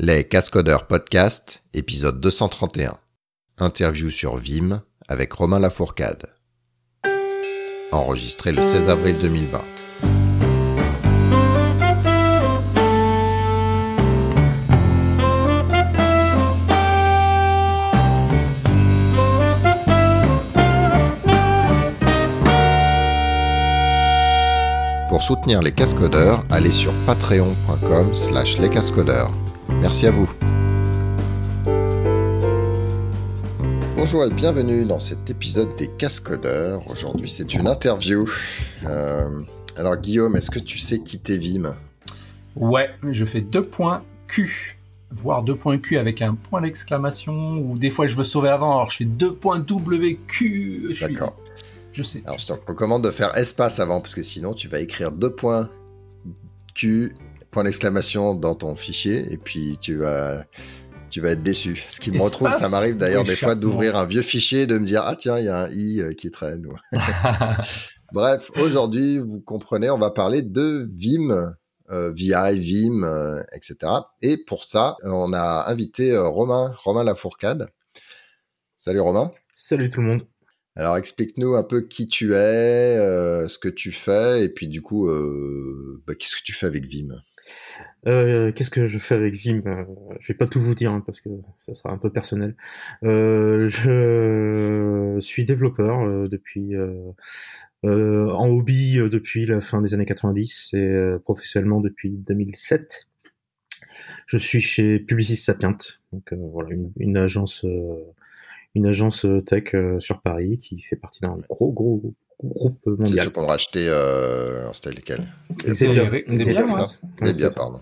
Les Cascodeurs Podcast, épisode 231. Interview sur Vim avec Romain Lafourcade. Enregistré le 16 avril 2020. Pour soutenir les cascodeurs, allez sur patreon.com slash lescascodeurs. Merci à vous. Bonjour et bienvenue dans cet épisode des cascodeurs. Aujourd'hui c'est une interview. Euh, alors Guillaume, est-ce que tu sais qui t'es Vim Ouais, je fais deux points Q, voire deux points Q avec un point d'exclamation, ou des fois je veux sauver avant, alors je fais deux points WQ. Suis- D'accord. Je sais. Alors je te recommande de faire espace avant parce que sinon tu vas écrire deux points Q, point d'exclamation dans ton fichier et puis tu vas tu vas être déçu. Ce qui me Espace retrouve, ça m'arrive d'ailleurs des fois d'ouvrir un vieux fichier et de me dire ah tiens il y a un i euh, qui traîne. Bref, aujourd'hui vous comprenez, on va parler de Vim. euh, VI, Vim, euh, etc. Et pour ça, on a invité euh, Romain, Romain Lafourcade. Salut Romain. Salut tout le monde. Alors explique-nous un peu qui tu es, euh, ce que tu fais, et puis du coup, euh, bah, qu'est-ce que tu fais avec Vim? Euh, Qu'est-ce que je fais avec Vim? Euh, Je vais pas tout vous dire hein, parce que ça sera un peu personnel. Euh, je suis développeur euh, depuis euh, euh, en hobby euh, depuis la fin des années 90 et euh, professionnellement depuis 2007. Je suis chez Publicis Sapient, donc euh, voilà une, une agence euh, une agence tech euh, sur Paris qui fait partie d'un gros gros groupe C'est mondial. ceux qu'on a racheté, euh, c'était lesquels? Xebia. Xebia, Xebia, France. ouais, Xebia, c'est ça. pardon.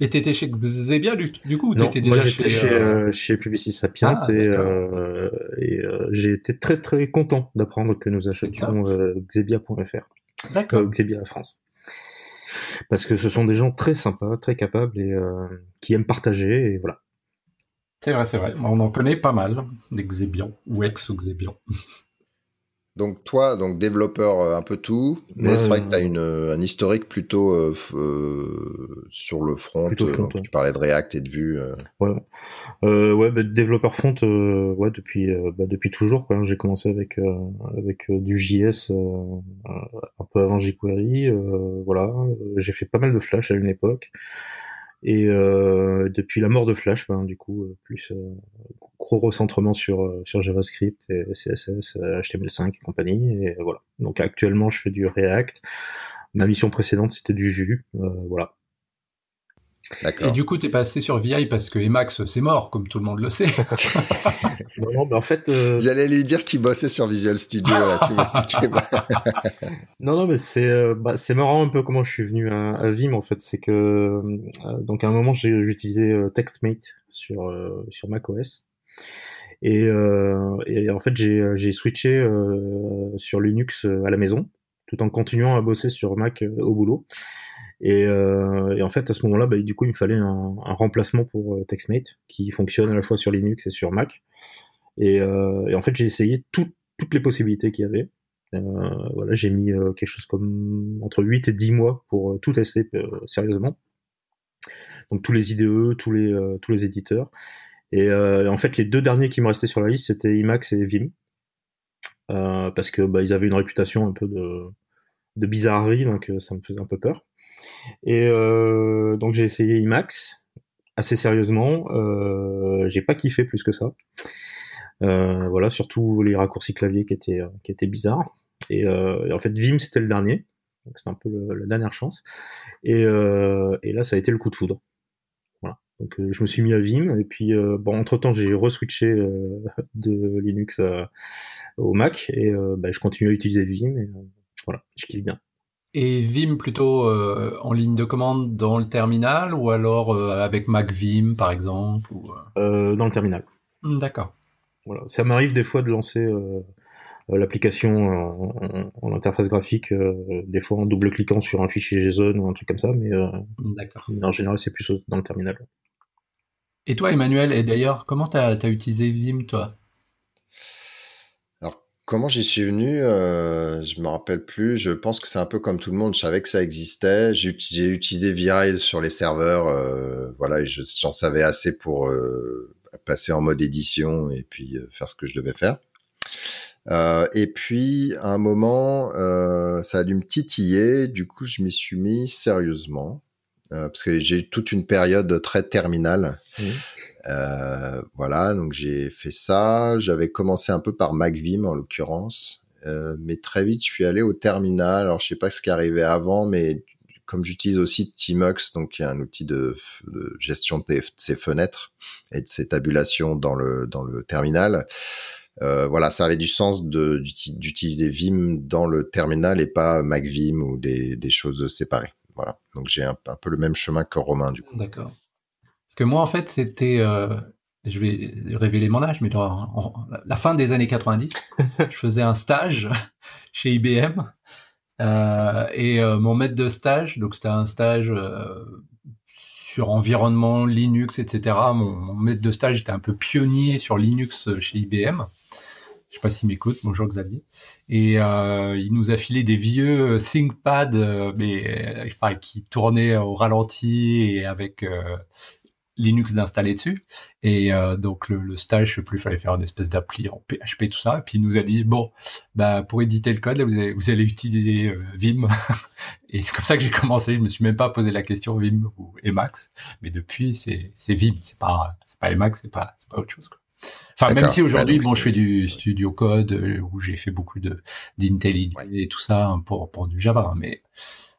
Et t'étais chez Xebia du, du coup ou t'étais déjà j'étais chez, chez, euh, euh, chez Publicis Sapient Ah, et, euh, et euh, j'ai été très très content d'apprendre que nous achetions Xebia.fr, D'accord. Xebia France. Parce que ce sont des gens très sympas, très capables et qui aiment partager et voilà. C'est vrai, c'est vrai. On en connaît pas mal des Xebians ou ex-Xebians. Donc toi, donc développeur euh, un peu tout, mais Ouais, c'est vrai que tu as une, euh, un historique plutôt euh, euh, sur le front. Euh, front, ouais. Tu parlais de React et de Vue. Euh, ouais, bah, développeur front, euh, ouais, depuis, bah, depuis toujours. quoi. J'ai commencé avec, euh, avec du JS un peu avant jQuery. euh, voilà, j'ai fait pas mal de Flash à une époque. Et euh, depuis la mort de Flash, ben, du coup, euh, plus euh, gros recentrement sur, euh, sur JavaScript et CSS, euh, HTML5 et compagnie. Et voilà. Donc actuellement, je fais du React. Ma mission précédente, c'était du. Euh, voilà. Et du coup, t'es passé sur VI parce que Emacs, c'est mort, comme tout le monde le sait. Non, non, mais en fait, euh, J'allais lui dire qu'il bossait sur Visual Studio. Là, tu tu. Non, non, mais c'est euh, bah, c'est marrant un peu comment je suis venu à, à Vim en fait. C'est que euh, donc à un moment j'ai j'utilisais euh, TextMate sur euh, sur macOS et, euh, et en fait j'ai j'ai switché euh, sur Linux à la maison tout en continuant à bosser sur Mac euh, au boulot. Et, euh, et en fait à ce moment-là, bah, du coup il me fallait un, un remplacement pour euh, TextMate qui fonctionne à la fois sur Linux et sur Mac. Et, euh, et en fait j'ai essayé tout- toutes les possibilités qu'il y avait. Euh, voilà, j'ai mis euh, quelque chose comme entre 8 et 10 mois pour tout tester sérieusement. Donc tous les IDE, tous les, tous les éditeurs. Et en fait, les deux derniers qui me restaient sur la liste, c'était Emacs et Vim. Parce que bah, ils avaient une réputation un peu de, de bizarrerie, donc euh, ça me faisait un peu peur. Et euh, donc j'ai essayé Emacs assez sérieusement. Euh, j'ai pas kiffé plus que ça. Voilà, surtout les raccourcis clavier qui étaient, qui étaient bizarres. Et, en fait, Vim, c'était le dernier. Donc, c'était un peu la dernière chance. Et, euh, et là, ça a été le coup de foudre. Voilà. Donc, euh, je me suis mis à Vim. Et puis, euh, bon, entre-temps, j'ai re-switché de Linux à- au Mac. Et bah, je continue à utiliser Vim. Et voilà, je kiffe bien. Et Vim plutôt euh, en ligne de commande dans le terminal ou alors euh, avec MacVim par exemple ou, euh, Euh, dans le terminal. hmm, D'accord. Voilà. Ça m'arrive des fois de lancer l'application en, en- en interface graphique, des fois en double-cliquant sur un fichier JSON ou un truc comme ça, mais, Hmm, mais en général c'est plus dans le terminal. Et toi, Emmanuel, et d'ailleurs, comment t'as as utilisé Vim, toi? Comment j'y suis venu euh, Je me rappelle plus. Je pense que c'est un peu comme tout le monde. Je savais que ça existait. J'ai utilisé ViRail sur les serveurs. Euh, voilà, j'en savais assez pour euh, passer en mode édition et puis euh, faire ce que je devais faire. Euh, et puis, à un moment, euh, ça a dû me titiller. Du coup, je m'y suis mis sérieusement. parce que j'ai eu toute une période très terminale. Mmh. Euh, voilà, donc j'ai fait ça. J'avais commencé un peu par MacVim en l'occurrence, euh, mais très vite je suis allé au terminal. Alors je sais pas ce qui arrivait avant, mais comme j'utilise aussi Tmux, donc y a un outil de, gestion de, ces fenêtres et de ces tabulations dans le dans le terminal. Euh, voilà, ça avait du sens d'utiliser Vim dans le terminal et pas MacVim ou des, des choses séparées. Voilà, donc j'ai un, peu le même chemin que Romain du coup. D'accord. Parce que moi, en fait, c'était, euh, je vais révéler mon âge, mais dans la fin des années 90, je faisais un stage chez IBM. Euh, et euh, mon maître de stage, donc c'était un stage euh, sur environnement Linux, etc. Mon, mon, maître de stage était un peu pionnier sur Linux chez IBM. Je sais pas s'il m'écoute. Bonjour Xavier. Et euh, il nous a filé des vieux ThinkPad, mais enfin, qui tournaient au ralenti et avec Linux d'installer dessus. Et euh, donc le, stage, je sais plus, il fallait faire une espèce d'appli en PHP, tout ça. Et puis il nous a dit, bon, bah pour éditer le code, vous, allez, vous allez utiliser euh, Vim. et c'est comme ça que j'ai commencé. Je me suis même pas posé la question Vim ou Emacs. Mais depuis, c'est Vim. C'est pas, c'est pas Emacs, c'est pas, c'est pas autre chose. Quoi. Enfin, même si aujourd'hui, bon, je fais du studio code euh, où j'ai fait beaucoup de d'IntelliJ et tout ça hein, pour, pour du Java, hein, mais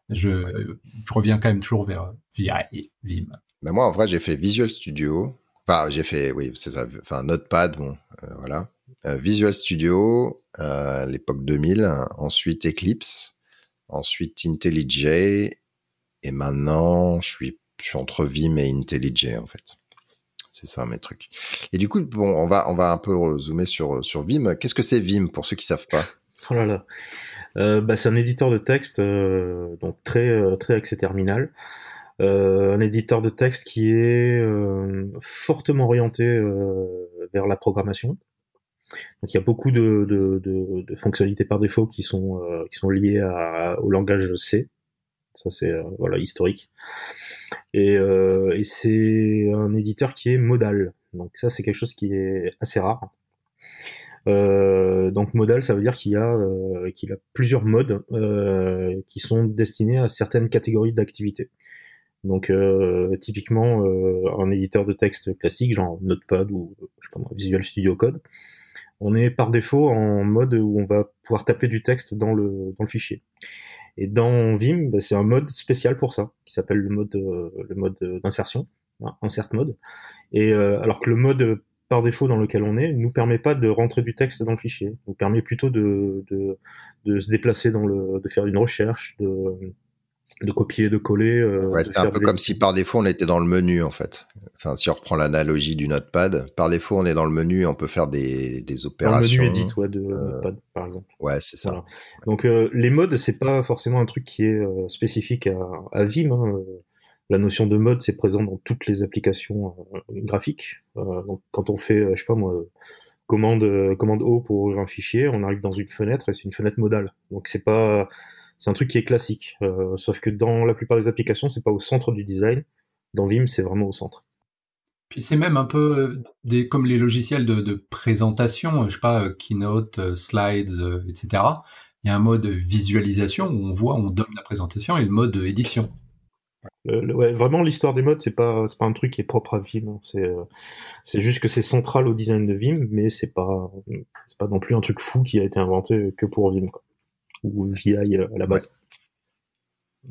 je, je reviens quand même toujours vers VI, Vim. Ben moi, en vrai, j'ai fait Visual Studio. Enfin, j'ai fait, oui, c'est ça. Enfin, Notepad, bon, euh, voilà. Euh, Visual Studio, euh, l'époque 2000. Ensuite, Eclipse. Ensuite, IntelliJ. Et maintenant, je suis, entre Vim et IntelliJ, en fait. C'est ça mes trucs. Et du coup, bon, on va, on va un peu zoomer sur, sur Vim. Qu'est-ce que c'est Vim pour ceux qui savent pas? Oh là là. Euh, bah, c'est un éditeur de texte donc très très accès terminal. Euh, un éditeur de texte qui est euh, fortement orienté euh, vers la programmation. Donc il y a beaucoup de, de, de, de fonctionnalités par défaut qui sont qui sont liées à, au langage C. Ça c'est voilà historique. Et, et c'est un éditeur qui est modal. Donc ça c'est quelque chose qui est assez rare. Euh, donc modal, ça veut dire qu'il y a euh, qu'il a plusieurs modes euh, qui sont destinés à certaines catégories d'activités. Donc euh, typiquement euh, un éditeur de texte classique, genre Notepad ou je Visual Studio Code, on est par défaut en mode où on va pouvoir taper du texte dans le, dans le fichier. Et dans Vim, bah, c'est un mode spécial pour ça, qui s'appelle le mode, euh, le mode d'insertion, hein, insert mode. Et alors que le mode par défaut dans lequel on est nous permet pas de rentrer du texte dans le fichier, nous permet plutôt de, de, de se déplacer dans le, de faire une recherche, de, de copier, de coller. Euh, ouais, c'est un peu comme si par défaut on était dans le menu en fait. Enfin, si on reprend l'analogie du notepad, par défaut on est dans le menu, on peut faire des, des opérations. Dans le menu edit, ouais, de euh, notepad par exemple. Ouais, c'est ça. Donc euh, les modes, c'est pas forcément un truc qui est spécifique à, à Vim. Hein. La notion de mode, c'est présent dans toutes les applications graphiques. donc quand on fait, je sais pas moi, commande commande O pour ouvrir un fichier, on arrive dans une fenêtre et c'est une fenêtre modale. Donc c'est pas c'est un truc qui est classique. Euh, sauf que dans la plupart des applications, c'est pas au centre du design. Dans Vim, c'est vraiment au centre. Puis c'est même un peu euh, des, comme les logiciels de, de présentation, je sais pas, euh, Keynote, Slides, etc. Il y a un mode visualisation où on voit, on donne la présentation et le mode édition. ouais, vraiment, l'histoire des modes, c'est pas, pas un truc qui est propre à Vim. Hein. C'est, c'est juste que c'est central au design de Vim, mais c'est pas, pas non plus un truc fou qui a été inventé que pour Vim. Quoi ou VI euh, à la base.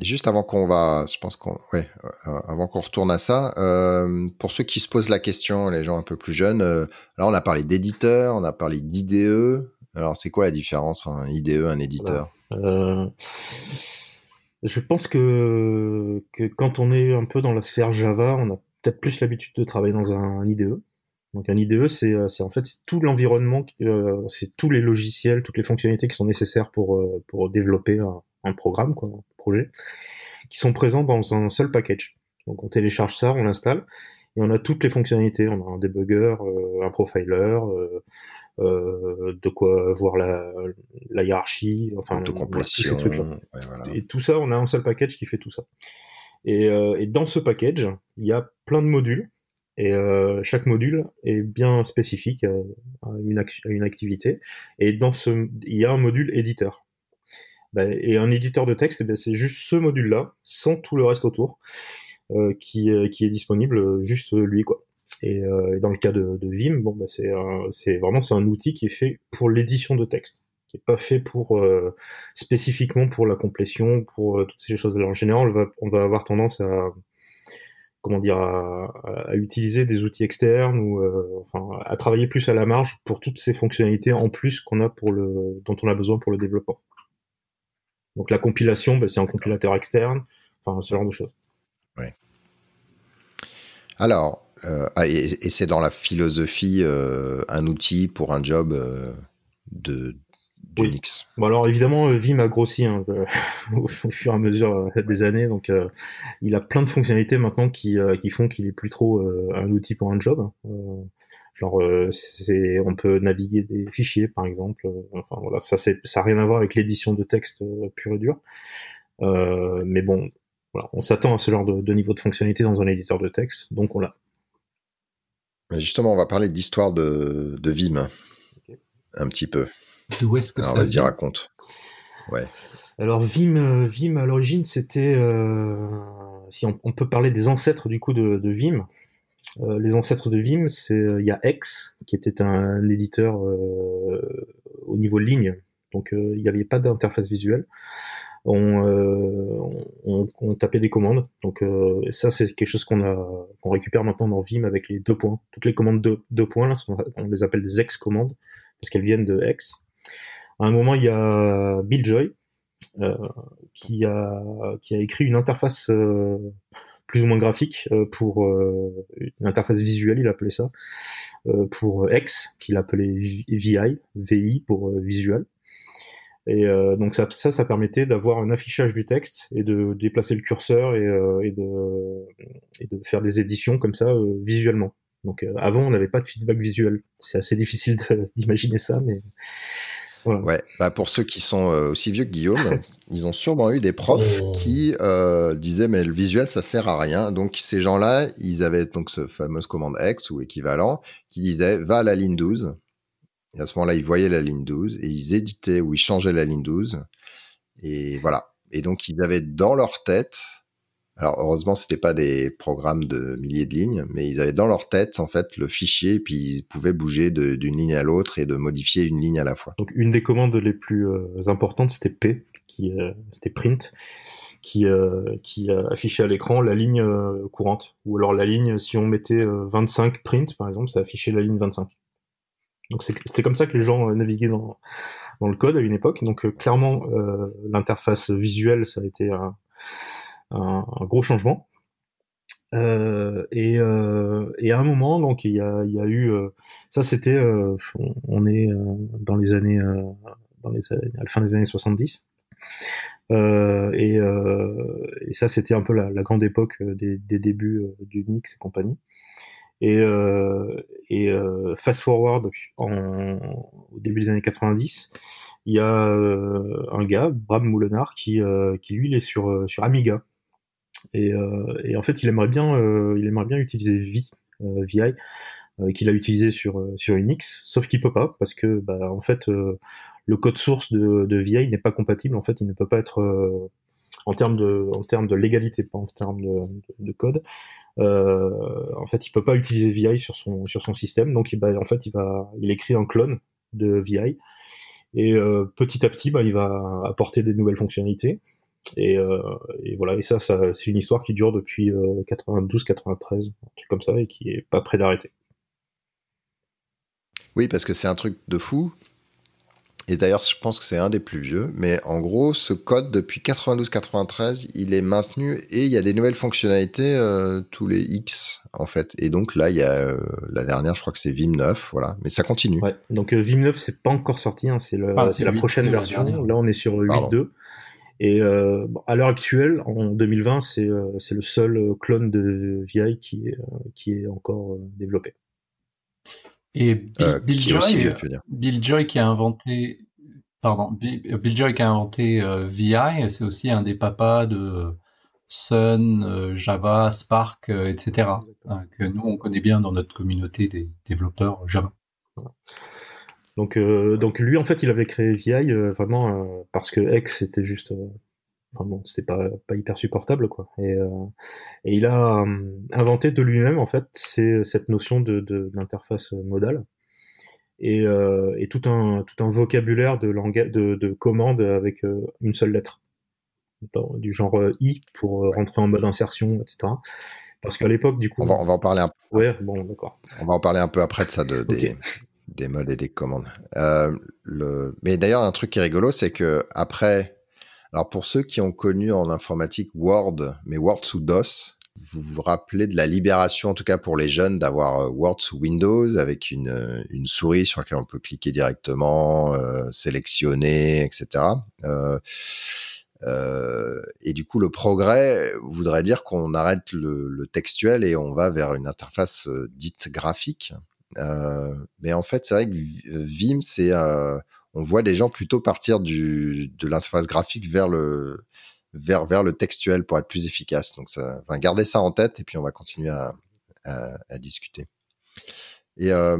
juste avant qu'on va, je pense qu'on, ouais, euh, avant qu'on retourne à ça, euh, pour ceux qui se posent la question, les gens un peu plus jeunes, euh, là on a parlé d'éditeur, on a parlé d'IDE. Alors c'est quoi la différence un IDE, un éditeur? Euh, Je pense que, que quand on est un peu dans la sphère Java, on a peut-être plus l'habitude de travailler dans un IDE. Donc un IDE, c'est euh, en fait tout l'environnement, euh, c'est tous les logiciels, toutes les fonctionnalités qui sont nécessaires pour, euh, pour développer un, un, programme, quoi, un projet, qui sont présents dans un seul package. Donc on télécharge ça, on l'installe, et on a toutes les fonctionnalités. On a un debugger, un profiler, de quoi voir la, la hiérarchie, enfin tous ces trucs-là. Et tout ça, on a un seul package qui fait tout ça. Et, et dans ce package, il y a plein de modules et euh, chaque module est bien spécifique euh, à, une, activité. Et dans ce, il y a un module éditeur. Ben, et un éditeur de texte, ben, c'est juste ce module-là, sans tout le reste autour, euh, qui, qui, est disponible, juste lui, quoi. Et, euh, dans le cas de, Vim, bon, ben, c'est vraiment c'est un outil qui est fait pour l'édition de texte, qui est pas fait pour euh, spécifiquement pour la complétion, pour toutes ces choses-là. En général, on va, on va avoir tendance à comment dire, à, utiliser des outils externes ou euh, enfin, à travailler plus à la marge pour toutes ces fonctionnalités en plus qu'on a pour le, dont on a besoin pour le développement. Donc la compilation, ben, c'est un compilateur externe, enfin ce genre de choses. Oui. Alors, euh, ah, et, c'est dans la philosophie euh, un outil pour un job de, Bon alors évidemment, euh, Vim a grossi hein, au, fur et à mesure euh, des années, donc euh, il a plein de fonctionnalités maintenant qui, qui font qu'il est plus trop un outil pour un job. genre, c'est, on peut naviguer des fichiers par exemple. enfin voilà, ça c'est, ça a rien à voir avec l'édition de texte pur et dur. mais bon, voilà, on s'attend à ce genre de, niveau de fonctionnalité dans un éditeur de texte, donc on l'a. Justement, on va parler d'histoire de, de Vim un petit peu. D'où est-ce que Alors, ça vas-y, raconte. Ouais. Alors Vim, euh, Vim à l'origine, c'était, euh, si on, peut parler des ancêtres du coup de, Vim. Euh, les ancêtres de Vim, c'est il y a X qui était un, éditeur au niveau ligne, donc il n'y avait pas d'interface visuelle. On, on, tapait des commandes. Donc ça, c'est quelque chose qu'on a, qu'on récupère maintenant dans Vim avec les deux points. Toutes les commandes de deux points, là, on les appelle des X commandes parce qu'elles viennent de X. À un moment, il y a Bill Joy euh, qui, a, qui a écrit une interface euh, plus ou moins graphique euh, pour une interface visuelle, il appelait ça, pour X, qu'il appelait VI, VI pour visual. Et donc ça, ça, ça permettait d'avoir un affichage du texte et de déplacer le curseur et, et, de, et de, faire des éditions comme ça visuellement. Donc avant, on n'avait pas de feedback visuel. C'est assez difficile d'imaginer ça, mais Ouais, bah pour ceux qui sont euh, aussi vieux que Guillaume, ils ont sûrement eu des profs oh. qui euh, disaient mais le visuel ça sert à rien. Donc ces gens-là, ils avaient donc ce fameuse commande X ou équivalent qui disait va à la ligne 12. Et à ce moment-là, ils voyaient la ligne 12 et ils éditaient ou ils changeaient la ligne 12. Et voilà. Et donc ils avaient dans leur tête alors heureusement, c'était pas des programmes de milliers de lignes, mais ils avaient dans leur tête en fait le fichier, puis ils pouvaient bouger d'une ligne à l'autre et de modifier une ligne à la fois. Donc une des commandes les plus euh, importantes, c'était P, qui euh, c'était print, qui euh, affichait à l'écran la ligne courante, ou alors la ligne si on mettait 25 print par exemple, ça affichait la ligne 25. Donc c'était comme ça que les gens naviguaient dans dans le code à une époque. Donc clairement, l'interface visuelle, ça a été un, gros changement. Euh, et, euh, et, à un moment, donc il y a, il y a eu, euh, ça c'était, on, est dans les années, dans les à la fin des années 70. Et, et, ça c'était un peu la, la grande époque des, des débuts d'Unix et compagnie. Et, et fast forward en, au début des années 90, il y a un gars, Bram Moulenard, qui, qui lui il est sur, sur Amiga. Et, euh, et, en fait, il aimerait bien, euh, il aimerait bien utiliser Vi, euh, VI, qu'il a utilisé sur sur Unix, sauf qu'il peut pas parce que bah, en fait le code source de, VI n'est pas compatible. En fait, il ne peut pas être en termes de en termes de légalité, pas en termes de, de, code. En fait, il peut pas utiliser VI sur son sur son système, donc il, bah, en fait, il va il écrit un clone de VI et petit à petit, bah, il va apporter des nouvelles fonctionnalités. Et, euh, et, voilà, et ça, ça c'est une histoire qui dure depuis 92-93, euh, un truc comme ça, et qui est pas prêt d'arrêter. Oui, parce que c'est un truc de fou. Et d'ailleurs, je pense que c'est un des plus vieux. Mais en gros, ce code, depuis 92-93, il est maintenu et il y a des nouvelles fonctionnalités euh, tous les X, en fait. Et donc là, il y a la dernière, je crois que c'est Vim 9, voilà. Mais ça continue. Ouais, donc Vim 9, c'est pas encore sorti, hein, c'est la prochaine version. Là, on est sur 8.2. Et euh, à l'heure actuelle, en 2020, c'est euh, le seul clone de VI qui est, euh, qui est encore développé. Et Bill, Joy, Bill Joy qui a inventé, pardon, Bill, Joy qui a inventé VI, c'est aussi un des papas de Sun, Java, Spark, etc. Hein, que nous on connaît bien dans notre communauté des développeurs Java. Donc, euh, donc lui, en fait, il avait créé VI euh, vraiment euh, parce que X était juste, enfin bon, c'était pas, pas hyper supportable, quoi. Et, et il a inventé de lui-même, en fait, c'est cette notion de d'interface modale et, et, tout un tout un vocabulaire de langage de, de commandes avec une seule lettre, du genre i pour rentrer en mode insertion, etc. Parce qu'à l'époque, du coup, on va, on va, en parler un peu. Ouais, bon, d'accord. On va en parler un peu après de ça, de, des, des modes et des commandes. Euh. Mais d'ailleurs, un truc qui est rigolo, c'est que après, alors pour ceux qui ont connu en informatique Word, mais Word sous DOS, vous vous rappelez de la libération, en tout cas pour les jeunes, d'avoir euh, Word sous Windows avec une, euh, une souris sur laquelle on peut cliquer directement, sélectionner, etc. Et du coup, le progrès voudrait dire qu'on arrête le, le, textuel et on va vers une interface dite graphique. Euh, mais en fait, c'est vrai que Vim, c'est euh, on voit des gens plutôt partir du, de l'interface graphique vers le vers vers le textuel pour être plus efficace. Donc, ça, enfin, gardez ça en tête et puis on va continuer à, à, à discuter. Et euh,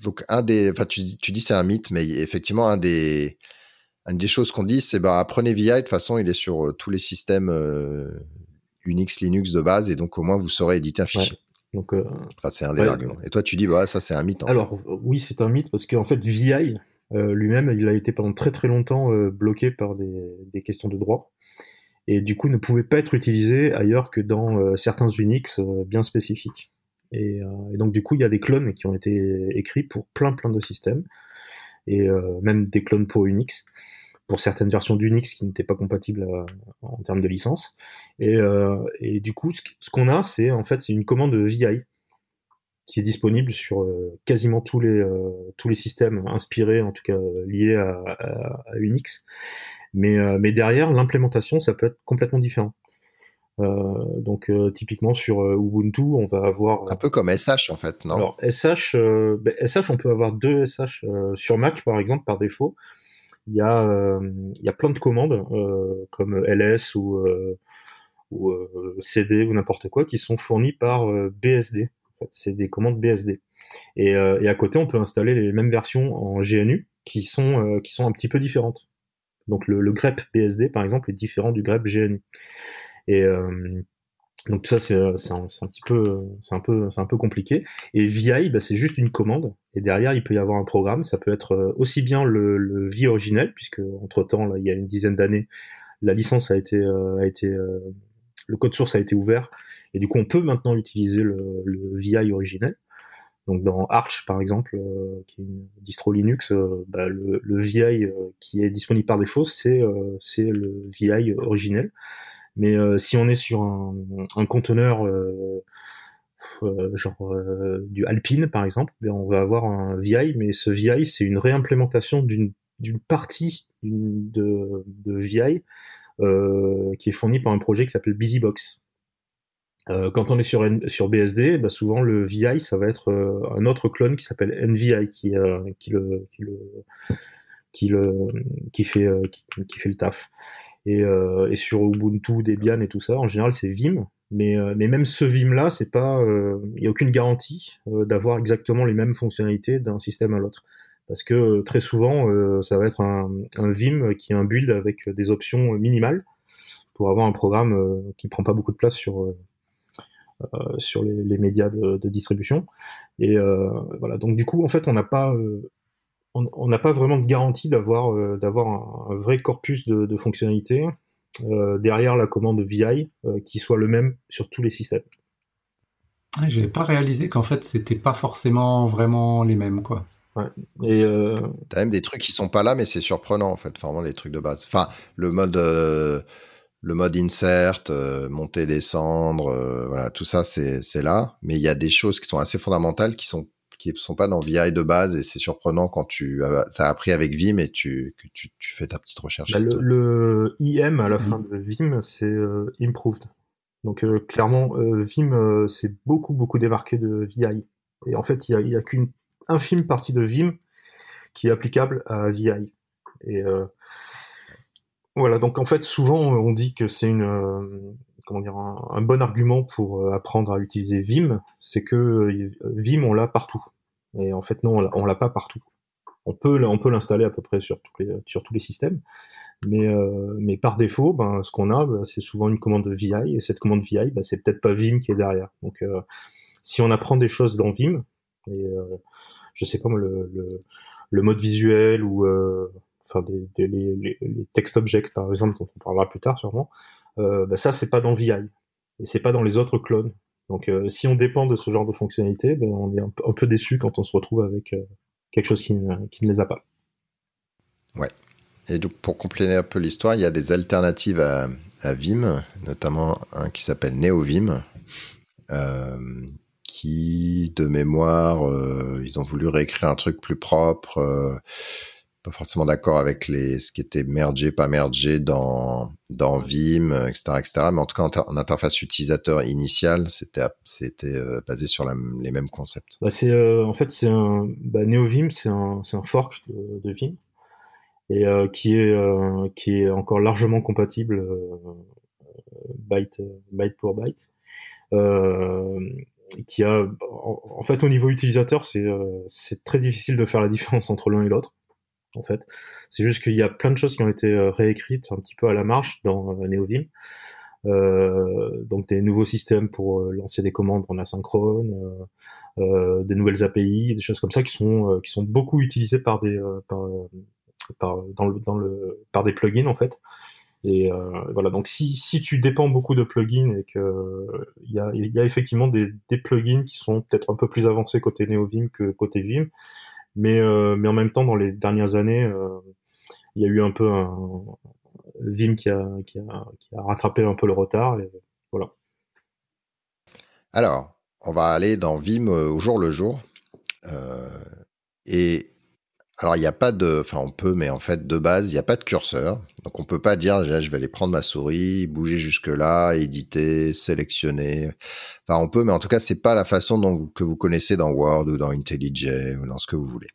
donc un des, enfin tu, tu dis c'est un mythe, mais effectivement un des une des choses qu'on dit, c'est bah apprenez VI de toute façon, il est sur euh, tous les systèmes euh, Unix, Linux de base et donc au moins vous saurez éditer un fichier. Donc, euh, c'est un des arguments. Et toi, tu dis, bah, ça, c'est un mythe. Alors, oui, c'est un mythe parce qu'en fait, VI euh, lui-même, il a été pendant très très longtemps euh, bloqué par des, questions de droit. Et du coup, ne pouvait pas être utilisé ailleurs que dans certains Unix bien spécifiques. Et, donc, du coup, il y a des clones qui ont été écrits pour plein plein de systèmes. Et même des clones pour Unix pour certaines versions d'Unix qui n'étaient pas compatibles euh, en termes de licence. Et, euh, et du coup, ce, qu'on a, c'est en fait c'est une commande VI qui est disponible sur euh, quasiment tous les tous les systèmes inspirés, en tout cas liés à, à, Unix. Mais mais derrière l'implémentation, ça peut être complètement différent. Donc typiquement sur Ubuntu, on va avoir un peu comme SH en fait, non? Alors SH, ben, SH, on peut avoir deux SH sur Mac par exemple par défaut il y a, euh, il y a plein de commandes euh, comme ls ou, euh, ou cd ou n'importe quoi qui sont fournies par BSD. C'est des commandes BSD. Et, et, à côté, on peut installer les mêmes versions en GNU qui sont, qui sont un petit peu différentes. Donc le, le, grep BSD, par exemple, est différent du grep GNU. Et, euh, donc tout ça c'est un, un, petit peu c'est un peu c'est un peu compliqué. Et VI bah, c'est juste une commande. Et derrière il peut y avoir un programme. Ça peut être euh, aussi bien le, le VI originel puisque entre temps là il y a une dizaine d'années la licence a été euh, a été euh, le code source a été ouvert. Et du coup on peut maintenant utiliser le, le VI originel. Donc dans Arch par exemple qui est une distro Linux bah, le, le, VI qui est disponible par défaut c'est c'est le VI originel mais euh, si on est sur un, un conteneur euh, euh, genre du Alpine par exemple, ben, on va avoir un VI, mais ce VI c'est une réimplémentation d'une d'une partie de, de VI euh, qui est fournie par un projet qui s'appelle BusyBox. Euh, quand on est sur, sur BSD, bah souvent le VI ça va être un autre clone qui s'appelle NVI qui, qui, le, qui, le, qui, le, qui, fait, qui, fait le taf. Et, euh, et sur Ubuntu, Debian et tout ça, en général, c'est Vim. Mais, euh, mais même ce Vim-là, c'est pas, il euh, n'y a aucune garantie d'avoir exactement les mêmes fonctionnalités d'un système à l'autre. Parce que très souvent, ça va être un, un, Vim qui est un build avec des options minimales pour avoir un programme qui prend pas beaucoup de place sur sur les, les médias de, de, distribution. Et voilà. Donc du coup, en fait, on n'a pas on n'a pas vraiment de garantie d'avoir euh, d'avoir un, vrai corpus de, de fonctionnalités euh, derrière la commande VI euh, qui soit le même sur tous les systèmes. J'avais pas réalisé qu'en fait c'était pas forcément vraiment les mêmes quoi. Ouais. Et euh... t'as même des trucs qui sont pas là, mais c'est surprenant en fait, vraiment des trucs de base. Enfin, le mode le mode insert, monter descendre, voilà, tout ça c'est c'est là, mais il y a des choses qui sont assez fondamentales qui sont qui sont pas dans VI de base et c'est surprenant quand tu as, as, appris avec Vim et tu, que tu, tu fais ta petite recherche. Bah, le, IM à la fin de Vim, c'est euh, Improved. Donc euh, clairement, euh, Vim c'est beaucoup beaucoup démarqué de VI. Et en fait, il y a, a qu'une infime partie de Vim qui est applicable à VI. Et voilà, donc en fait, souvent on dit que c'est une comment dire un, bon argument pour apprendre à utiliser Vim, c'est que Vim on l'a partout. Et en fait non, on l'a pas partout. On peut on peut l'installer à peu près sur tous les sur tous les systèmes, mais, euh, mais par défaut, ben, ce qu'on a, ben, c'est souvent une commande VI, et cette commande VI, ben, c'est peut-être pas Vim qui est derrière. Donc, euh, si on apprend des choses dans Vim, et euh, je sais pas le, le, mode visuel ou euh, enfin des, des, les, text objects par exemple, dont on parlera plus tard sûrement, ben, ça c'est pas dans VI et c'est pas dans les autres clones. Donc, si on dépend de ce genre de fonctionnalité, ben, on est un, peu déçu quand on se retrouve avec quelque chose qui ne, qui ne les a pas. Ouais. Et donc, pour compléter un peu l'histoire, il y a des alternatives à, Vim, notamment un qui s'appelle NeoVim, euh, qui, de mémoire, euh, ils ont voulu réécrire un truc plus propre, euh, pas forcément d'accord avec les, ce qui était mergé, pas mergé dans, dans Vim, etc., etc. Mais en tout cas, en, interface utilisateur initiale, c'était, c'était basé sur les mêmes concepts. Bah c'est, en fait, c'est un, bah, NeoVim, c'est un, c'est un fork de, de Vim et euh, qui est euh, qui est encore largement compatible euh, byte byte pour byte. qui a en, fait au niveau utilisateur c'est c'est très difficile de faire la différence entre l'un et l'autre en fait. C'est juste qu'il y a plein de choses qui ont été réécrites un petit peu à la marche dans NeoVim. Euh, donc des nouveaux systèmes pour lancer des commandes en asynchrone, euh, des nouvelles API, des choses comme ça qui sont qui sont beaucoup utilisées par des par, par, dans le, dans le, par des plugins en fait. Et euh, voilà, donc si, si tu dépends beaucoup de plugins et que il y a, y a effectivement des, des plugins qui sont peut-être un peu plus avancés côté NeoVim que côté Vim, mais, euh, mais en même temps, dans les dernières années, euh, il y a eu un peu un Vim qui a, qui a, qui a rattrapé un peu le retard. Et voilà. Alors, on va aller dans Vim au jour le jour. Euh, et alors, il n'y a pas de. Enfin, on peut, mais en fait, de base, il n'y a pas de curseur. Donc, on peut pas dire, je vais aller prendre ma souris, bouger jusque-là, éditer, sélectionner. Enfin, on peut, mais en tout cas, c'est pas la façon que vous connaissez dans Word ou dans IntelliJ ou dans ce que vous voulez.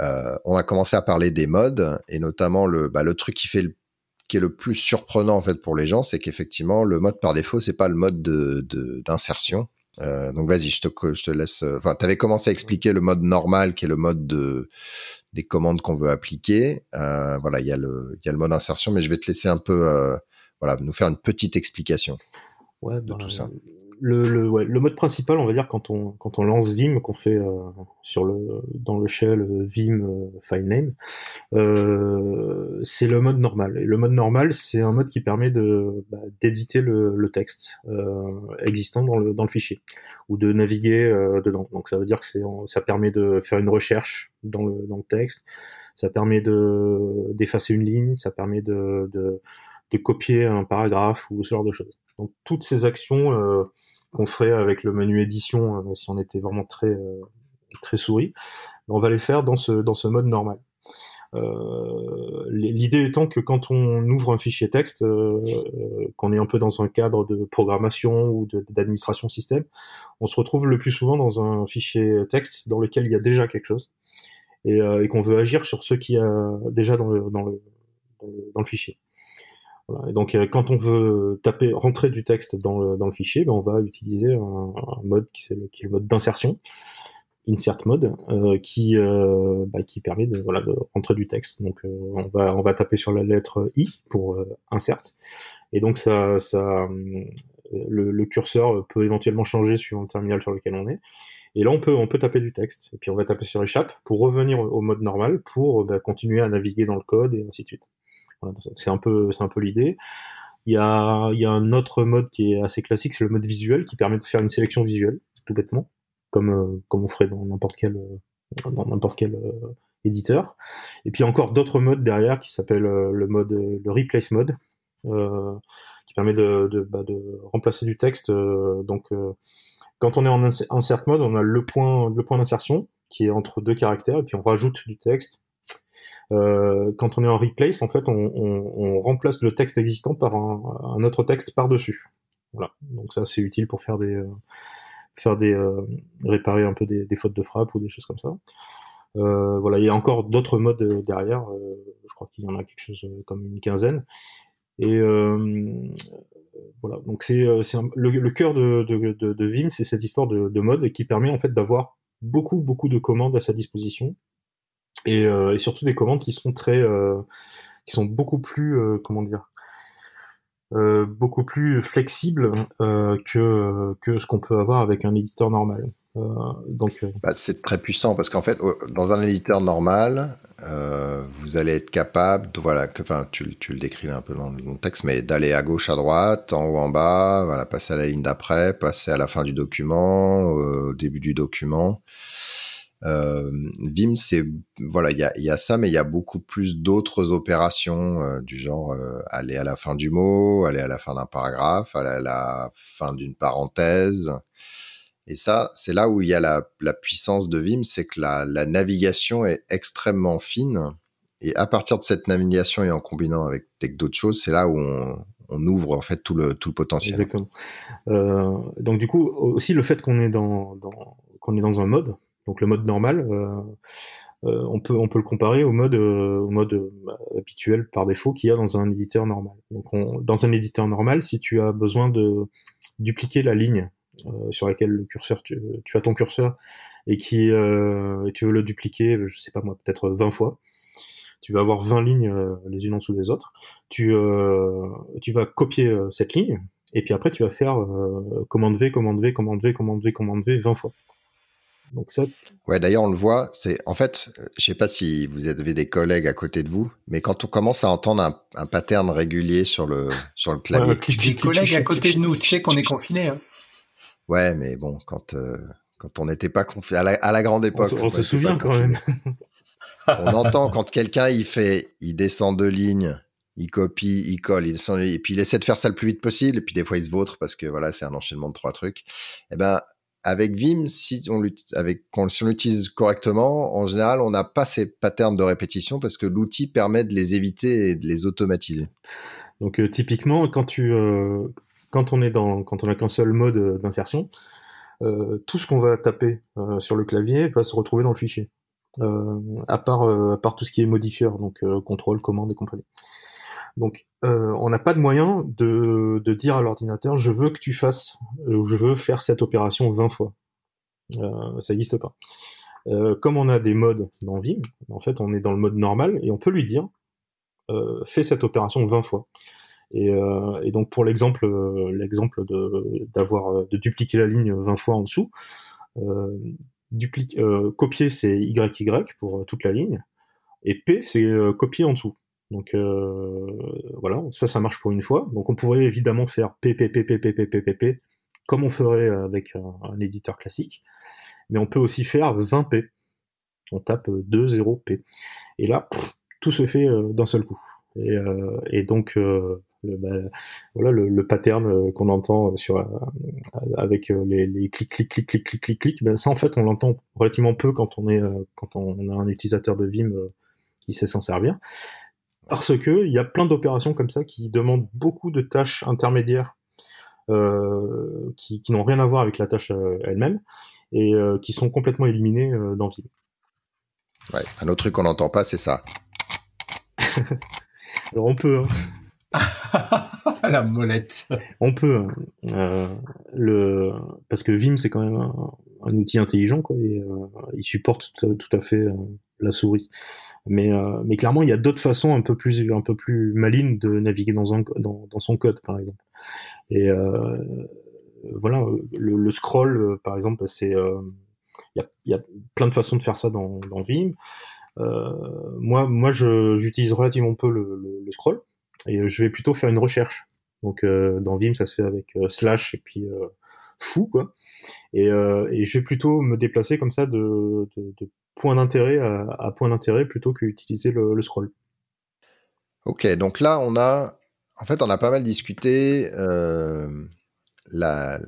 Euh, on a commencé à parler des modes et notamment le, bah, le truc qui fait qui est le plus surprenant en fait pour les gens, c'est qu'effectivement le mode par défaut c'est pas le mode de d'insertion, euh, donc vas-y, je te, je te laisse. Euh, enfin, tu avais commencé à expliquer le mode normal, qui est le mode de, des commandes qu'on veut appliquer. Euh, voilà, il y, a le, il y a le mode insertion, mais je vais te laisser un peu, euh, voilà, nous faire une petite explication ouais, de bah, tout ça le, le, ouais, le, mode principal, on va dire, quand on, quand on lance Vim, qu'on fait euh, sur le, dans le shell euh, Vim euh, filename, euh, c'est le mode normal. Et le mode normal, c'est un mode qui permet bah, d'éditer le, le, texte euh, existant dans le, dans le fichier ou de naviguer euh, dedans. Donc ça veut dire que ça permet de faire une recherche dans le, dans le texte, ça permet de d'effacer une ligne, ça permet de, de, de copier un paragraphe ou ce genre de choses. Donc toutes ces actions euh, qu'on ferait avec le menu édition, euh, si on était vraiment très euh, très souris, on va les faire dans ce mode normal. L'idée étant que quand on ouvre un fichier texte, qu'on est un peu dans un cadre de programmation ou d'administration système, on se retrouve le plus souvent dans un fichier texte dans lequel il y a déjà quelque chose et, qu'on veut agir sur ce qui a déjà dans le fichier. Et donc, euh, quand on veut taper, rentrer du texte dans le, fichier, ben on va utiliser un, mode qui, est le, mode d'insertion, insert mode, euh, qui, euh, bah, qui permet de, voilà, de rentrer du texte. Donc, euh, on, va, on va taper sur la lettre I pour insert. Et donc, ça, le, curseur peut éventuellement changer suivant le terminal sur lequel on est. Et là, on peut, on peut taper du texte. Et puis, on va taper sur échappe pour revenir au mode normal pour bah, continuer à naviguer dans le code et ainsi de suite c'est un peu, c'est un peu l'idée. Il y a, il y a un autre mode qui est assez classique, c'est le mode visuel qui permet de faire une sélection visuelle, tout bêtement, comme, euh, comme on ferait dans n'importe quel, euh, dans n'importe quel euh, éditeur. Et puis encore d'autres modes derrière qui s'appellent le mode, le replace mode, qui permet de, de, bah, de, remplacer du texte. donc, quand on est en insert mode, on a le point, le point d'insertion qui est entre deux caractères, et puis on rajoute du texte quand on est en replace, en fait, on, remplace le texte existant par un, autre texte par-dessus. Voilà. Donc ça, c'est utile pour faire des euh, faire des réparer un peu des, fautes de frappe ou des choses comme ça. voilà, il y a encore d'autres modes derrière. je crois qu'il y en a quelque chose comme une quinzaine. Et voilà, donc c'est le, le, cœur de Vim, c'est cette histoire de, de mode qui permet en fait d'avoir beaucoup beaucoup de commandes à sa disposition et, et, surtout des commandes qui sont très qui sont beaucoup plus comment dire euh, beaucoup plus flexible euh, que, que ce qu'on peut avoir avec un éditeur normal. Euh, donc, bah, c'est très puissant parce qu'en fait, dans un éditeur normal, vous allez être capable, de, voilà, que, enfin, tu, tu, le décrivais un peu dans le texte, mais d'aller à gauche, à droite, en haut, en bas, voilà, passer à la ligne d'après, passer à la fin du document, au début du document. Euh, Vim, c'est voilà, il y a, y a, ça, mais il y a beaucoup plus d'autres opérations euh, du genre euh, aller à la fin du mot, aller à la fin d'un paragraphe, aller à la fin d'une parenthèse. Et ça, c'est là où il y a la, la puissance de Vim, c'est que la, la, navigation est extrêmement fine. Et à partir de cette navigation et en combinant avec, d'autres choses, c'est là où on, ouvre en fait tout le, tout le potentiel. Exactement. Donc du coup, aussi le fait qu'on est dans qu'on est dans un mode, donc le mode normal, euh, euh, on, peut, on peut le comparer au mode, euh, au mode habituel par défaut qu'il y a dans un éditeur normal. Donc dans un éditeur normal, si tu as besoin de dupliquer la ligne sur laquelle le curseur, tu, as ton curseur et qui tu veux le dupliquer, je sais pas moi, peut-être 20 fois, tu vas avoir 20 lignes les unes en dessous des autres. Tu, tu vas copier cette ligne et puis après tu vas faire commande V, commande V, commande V, commande V, commande V 20 fois. Donc ça. Ouais, d'ailleurs, on le voit. C'est en fait, je sais pas si vous avez des collègues à côté de vous, mais quand on commence à entendre un, un pattern régulier sur le sur le clavier. Ouais, des collègues à côté de nous, tu sais qu'on est confiné. Hein. Ouais, mais bon, quand euh, quand on n'était pas confiné à la, à la grande époque. On, se souvient quand même. on entend quand quelqu'un il fait, il descend deux lignes, il copie, il colle, il descend, et puis il essaie de faire ça le plus vite possible, et puis des fois il se vautre parce que voilà, c'est un enchaînement de trois trucs. Eh ben avec Vim, si on l'utilise correctement, en général, on n'a pas ces patterns de répétition parce que l'outil permet de les éviter et de les automatiser. Donc euh, typiquement, quand tu, euh, quand on est dans, quand on a qu'un seul mode euh, d'insertion, tout ce qu'on va taper sur le clavier va se retrouver dans le fichier, à part, à part tout ce qui est modifieur, donc contrôle, commande et compagnie. Donc, euh, on n'a pas de moyen de, dire à l'ordinateur, je veux que tu fasses, ou je veux faire cette opération 20 fois. Euh, ça n'existe pas. Euh, comme on a des modes dans Vim, en fait, on est dans le mode normal et on peut lui dire, fais cette opération 20 fois. Et, donc, pour l'exemple, l'exemple de, d'avoir de dupliquer la ligne 20 fois en dessous, copier c'est YY pour toute la ligne, et P c'est copier en dessous. Donc euh, voilà, ça, ça marche pour une fois. Donc on pourrait évidemment faire P, P, P, P, P, P, P, P, P comme on ferait avec un, éditeur classique. Mais on peut aussi faire 20 P. On tape 2, 0, P. Et là, tout se fait d'un seul coup. Et, euh, donc, euh, le, bah, voilà le, pattern qu'on entend sur avec les, les clics clics clics clics clics clics clics ben ça en fait on l'entend relativement peu quand on est quand on a un utilisateur de Vim qui sait s'en servir parce que il y a plein d'opérations comme ça qui demandent beaucoup de tâches intermédiaires euh, qui, n'ont rien à voir avec la tâche euh, elle-même et euh, qui sont complètement éliminées dans Vim. Ouais, un autre truc qu'on n'entend pas, c'est ça. Alors on peut. Hein. la molette. On peut. Hein. le... Parce que Vim, c'est quand même un, outil intelligent, quoi, et il supporte tout à fait la souris. Mais, euh, mais clairement, il y a d'autres façons un peu plus, un peu plus malines de naviguer dans, un, dans, dans son code, par exemple. Et euh, voilà, le, le, scroll, euh, par exemple, c'est euh, il y, a, y, a, plein de façons de faire ça dans, dans Vim. Euh, moi, moi, j'utilise relativement peu le, le, scroll et je vais plutôt faire une recherche. Donc, dans Vim, ça se fait avec slash et puis fou, quoi. Et, et, je vais plutôt me déplacer comme ça de, de, de point d'intérêt à, point d'intérêt plutôt qu'utiliser le, le, scroll. Ok, donc là on a, en fait, on a pas mal discuté euh, la,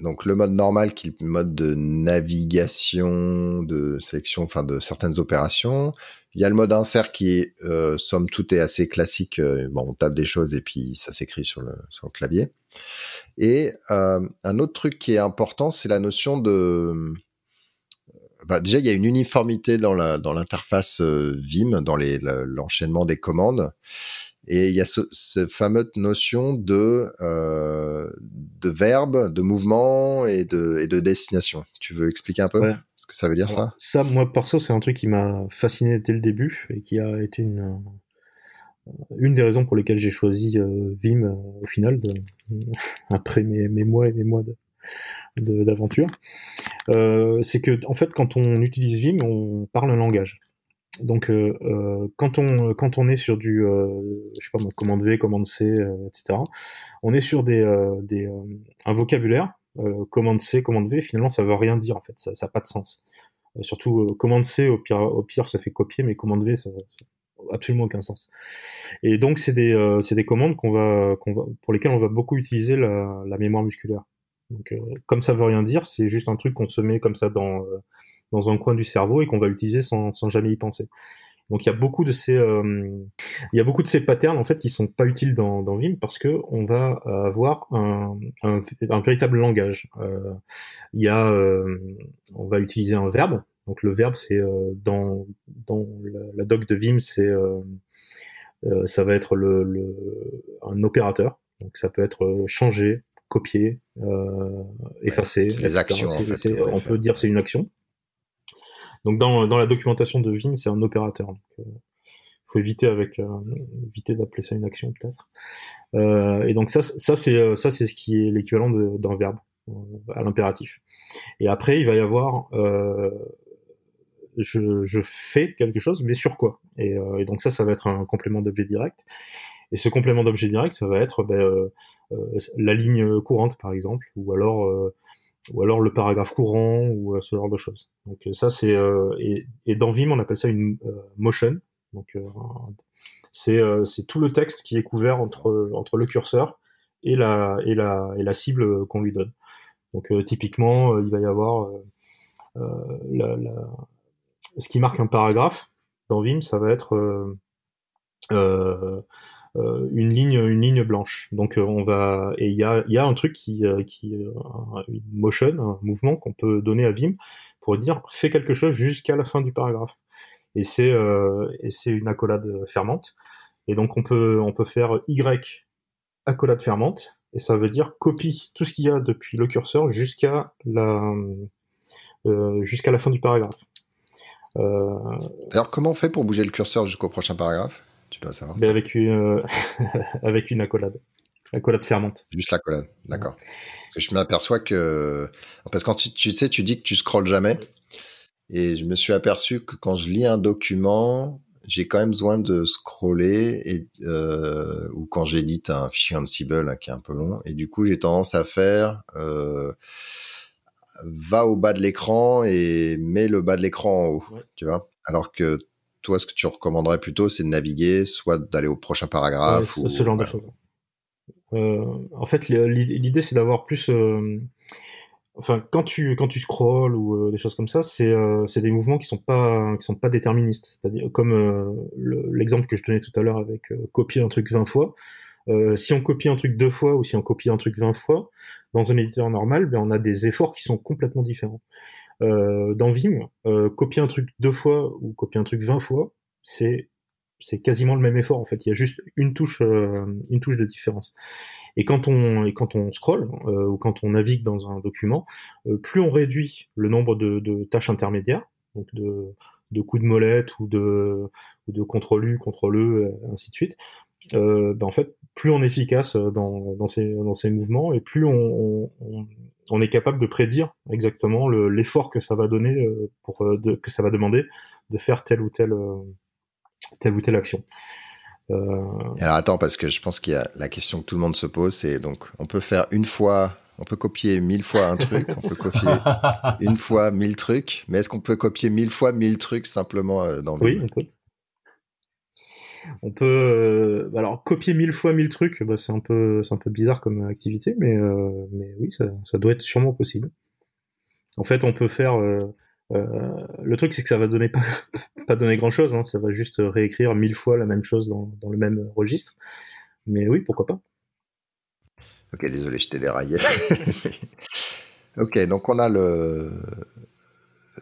donc le mode normal qui est le mode de navigation, de sélection, enfin de certaines opérations. Il y a le mode insert qui euh, somme toute, est assez classique. Euh, bon, on tape des choses et puis ça s'écrit sur le, sur le clavier. Et euh, un autre truc qui est important, c'est la notion de... Bah, déjà, il y a une uniformité dans la dans l'interface Vim, dans les l'enchaînement des commandes. Et il y a ce, cette fameuse notion de, euh, de verbe, de mouvement et de, et de destination. Tu veux expliquer un peu ce que ça veut dire ça? Ça, moi, perso, c'est un truc qui m'a fasciné dès le début et qui a été une, une des raisons pour lesquelles j'ai choisi euh, Vim euh, au final, de, après mes, mes, mois et mes mois de, d'aventure. Euh, c'est que, en fait, quand on utilise Vim, on parle un langage. Donc, euh, euh, quand, on, quand on est sur du, je sais pas, commande V, commande C, etc., on est sur des, des, un vocabulaire, commande C, commande V, finalement, ça veut rien dire, en fait, ça n'a pas de sens. surtout, commande C, au pire, au pire, ça fait copier, mais commande V, ça n'a absolument aucun sens. Et donc, c'est des, des commandes qu'on va, va, pour lesquelles on va beaucoup utiliser la mémoire musculaire. Donc, comme ça veut rien dire, c'est juste un truc qu'on se met comme ça dans, dans un coin du cerveau et qu'on va utiliser sans, sans, jamais y penser. Donc il y a beaucoup de ces euh, il y a beaucoup de ces patterns en fait qui sont pas utiles dans, dans Vim parce que on va avoir un, un, un véritable langage. Euh, il y a euh, on va utiliser un verbe. Donc le verbe c'est euh, dans dans la, la, doc de Vim c'est euh, ça va être le, le, un opérateur. Donc ça peut être changer, copier, effacer. les actions. En fait, on peut dire c'est une action. Donc dans, dans la documentation de Vim, c'est un opérateur. Donc, euh, faut éviter avec euh, éviter d'appeler ça une action peut-être. Euh, et donc ça, ça c'est euh, ça c'est ce qui est l'équivalent d'un verbe euh, à l'impératif. Et après il va y avoir je, je, fais quelque chose, mais sur quoi? Et, et, donc ça, ça va être un complément d'objet direct. Et ce complément d'objet direct, ça va être ben, la ligne courante par exemple, ou alors ou alors le paragraphe courant ou euh, ce genre de choses. Donc euh, ça c'est euh, et, dans Vim on appelle ça une motion. Donc c'est tout le texte qui est couvert entre entre le curseur et la et la et la cible qu'on lui donne. Donc typiquement il va y avoir ce qui marque un paragraphe dans Vim ça va être euh, une ligne une ligne blanche. Donc euh, on va et il y a un truc qui euh, qui une motion, un mouvement qu'on peut donner à Vim pour dire fais quelque chose jusqu'à la fin du paragraphe. Et c'est une accolade fermante. Et donc on peut faire y accolade fermante et ça veut dire copie tout ce qu'il y a depuis le curseur jusqu'à la euh, fin du paragraphe. Euh... Alors comment on fait pour bouger le curseur jusqu'au prochain paragraphe? Mais avec une, euh, avec une accolade. Accolade fermante. Juste l'accolade, d'accord. je m'aperçois que. Parce que quand tu, sais, tu dis que tu scrolles jamais. Et je me suis aperçu que quand je lis un document, j'ai quand même besoin de scroller et euh, ou quand j'édite un fichier Ansible hein, qui est un peu long et du coup j'ai tendance à faire euh, va au bas de l'écran et mets le bas de l'écran en haut, tu vois. Alors que toi, ce que tu recommanderais plutôt, c'est de naviguer, soit d'aller au prochain paragraphe. ou, ce genre de choses. Euh, en fait, l'idée, c'est d'avoir plus. Euh, enfin, quand tu quand tu scrolls ou euh, des choses comme ça, c'est des mouvements qui sont pas qui sont pas déterministes. C'est-à-dire comme l'exemple que je donnais tout à l'heure avec copier un truc 20 fois. si on copie un truc deux fois ou si on copie un truc 20 fois, dans un éditeur normal, ben, on a des efforts qui sont complètement différents. Euh, dans Vim, euh, copier un truc deux fois ou copier un truc 20 fois, c'est c'est quasiment le même effort en fait. Il y a juste une touche, euh, une touche de différence. Et quand on et quand on scroll euh, ou quand on navigue dans un document, euh, plus on réduit le nombre de, tâches intermédiaires, donc de, de coups de molette ou de ou de contrôle U, contrôle E, ainsi de suite. Ben en fait, plus on est efficace dans, dans, ces, dans ces mouvements et plus on, on est capable de prédire exactement l'effort que ça va donner euh, pour euh, de, que ça va demander de faire telle ou telle euh, telle ou telle action. Alors attends parce que je pense qu'il y a la question que tout le monde se pose c'est donc on peut faire une fois on peut copier mille fois un truc, on peut copier une fois mille trucs, mais est-ce qu'on peut copier mille fois mille trucs simplement dans Oui, on peut. On peut alors copier mille fois mille trucs, bah, c'est un peu c'est un peu bizarre comme activité, mais mais oui, ça, doit être sûrement possible. En fait, on peut faire euh, le truc, c'est que ça va donner pas, pas donner grand chose, hein. ça va juste réécrire mille fois la même chose dans, dans, le même registre. Mais oui, pourquoi pas. Ok, désolé, je t'ai déraillé. ok, donc on a le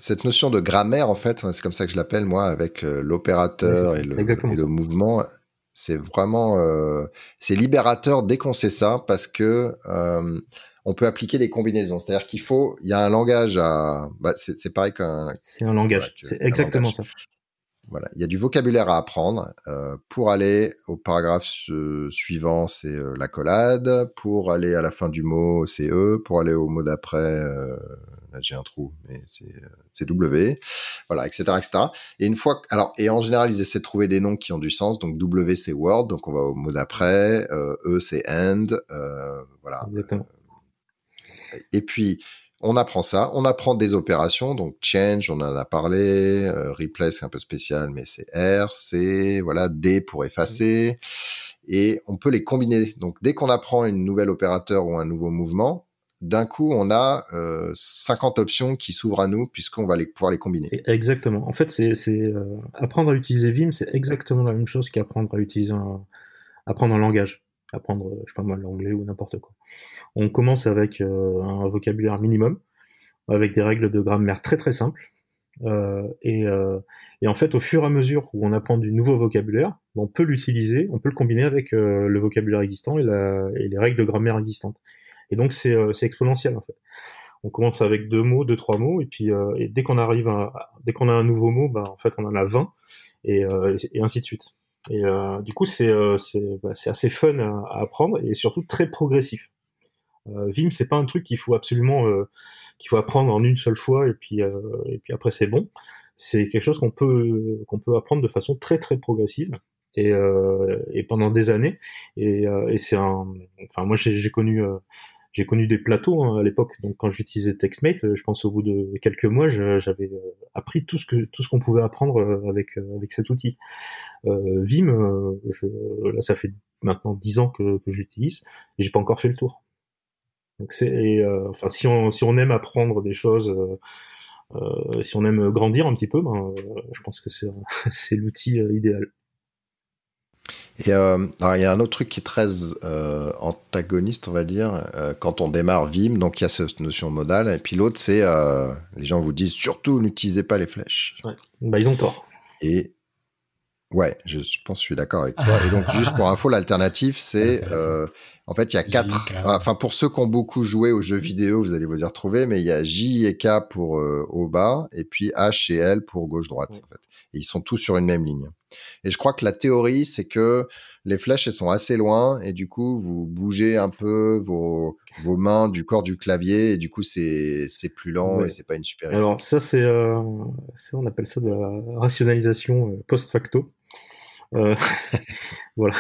cette notion de grammaire, en fait, c'est comme ça que je l'appelle moi, avec euh, l'opérateur et, le, et le mouvement. C'est vraiment, euh, c'est libérateur dès qu'on sait ça, parce que euh, on peut appliquer des combinaisons. C'est-à-dire qu'il faut, il y a un langage à, bah, c'est pareil qu'un. C'est un langage. c'est exactement ça. Voilà, il y a du vocabulaire à apprendre. Euh, pour aller au paragraphe suivant, c'est euh, la collade. Pour aller à la fin du mot, c'est E. Pour aller au mot d'après, euh, j'ai un trou, mais c'est W. Voilà, etc., etc. Et une fois, alors, et en général, ils essaient de trouver des noms qui ont du sens. Donc W, c'est word. Donc on va au mot d'après. e, c'est end. voilà. Exactement. Et puis, on apprend ça, on apprend des opérations, donc change, on en a parlé, euh, replace, c'est un peu spécial, mais c'est R, C, voilà, D pour effacer, et on peut les combiner. Donc, dès qu'on apprend une nouvelle opérateur ou un nouveau mouvement, d'un coup, on a 50 euh, options qui s'ouvrent à nous puisqu'on va les, pouvoir les combiner. Exactement. En fait, c'est euh, apprendre à utiliser Vim, c'est exactement la même chose qu'apprendre à utiliser un, apprendre un langage apprendre, je sais pas moi, l'anglais ou n'importe quoi. On commence avec euh, un vocabulaire minimum, avec des règles de grammaire très très simples. Euh, et, euh, en fait, au fur et à mesure où on apprend du nouveau vocabulaire, on peut l'utiliser, on peut le combiner avec euh, le vocabulaire existant et, les règles de grammaire existantes. Et donc, c'est euh, exponentiel en fait. On commence avec deux mots, deux trois mots, et puis et dès qu'on arrive, à, dès qu'on a un nouveau mot, bah, en fait, on en a 20 et, et ainsi de suite. Et euh, du coup, c'est euh, bah, assez fun à, apprendre et surtout très progressif. Euh, Vim, c'est pas un truc qu'il faut absolument euh, qu'il faut apprendre en une seule fois et puis euh, et puis après c'est bon. C'est quelque chose qu'on peut qu'on peut apprendre de façon très très progressive et, et pendant des années. Et, et c'est un, enfin moi j'ai connu j'ai connu des plateaux hein, à l'époque. Donc quand j'utilisais TextMate, euh, je pense au bout de quelques mois, j'avais euh, appris tout ce que tout ce qu'on pouvait apprendre euh, avec avec cet outil. Euh, Vim, je, là ça fait maintenant dix ans que, que j'utilise et j'ai pas encore fait le tour. Donc c'est enfin si on si on aime apprendre des choses. Euh, si on aime grandir un petit peu, ben, je pense que c'est l'outil idéal. Et euh, alors il y a un autre truc qui est très euh, antagoniste, on va dire, euh, quand on démarre Vim. Donc il y a cette notion modale. Et puis l'autre, c'est les gens vous disent surtout n'utilisez pas les flèches. Ouais. Bah ils ont tort. Et ouais, je pense que je suis d'accord avec toi. Et donc juste pour info, l'alternative, c'est en fait il y a quatre. Enfin pour ceux qui ont beaucoup joué aux jeux vidéo, vous allez vous y retrouver. Mais il y a J et K pour au bas, et puis H et L pour gauche droite. En fait. Et ils sont tous sur une même ligne. Et je crois que la théorie, c'est que les flèches, elles sont assez loin et du coup, vous bougez un peu vos, vos mains du corps du clavier et du coup, c'est, plus lent et c'est pas une super Alors, ça, c'est, euh, on appelle ça de la rationalisation euh, post-facto. Euh, voilà.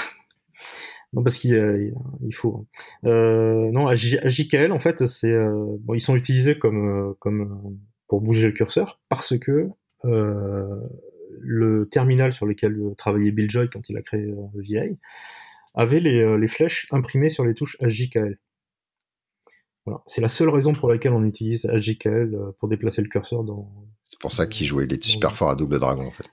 Non, parce qu'il il faut. Hein. Euh, non, à, JKL, en fait, c'est euh, bon, ils sont utilisés comme comme pour bouger le curseur parce que le terminal sur lequel travaillait Bill Joy quand il a créé euh, VI avait euh, les, flèches imprimées sur les touches HJKL. Voilà. C'est la seule raison pour laquelle on utilise HJKL euh, pour déplacer le curseur dans. C'est pour ça qu'il jouait, était super fort à double dragon en fait.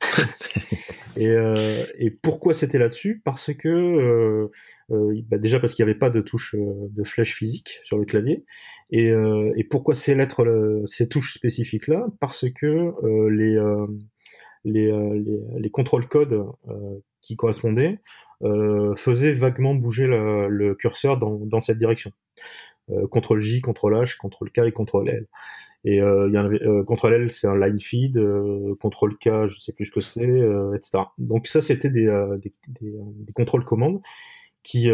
et, pourquoi c'était là-dessus? Parce que bah, déjà parce qu'il n'y avait pas de touche de flèche physique sur le clavier. Et, pourquoi ces lettres, ces touches spécifiques là Parce que les les, euh, les, les contrôles codes euh, qui correspondaient euh, faisaient vaguement bouger le, curseur dans, cette direction. contrôle J, contrôle H, contrôle K et contrôle L. Et euh, il y euh, contrôle L, c'est un line feed, euh, contrôle K, je sais plus ce que c'est, etc. Donc ça, c'était des, contrôles commandes qui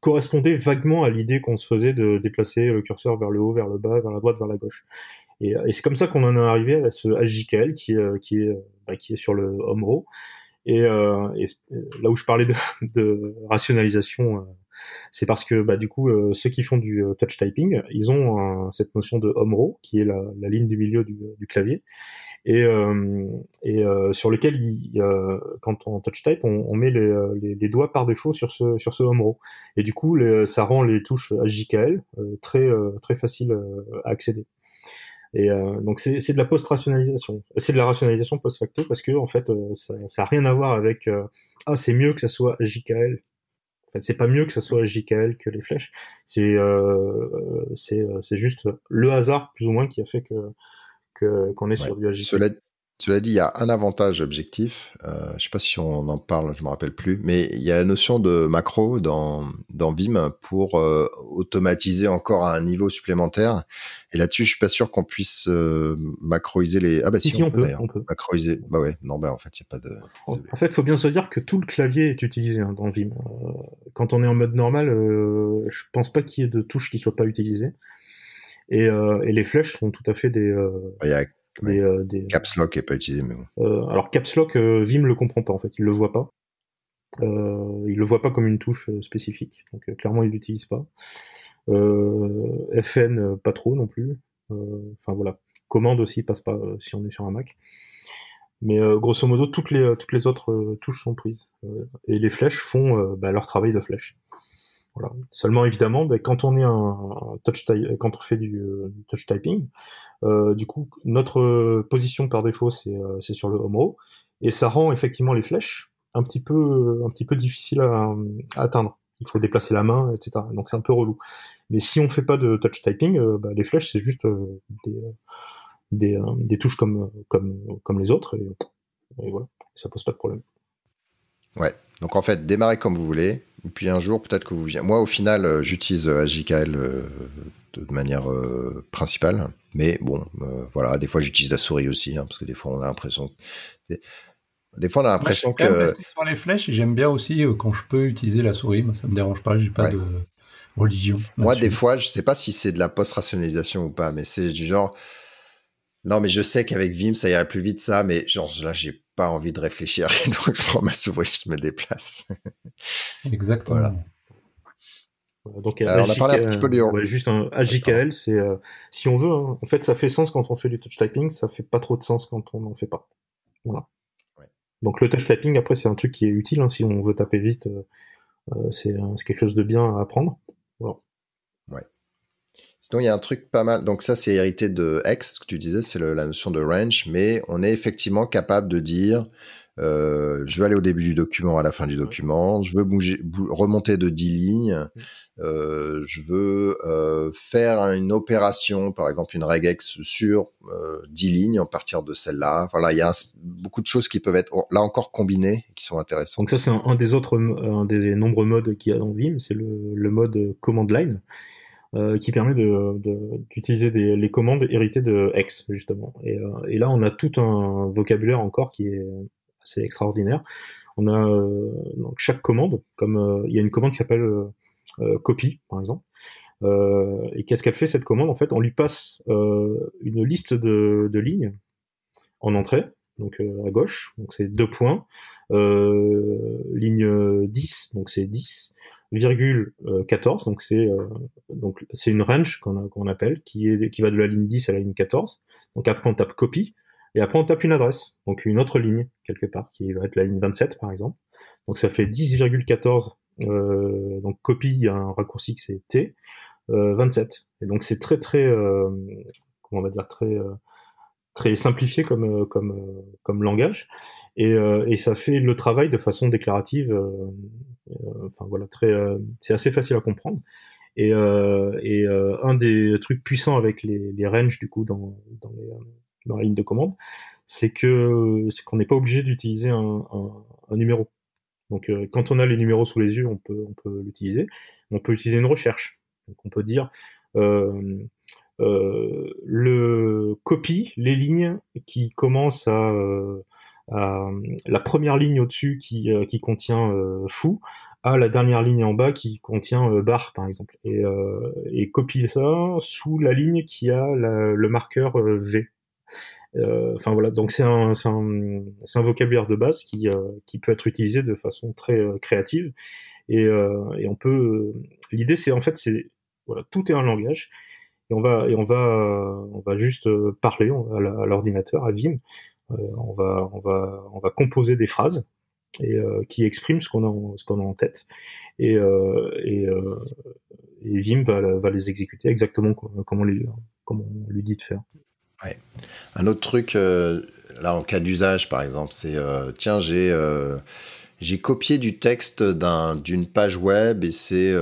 correspondaient vaguement à l'idée qu'on se faisait de déplacer le curseur vers le haut, vers le bas, vers la droite, vers la gauche. Et, et c'est comme ça qu'on en est arrivé à ce HJKL qui, qui, est, bah, qui est sur le home row Et, là où je parlais de, de rationalisation, c'est parce que bah, du coup, ceux qui font du touch typing, ils ont cette notion de home row, qui est la, la ligne du milieu du, du clavier, et, euh, et euh, sur lequel, il, euh, quand on touch type, on, on met les, les, les, doigts par défaut sur ce, sur ce home row. Et du coup, les, ça rend les touches HJKL très, très faciles à accéder. Et euh, donc c'est, de la post-rationalisation. C'est de la rationalisation post-facto parce que en fait ça, ça a rien à voir avec ah c'est mieux que ça soit JKL. En fait c'est pas mieux que ça soit JKL que les flèches. C'est euh, c'est c'est juste le hasard plus ou moins qui a fait que qu'on est sur du agile. Cela, dit, il y a un avantage objectif. Euh, je ne sais pas si on en parle, je me rappelle plus, mais il y a la notion de macro dans, dans Vim pour euh, automatiser encore à un niveau supplémentaire. Et là-dessus, je suis pas sûr qu'on puisse euh, macroiser les. Ah bah si, on, peut, on, peut, Macroiser. Bah ouais, non, bah en fait, il n'y a pas de. En fait, il faut bien se dire que tout le clavier est utilisé hein, dans Vim. quand on est en mode normal, je pense pas qu'il y ait de touches qui soient pas utilisées. Et, euh, et, les flèches sont tout à fait des. Euh, il y a des, euh, des, Caps Lock n'est pas utilisé, mais bon. alors Caps Lock, Vim le comprend pas en fait, il le voit pas. Euh, il le voit pas comme une touche spécifique, donc clairement il l'utilise pas. Euh, FN pas trop non plus. Enfin voilà, commande aussi passe pas si on est sur un Mac. Mais grosso modo toutes les toutes les autres touches sont prises et les flèches font bah, leur travail de flèche. Voilà. Seulement évidemment, ben, quand on est un, touch quand on fait du, euh, touch typing, euh, du coup notre position par défaut c'est euh, sur le home row et ça rend effectivement les flèches un petit peu un petit peu difficile à, atteindre. Il faut déplacer la main, etc. Donc c'est un peu relou. Mais si on fait pas de touch typing, euh, ben, les flèches c'est juste des, des, des, touches comme comme comme les autres et, et voilà, ça pose pas de problème. Ouais. Donc en fait, démarrez comme vous voulez. Et puis un jour, peut-être que vous viendrez. Moi, au final, euh, j'utilise AJKL euh, de manière euh, principale. Mais bon, voilà, des fois j'utilise la souris aussi, hein, parce que des fois on a l'impression. Des... fois on a l'impression que. Sur les flèches et j'aime bien aussi quand je peux utiliser la souris. Moi, ça me dérange pas, j'ai pas de religion. Moi, des fois, je sais pas si c'est de la post-rationalisation ou pas, mais c'est du genre. Non, mais je sais qu'avec Vim, ça irait plus vite, ça, mais genre là, j'ai pas envie de réfléchir. Donc, je prends ma souris, je me déplace. Exactement. Donc, on a parlé un petit peu de... juste un AJKL, c'est euh, si on veut. Hein. en fait, ça fait sens quand on fait du touch typing, ça fait pas trop de sens quand on n'en fait pas. Voilà. Donc, le touch typing, après, c'est un truc qui est utile hein, si on veut taper vite. Euh, euh, c'est quelque chose de bien à apprendre. Voilà. Ouais. Sinon, il y a un truc pas mal. Donc ça, c'est hérité de X, ce que tu disais, c'est la notion de range, mais on est effectivement capable de dire, euh, je veux aller au début du document, à la fin du document, je veux bouger, remonter de 10 lignes, euh, je veux euh, faire une opération, par exemple une regex sur euh, 10 lignes à partir de celle-là. Voilà, il y a beaucoup de choses qui peuvent être là encore combinées, qui sont intéressantes. Donc ça, c'est un, des autres, un des nombreux modes qu'il y a dans Vim, c'est le, le mode command line. Euh, qui permet d'utiliser de, les commandes héritées de X justement. Et, euh, et, là, on a tout un vocabulaire encore qui est assez extraordinaire. On a euh, donc chaque commande, comme il y a une commande qui s'appelle copy par exemple. et qu'est-ce qu'elle fait cette commande? En fait, on lui passe une liste de, de lignes en entrée, donc à gauche, donc c'est deux points, ligne 10, donc c'est 10, virgule 14, donc c'est euh, donc c'est une range qu'on appelle qui est qui va de la ligne 10 à la ligne 14. Donc après on tape copy et après on tape une adresse, donc une autre ligne quelque part qui va être la ligne 27 par exemple. Donc ça fait 10,14 euh, donc a un raccourci qui c'est T euh, 27. Et donc c'est très très euh, comment on va dire très euh, très simplifié comme comme comme langage et, et ça fait le travail de façon déclarative euh, enfin voilà, très, euh, c'est assez facile à comprendre. Et, euh, et un des trucs puissants avec les, les ranges du coup dans, dans, les, dans la ligne de commande, c'est que c'est qu'on n'est pas obligé d'utiliser un, un, un, numéro. Donc quand on a les numéros sous les yeux, on peut on peut l'utiliser. On peut utiliser une recherche. Donc on peut dire euh, euh, le copie les lignes qui commencent à, euh, la première ligne au-dessus qui, euh, contient euh, fou à la dernière ligne en bas qui contient bar par exemple et, copier ça sous la ligne qui a le marqueur V Enfin voilà, donc c'est un, un, un, vocabulaire de base qui, qui peut être utilisé de façon très créative. Et, et on peut. L'idée, c'est en fait, c'est voilà, tout est un langage et on va et on va on va juste parler à l'ordinateur, à Vim. on va on va on va composer des phrases et euh, qui exprime ce qu'on a, ce qu'on a en tête. Et, euh, et, euh, Vim va, va les exécuter exactement comme, on, lui, comme on lui dit de faire. Un autre truc, là en cas d'usage par exemple, c'est tiens, j'ai j'ai copié du texte d'une page web et c'est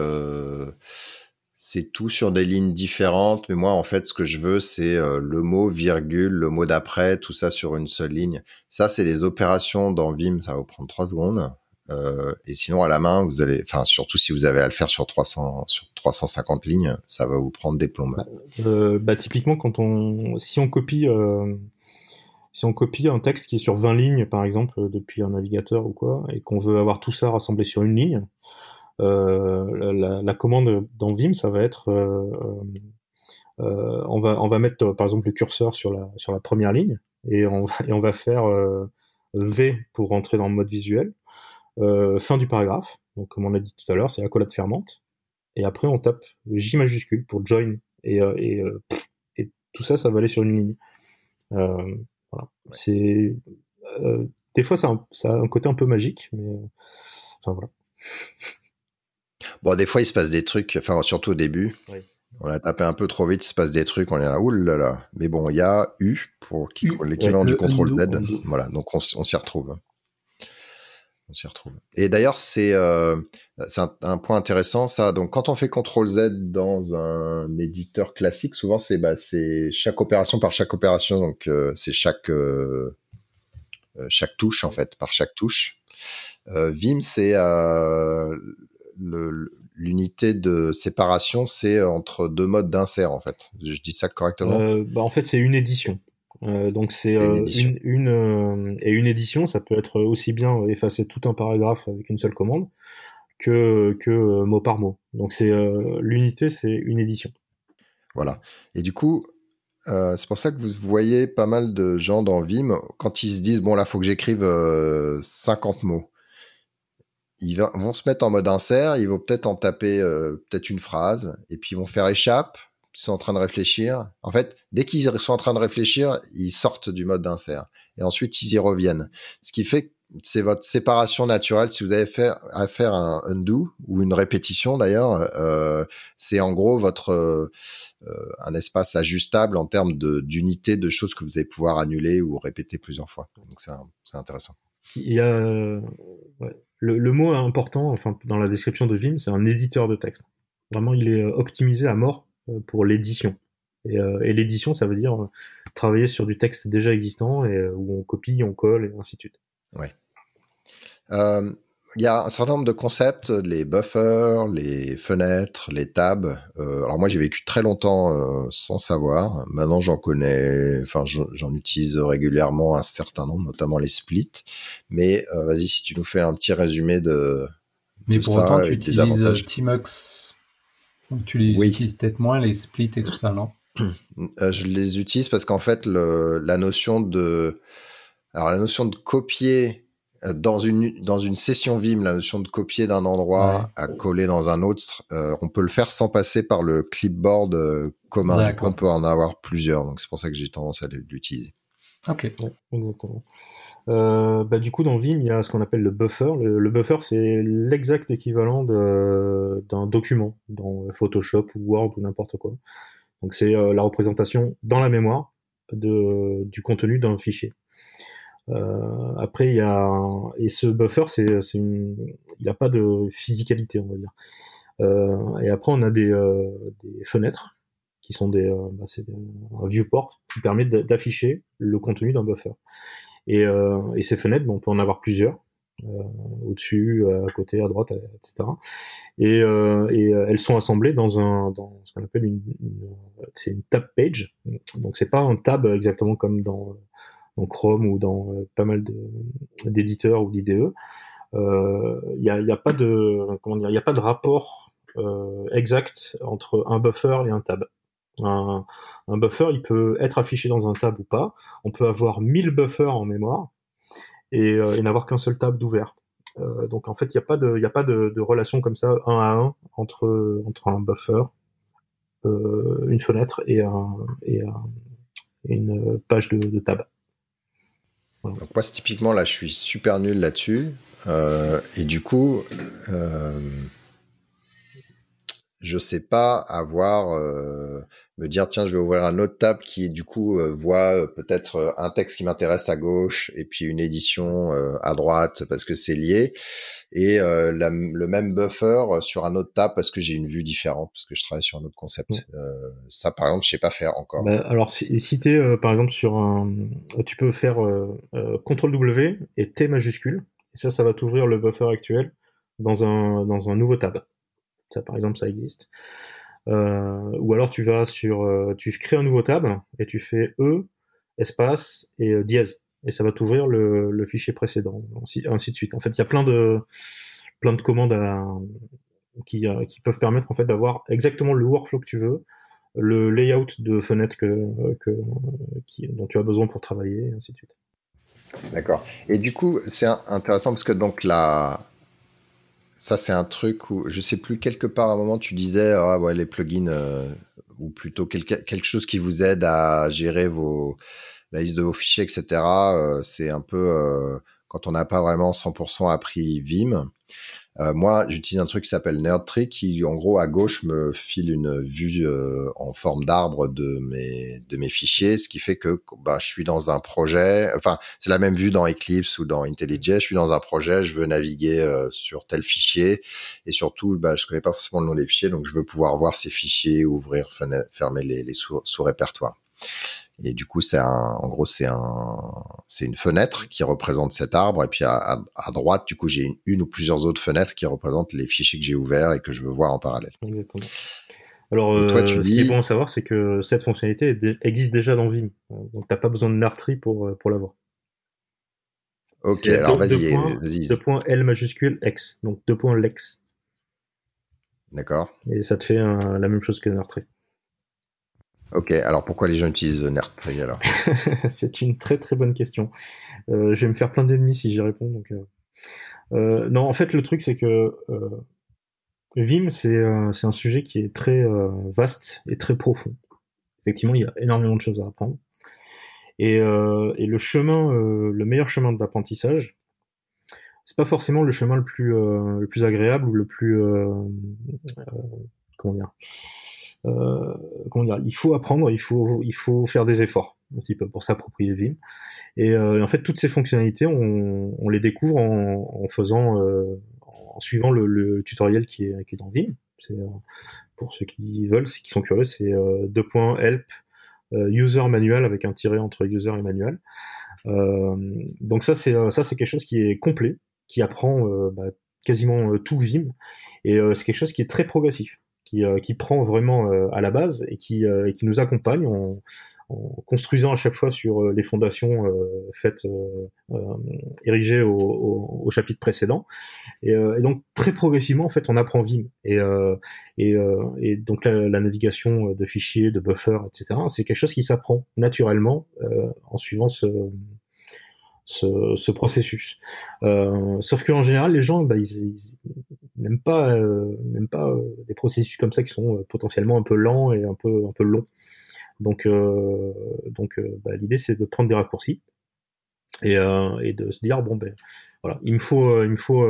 c'est tout sur des lignes différentes, mais moi, en fait, ce que je veux, c'est euh, le mot, virgule, le mot d'après, tout ça sur une seule ligne. Ça, c'est des opérations dans Vim, ça va vous prendre trois secondes. Euh, et sinon, à la main, vous allez, enfin, surtout si vous avez à le faire sur 300, sur 350 lignes, ça va vous prendre des plombes. Bah, euh, bah, typiquement, quand on, si on copie, si on copie un texte qui est sur 20 lignes, par exemple, depuis un navigateur ou quoi, et qu'on veut avoir tout ça rassemblé sur une ligne, la, la, commande dans Vim, ça va être euh, euh, on va on va mettre par exemple le curseur sur la sur la première ligne et on va, et on va faire V pour rentrer dans le mode visuel. fin du paragraphe. Donc comme on a dit tout à l'heure, c'est accolade fermante. Et après on tape J majuscule pour join et, et, et tout ça, ça va aller sur une ligne. Euh, voilà. C'est euh, des fois ça a, un, ça a, un, côté un peu magique, mais enfin voilà. Bon, des fois, il se passe des trucs, enfin, surtout au début. On a tapé un peu trop vite, il se passe des trucs, on est là, oulala. Mais bon, il y a U pour l'équivalent du contrôle Z. Voilà, donc on, s'y retrouve. On s'y retrouve. Et d'ailleurs, c'est euh, un, point intéressant, ça. Donc, quand on fait contrôle Z dans un éditeur classique, souvent, c'est bah, chaque opération par chaque opération. Donc, euh, c'est chaque, euh, chaque touche, en fait, par chaque touche. Vim, c'est l'unité de séparation, c'est entre deux modes d'insert, en fait. Je dis ça correctement? Euh, bah, En fait, c'est une édition. Euh, donc c'est une, une, euh, et une édition, ça peut être aussi bien effacer tout un paragraphe avec une seule commande que, que mot par mot. Donc c'est l'unité, c'est une édition. Voilà. Et du coup, c'est pour ça que vous voyez pas mal de gens dans Vim quand ils se disent bon là faut que j'écrive 50 mots ils vont se mettre en mode insert, ils vont peut-être en taper euh, peut-être une phrase, et puis ils vont faire échappe, ils sont en train de réfléchir. En fait, dès qu'ils sont en train de réfléchir, ils sortent du mode d'insert. Et ensuite, ils y reviennent. Ce qui fait que c'est votre séparation naturelle. Si vous avez fait, à faire un undo, ou une répétition d'ailleurs, euh, c'est en gros votre euh, un espace ajustable en termes d'unité de, choses que vous allez pouvoir annuler ou répéter plusieurs fois. Donc c'est intéressant. Il y a... Ouais le, mot important, enfin dans la description de Vim, c'est un éditeur de texte. Vraiment, il est euh, optimisé à mort euh, pour l'édition. Euh, et, l'édition, ça veut dire travailler sur du texte déjà existant et où on copie, on colle et ainsi de suite. Ouais il y a un certain nombre de concepts, les buffers, les fenêtres, les tabs. Euh, alors moi j'ai vécu très longtemps euh, sans savoir. Maintenant j'en connais, enfin j'en utilise régulièrement un certain nombre, notamment les splits. Mais euh, vas-y si tu nous fais un petit résumé de. Mais pour autant tu utilises Tmux. Donc tu les utilises peut-être moins les splits et tout ça, non? Je les utilise parce qu'en fait le, la notion de, alors la notion de copier dans une dans une session Vim, la notion de copier d'un endroit à coller dans un autre, euh, on peut le faire sans passer par le clipboard euh, commun. On peut en avoir plusieurs, donc c'est pour ça que j'ai tendance à l'utiliser. Ok. exactement. bah, du coup, dans Vim, il y a ce qu'on appelle le buffer. Le, buffer, c'est l'exact équivalent d'un document dans Photoshop ou Word ou n'importe quoi. Donc, c'est la représentation dans la mémoire de, du contenu d'un fichier. Euh, après, il y a et ce buffer, c'est il n'y a pas de physicalité, on va dire. Euh, et après, on a des, euh, des fenêtres qui sont des, bah, un viewport qui permet d'afficher le contenu d'un buffer. Et, et, ces fenêtres, on peut en avoir plusieurs. au-dessus, à côté, à droite, etc. Et, et elles sont assemblées dans un dans ce qu'on appelle une, une c'est une tab page. Donc c'est pas un tab exactement comme dans dans Chrome ou dans euh, pas mal d'éditeurs ou d'IDE, il euh, n'y a, y a, pas de comment dire, il a pas de rapport euh, exact entre un buffer et un tab. Un, buffer, il peut être affiché dans un tab ou pas. On peut avoir 1000 buffers en mémoire et, n'avoir qu'un seul tab d'ouvert. donc en fait, il n'y a pas, de, a pas de, relation comme ça, un à un, entre, entre un buffer, une fenêtre et, un, et, une page de, tab. Donc moi, typiquement, là, je suis super nul là-dessus. Euh, et du coup, euh, je sais pas avoir euh, me dire tiens je vais ouvrir un autre tab qui du coup euh, voit euh, peut-être un texte qui m'intéresse à gauche et puis une édition à droite parce que c'est lié. Et le même buffer sur un autre tab parce que j'ai une vue différente parce que je travaille sur un autre concept. Ça par exemple je sais pas faire encore. Bah, alors si, si tu par exemple sur un tu peux faire CTRL W et T majuscule. Et ça, ça va t'ouvrir le buffer actuel dans un, dans un nouveau tab. Ça, par exemple, ça existe. Euh, ou alors tu vas sur, euh, tu crées un nouveau tab et tu fais E, espace et euh, dièse. Et ça va t'ouvrir le, fichier précédent, ainsi, de suite. En fait, il y a plein de, plein de commandes qui, peuvent permettre en fait d'avoir exactement le workflow que tu veux, le layout de fenêtre dont tu as besoin pour travailler, ainsi de suite. D'accord. Et du coup, c'est intéressant parce que donc là, ça c'est un truc où je sais plus quelque part à un moment tu disais ah ouais les plugins euh, ou plutôt quelque, quelque chose qui vous aide à gérer vos la liste de vos fichiers etc. Euh, c'est un peu euh, quand on n'a pas vraiment 100% appris Vim. Euh, moi, j'utilise un truc qui s'appelle NerdTree qui, en gros, à gauche, me file une vue euh, en forme d'arbre de mes de mes fichiers, ce qui fait que bah, je suis dans un projet. Enfin, c'est la même vue dans Eclipse ou dans IntelliJ. Je suis dans un projet, je veux naviguer euh, sur tel fichier et surtout, bah, je connais pas forcément le nom des fichiers, donc je veux pouvoir voir ces fichiers, ouvrir, fermer les, les sous-répertoires. Et du coup, c'est un, en gros, c'est un, c'est une fenêtre qui représente cet arbre. Et puis à, à, droite, du coup, j'ai une, ou plusieurs autres fenêtres qui représentent les fichiers que j'ai ouverts et que je veux voir en parallèle. Exactement. Alors, toi, tu euh, dis... ce qui est bon à savoir, c'est que cette fonctionnalité existe déjà dans Vim. Donc, t'as pas besoin de Nartree pour, euh, pour l'avoir. Ok, alors vas-y, vas-y. Deux points L majuscule X. Donc, deux points Lex. D'accord. Et ça te fait la même chose que Nartree. Ok, alors pourquoi les gens utilisent NerdTree alors C'est une très très bonne question. Euh, je vais me faire plein d'ennemis si j'y réponds. Donc, euh... Euh, non, en fait, le truc c'est que euh, Vim, c'est un sujet qui est très vaste et très profond. Effectivement, il y a énormément de choses à apprendre. Et, et le chemin, le meilleur chemin d'apprentissage, c'est pas forcément le chemin le plus, le plus agréable ou le plus comment dire euh, dire, il faut apprendre, il faut, il faut faire des efforts un petit peu pour s'approprier Vim. Et, euh, en fait, toutes ces fonctionnalités, on, on les découvre en, en faisant, euh, en suivant le, le, tutoriel qui est, qui est dans Vim. C'est euh, pour ceux qui veulent, qui sont curieux, c'est euh, deux points help user manual avec un tiret entre user et manual. donc ça, c'est ça, c'est quelque chose qui est complet, qui apprend bah, quasiment tout Vim, et c'est quelque chose qui est très progressif qui, euh, qui prend vraiment euh, à la base et qui, euh, nous accompagne en, construisant à chaque fois sur les fondations faites érigées au, chapitre précédent. Et, donc très progressivement en fait on apprend Vim. Et, donc la, navigation de fichiers de buffers etc c'est quelque chose qui s'apprend naturellement en suivant ce ce, ce processus. Euh, sauf qu'en général, les gens, bah, n'aiment pas, euh, n'aiment pas euh, des processus comme ça qui sont potentiellement un peu lents et un peu, un peu longs. Donc, donc bah, l'idée, c'est de prendre des raccourcis et, et de se dire bon ben voilà, il me faut, il me faut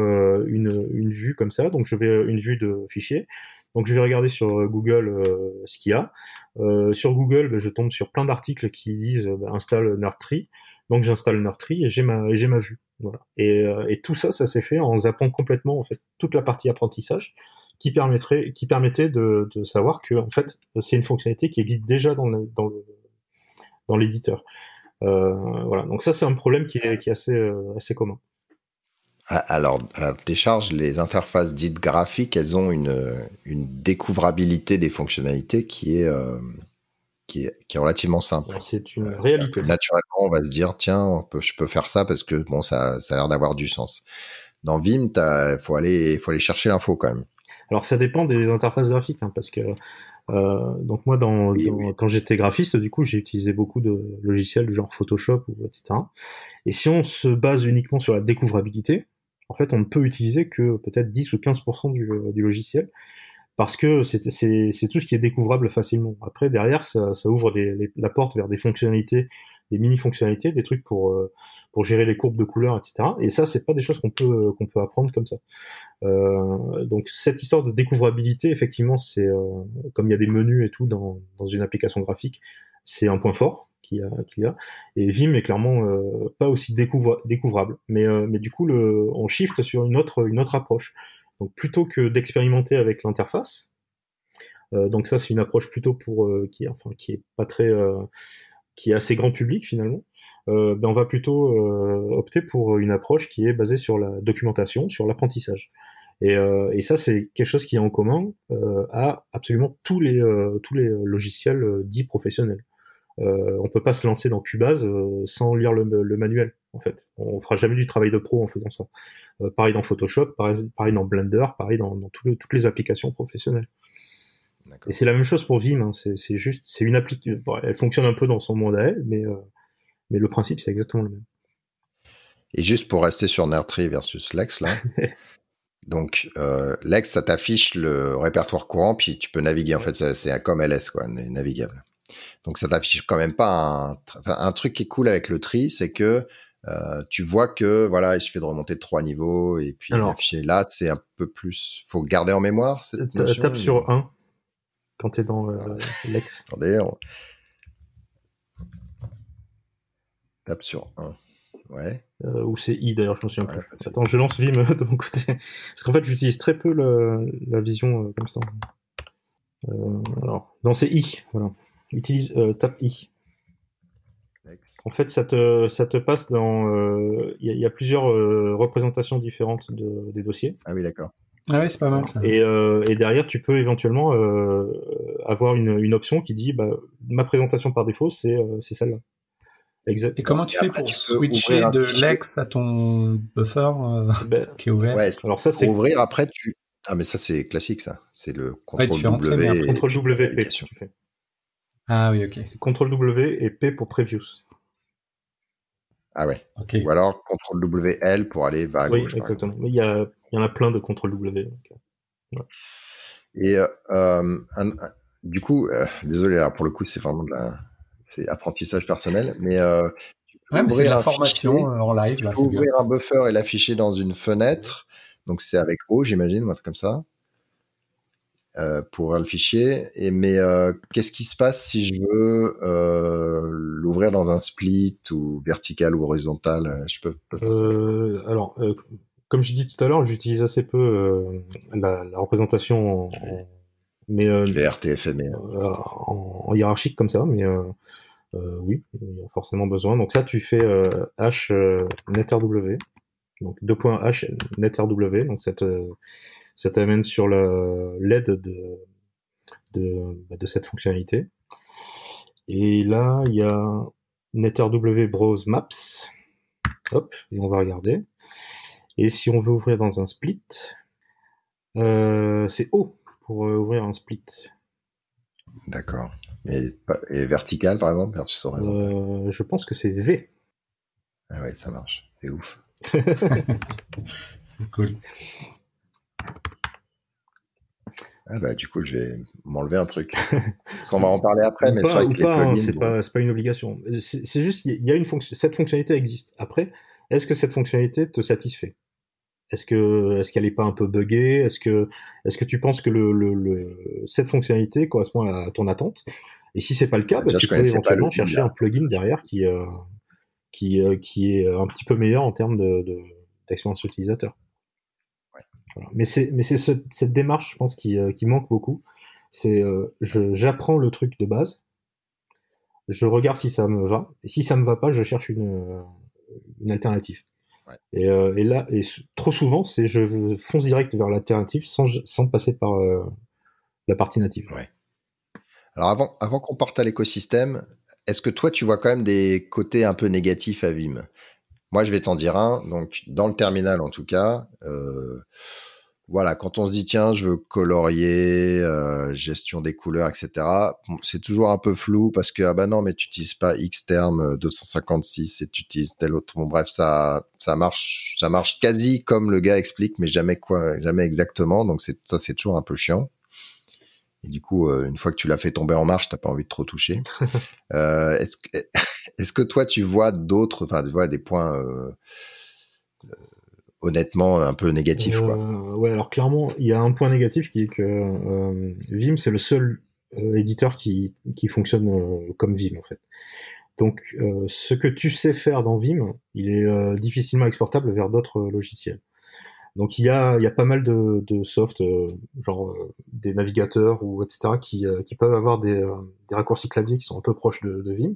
une, une vue comme ça. Donc, je vais une vue de fichier. Donc je vais regarder sur Google euh, ce qu'il y a. Euh, sur Google, ben, je tombe sur plein d'articles qui disent ben, installe Nerdtree. Donc j'installe Nerdtree et j'ai ma j'ai ma vue. Voilà. Et, euh, et tout ça, ça s'est fait en zappant complètement en fait toute la partie apprentissage qui permettrait qui permettait de, de savoir que en fait c'est une fonctionnalité qui existe déjà dans le, dans le, dans l'éditeur. Euh, voilà. Donc ça c'est un problème qui est, qui est assez euh, assez commun. Alors, à la décharge, les interfaces dites graphiques, elles ont une, une découvrabilité des fonctionnalités qui est, qui est, relativement simple. C'est une euh, réalité. Naturellement, on va se dire, tiens, je peux faire ça parce que bon, ça, ça a l'air d'avoir du sens. Dans Vim, il faut aller, faut aller chercher l'info quand même. Alors ça dépend des interfaces graphiques, hein, parce que Euh, donc moi, dans, quand j'étais graphiste, du coup, j'ai utilisé beaucoup de logiciels du genre Photoshop ou etc. Et si on se base uniquement sur la découvrabilité, en fait, on ne peut utiliser que peut-être 10 ou 15% du, du logiciel parce que c'est tout ce qui est découvrable facilement. Après, derrière, ça, ouvre la porte vers des fonctionnalités, des mini-fonctionnalités, des trucs pour, euh, gérer les courbes de couleurs, etc. Et ça, c'est pas des choses qu'on peut, qu'on peut apprendre comme ça. Euh, donc, cette histoire de découvrabilité, effectivement, c'est euh, comme il y a des menus et tout dans une application graphique, c'est un point fort qu'il y, a. Et Vim est clairement euh, pas aussi découvre, découvrable. Mais, euh, mais du coup, on shift sur une autre, une autre approche. Donc plutôt que d'expérimenter avec l'interface, euh, donc ça c'est une approche plutôt pour euh, qui, enfin qui est pas très, euh, qui est assez grand public finalement. Ben on va plutôt opter pour une approche qui est basée sur la documentation, sur l'apprentissage. Et, et, ça, c'est quelque chose qui est en commun à absolument tous les, tous les logiciels dits professionnels. Euh, on peut pas se lancer dans Cubase euh, sans lire le, manuel. En fait, on fera jamais du travail de pro en faisant ça. Euh, pareil dans Photoshop, pareil, dans Blender, pareil dans, toutes les applications professionnelles. Et c'est la même chose pour Vim. Hein. C'est juste, c'est une application. elle fonctionne un peu dans son monde à elle, mais mais le principe c'est exactement le même. Et juste pour rester sur Nerdtree versus Lex là. Donc, Lex, ça t'affiche le répertoire courant, puis tu peux naviguer. En fait, c'est comme LS, quoi, navigable. Donc ça t'affiche quand même pas un, un truc qui est cool avec le tri, c'est que euh, tu vois que voilà, il suffit de remonter de trois niveaux et puis afficher. Là, c'est un peu plus. Faut garder en mémoire. Cette notion, tape sur 1 quand tu es dans euh, l'ex. Attendez, on... tape sur 1. Ouais. Euh, ou c'est I d'ailleurs, je m'en souviens plus. Attends, je lance Vim de mon côté. Parce qu'en fait, j'utilise très peu le, la vision comme ça. Alors, non, c'est I, voilà. Utilise euh, Tap I. En fait, ça te, ça te passe dans. Il euh, y, a plusieurs euh, représentations différentes de, des dossiers. Ah oui, d'accord. Ah oui, c'est pas mal ça. Et, et, derrière, tu peux éventuellement avoir une, une, option qui dit bah, ma présentation par défaut, c'est celle-là. Exact. Et comment tu fais pour switcher de Lex à ton buffer ben, qui est ouvert? Alors ça, c'est ouvrir après tu. Ah mais ça c'est classique ça. C'est le contrôle W. Contrôle WP. Tu fais. Ah oui, ok. C'est CTRL W et P pour Previews. Ah ouais. Ok. Ou alors CTRL W L pour aller vers oui, exactement. Mais il y, a, il y en a plein de CTRL W. Donc, ouais. Et euh, euh un, du coup, euh, désolé, là, pour le coup, c'est vraiment de la, c'est apprentissage personnel, mais euh, ouais, mais c'est de la formation euh, en live. Là, tu peux ouvrir un buffer et l'afficher dans une fenêtre. Donc c'est avec O, j'imagine, ou un truc comme ça. Euh, pour le fichier. Et mais euh, qu'est-ce qui se passe si je veux euh, l'ouvrir dans un split ou vertical ou horizontal Je peux. peux alors, comme je dis tout à l'heure, j'utilise assez peu la, la, représentation en, mais en, en, hiérarchique comme ça, mais oui, il y a forcément besoin. Donc ça, tu fais H netRW, donc 2.H netRW, donc cette ça t'amène sur l'aide de, de, bah, de, cette fonctionnalité. Et là, il y a NetRW Browse Maps. Hop, et on va regarder. Et si on veut ouvrir dans un split, euh, c'est O pour euh, ouvrir un split. D'accord. Et, et, vertical, par exemple, versus euh, Je pense que c'est V. Ah oui, ça marche. C'est ouf. c'est cool. Ah bah, du coup, je vais m'enlever un truc. on va en parler après, mais pas, hein, c'est pas, pas, une obligation. C'est juste, il y a une fonction, cette fonctionnalité existe. Après, est-ce que cette fonctionnalité te satisfait? Est-ce que, est-ce qu'elle est pas un peu buggée? Est-ce que, est-ce que tu penses que le, le, cette fonctionnalité correspond à ton attente? Et si c'est pas le cas, bah, tu peux éventuellement chercher un plugin derrière qui, euh, qui, euh, qui est un petit peu meilleur en termes de, d'expérience utilisateur. Mais c'est cette démarche, je pense, qui, euh, qui manque beaucoup. C'est euh, j'apprends le truc de base, je regarde si ça me va, et si ça me va pas, je cherche une, euh, une alternative. Et, et, là, et trop souvent, c'est je fonce direct vers l'alternative sans, sans passer par la partie native. Ouais. Alors avant, avant qu'on parte à l'écosystème, est-ce que toi tu vois quand même des côtés un peu négatifs à Vim? Moi, je vais t'en dire un. Donc, dans le terminal, en tout cas, euh, voilà, quand on se dit tiens, je veux colorier, euh, gestion des couleurs, etc. c'est toujours un peu flou parce que ah bah non, mais tu n'utilises pas X terme 256 et tu utilises tel autre. Bon bref, ça ça marche, ça marche quasi comme le gars explique, mais jamais quoi, jamais exactement. Donc c'est ça, c'est toujours un peu chiant. Et du coup, euh, une fois que tu l'as fait tomber en marche, t'as pas envie de trop toucher. euh, est-ce que, est-ce que toi tu vois d'autres, enfin, tu vois des points euh, honnêtement un peu négatif. Quoi? Euh, ouais, alors clairement, il y a un point négatif qui est que euh, Vim, c'est le seul euh, éditeur qui, qui fonctionne comme Vim, en fait. Donc, ce que tu sais faire dans Vim, il est difficilement exportable vers d'autres logiciels. Donc, il y a, pas mal de, soft, genre des navigateurs ou etc., qui, qui peuvent avoir des, raccourcis clavier qui sont un peu proches de, Vim.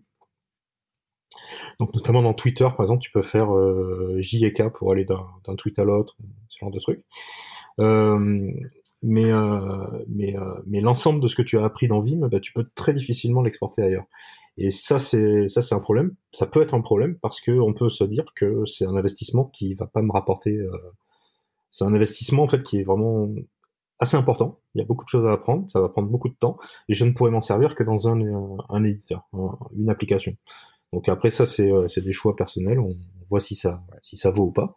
Donc notamment dans Twitter, par exemple, tu peux faire euh, J et K pour aller d'un tweet à l'autre, ce genre de truc. Euh, mais euh, euh, l'ensemble de ce que tu as appris dans Vim, bah, tu peux très difficilement l'exporter ailleurs. Et ça c'est un problème. Ça peut être un problème parce que on peut se dire que c'est un investissement qui va pas me rapporter. Euh, c'est un investissement en fait qui est vraiment assez important. Il y a beaucoup de choses à apprendre, ça va prendre beaucoup de temps, et je ne pourrais m'en servir que dans un, un, un éditeur, une application. Donc après ça, euh, c'est des choix personnels. On voit si ça, si ça vaut ou pas.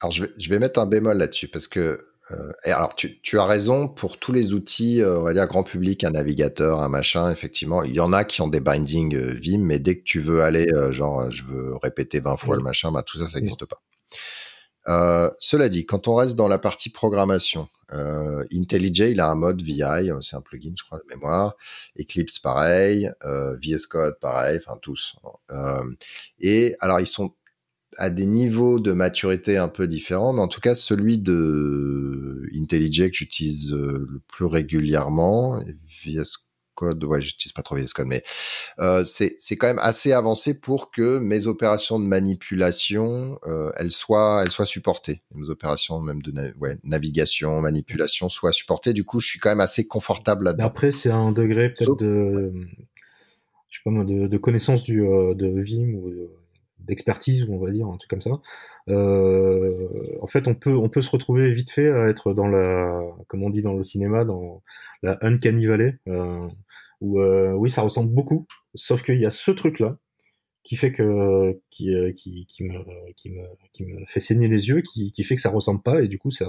Alors je vais, je vais mettre un bémol là-dessus parce que euh, alors tu, tu, as raison pour tous les outils, euh, on va dire grand public, un navigateur, un machin. Effectivement, il y en a qui ont des bindings Vim, mais dès que tu veux aller, genre je veux répéter 20 fois le machin, bah, tout ça, ça n'existe pas. Cela dit, quand on reste dans la partie programmation, euh, IntelliJ, il a un mode VI, euh, c'est un plugin, je crois, de mémoire. Eclipse, pareil. Euh, VS Code, pareil. Enfin, tous. Euh, et alors, ils sont à des niveaux de maturité un peu différents, mais en tout cas, celui de IntelliJ que j'utilise euh, le plus régulièrement, VS Code, ouais, j'utilise pas trop VS Code, mais euh, c'est quand même assez avancé pour que mes opérations de manipulation, euh, elles soient elles soient supportées. Mes opérations même de ouais, navigation, manipulation soient supportées. Du coup, je suis quand même assez confortable là-dedans. Après, c'est un degré peut-être de, je sais pas moi, de, de connaissance du euh, de Vim ou d'expertise, on va dire, un truc comme ça. Euh, en fait, on peut, on peut se retrouver vite fait à être dans la, comme on dit dans le cinéma, dans la uncanny valley, euh, où euh, oui, ça ressemble beaucoup, sauf qu'il y a ce truc-là qui fait que, qui, euh, qui, qui, me, qui, me, qui me fait saigner les yeux, qui, qui fait que ça ressemble pas, et du coup, ça,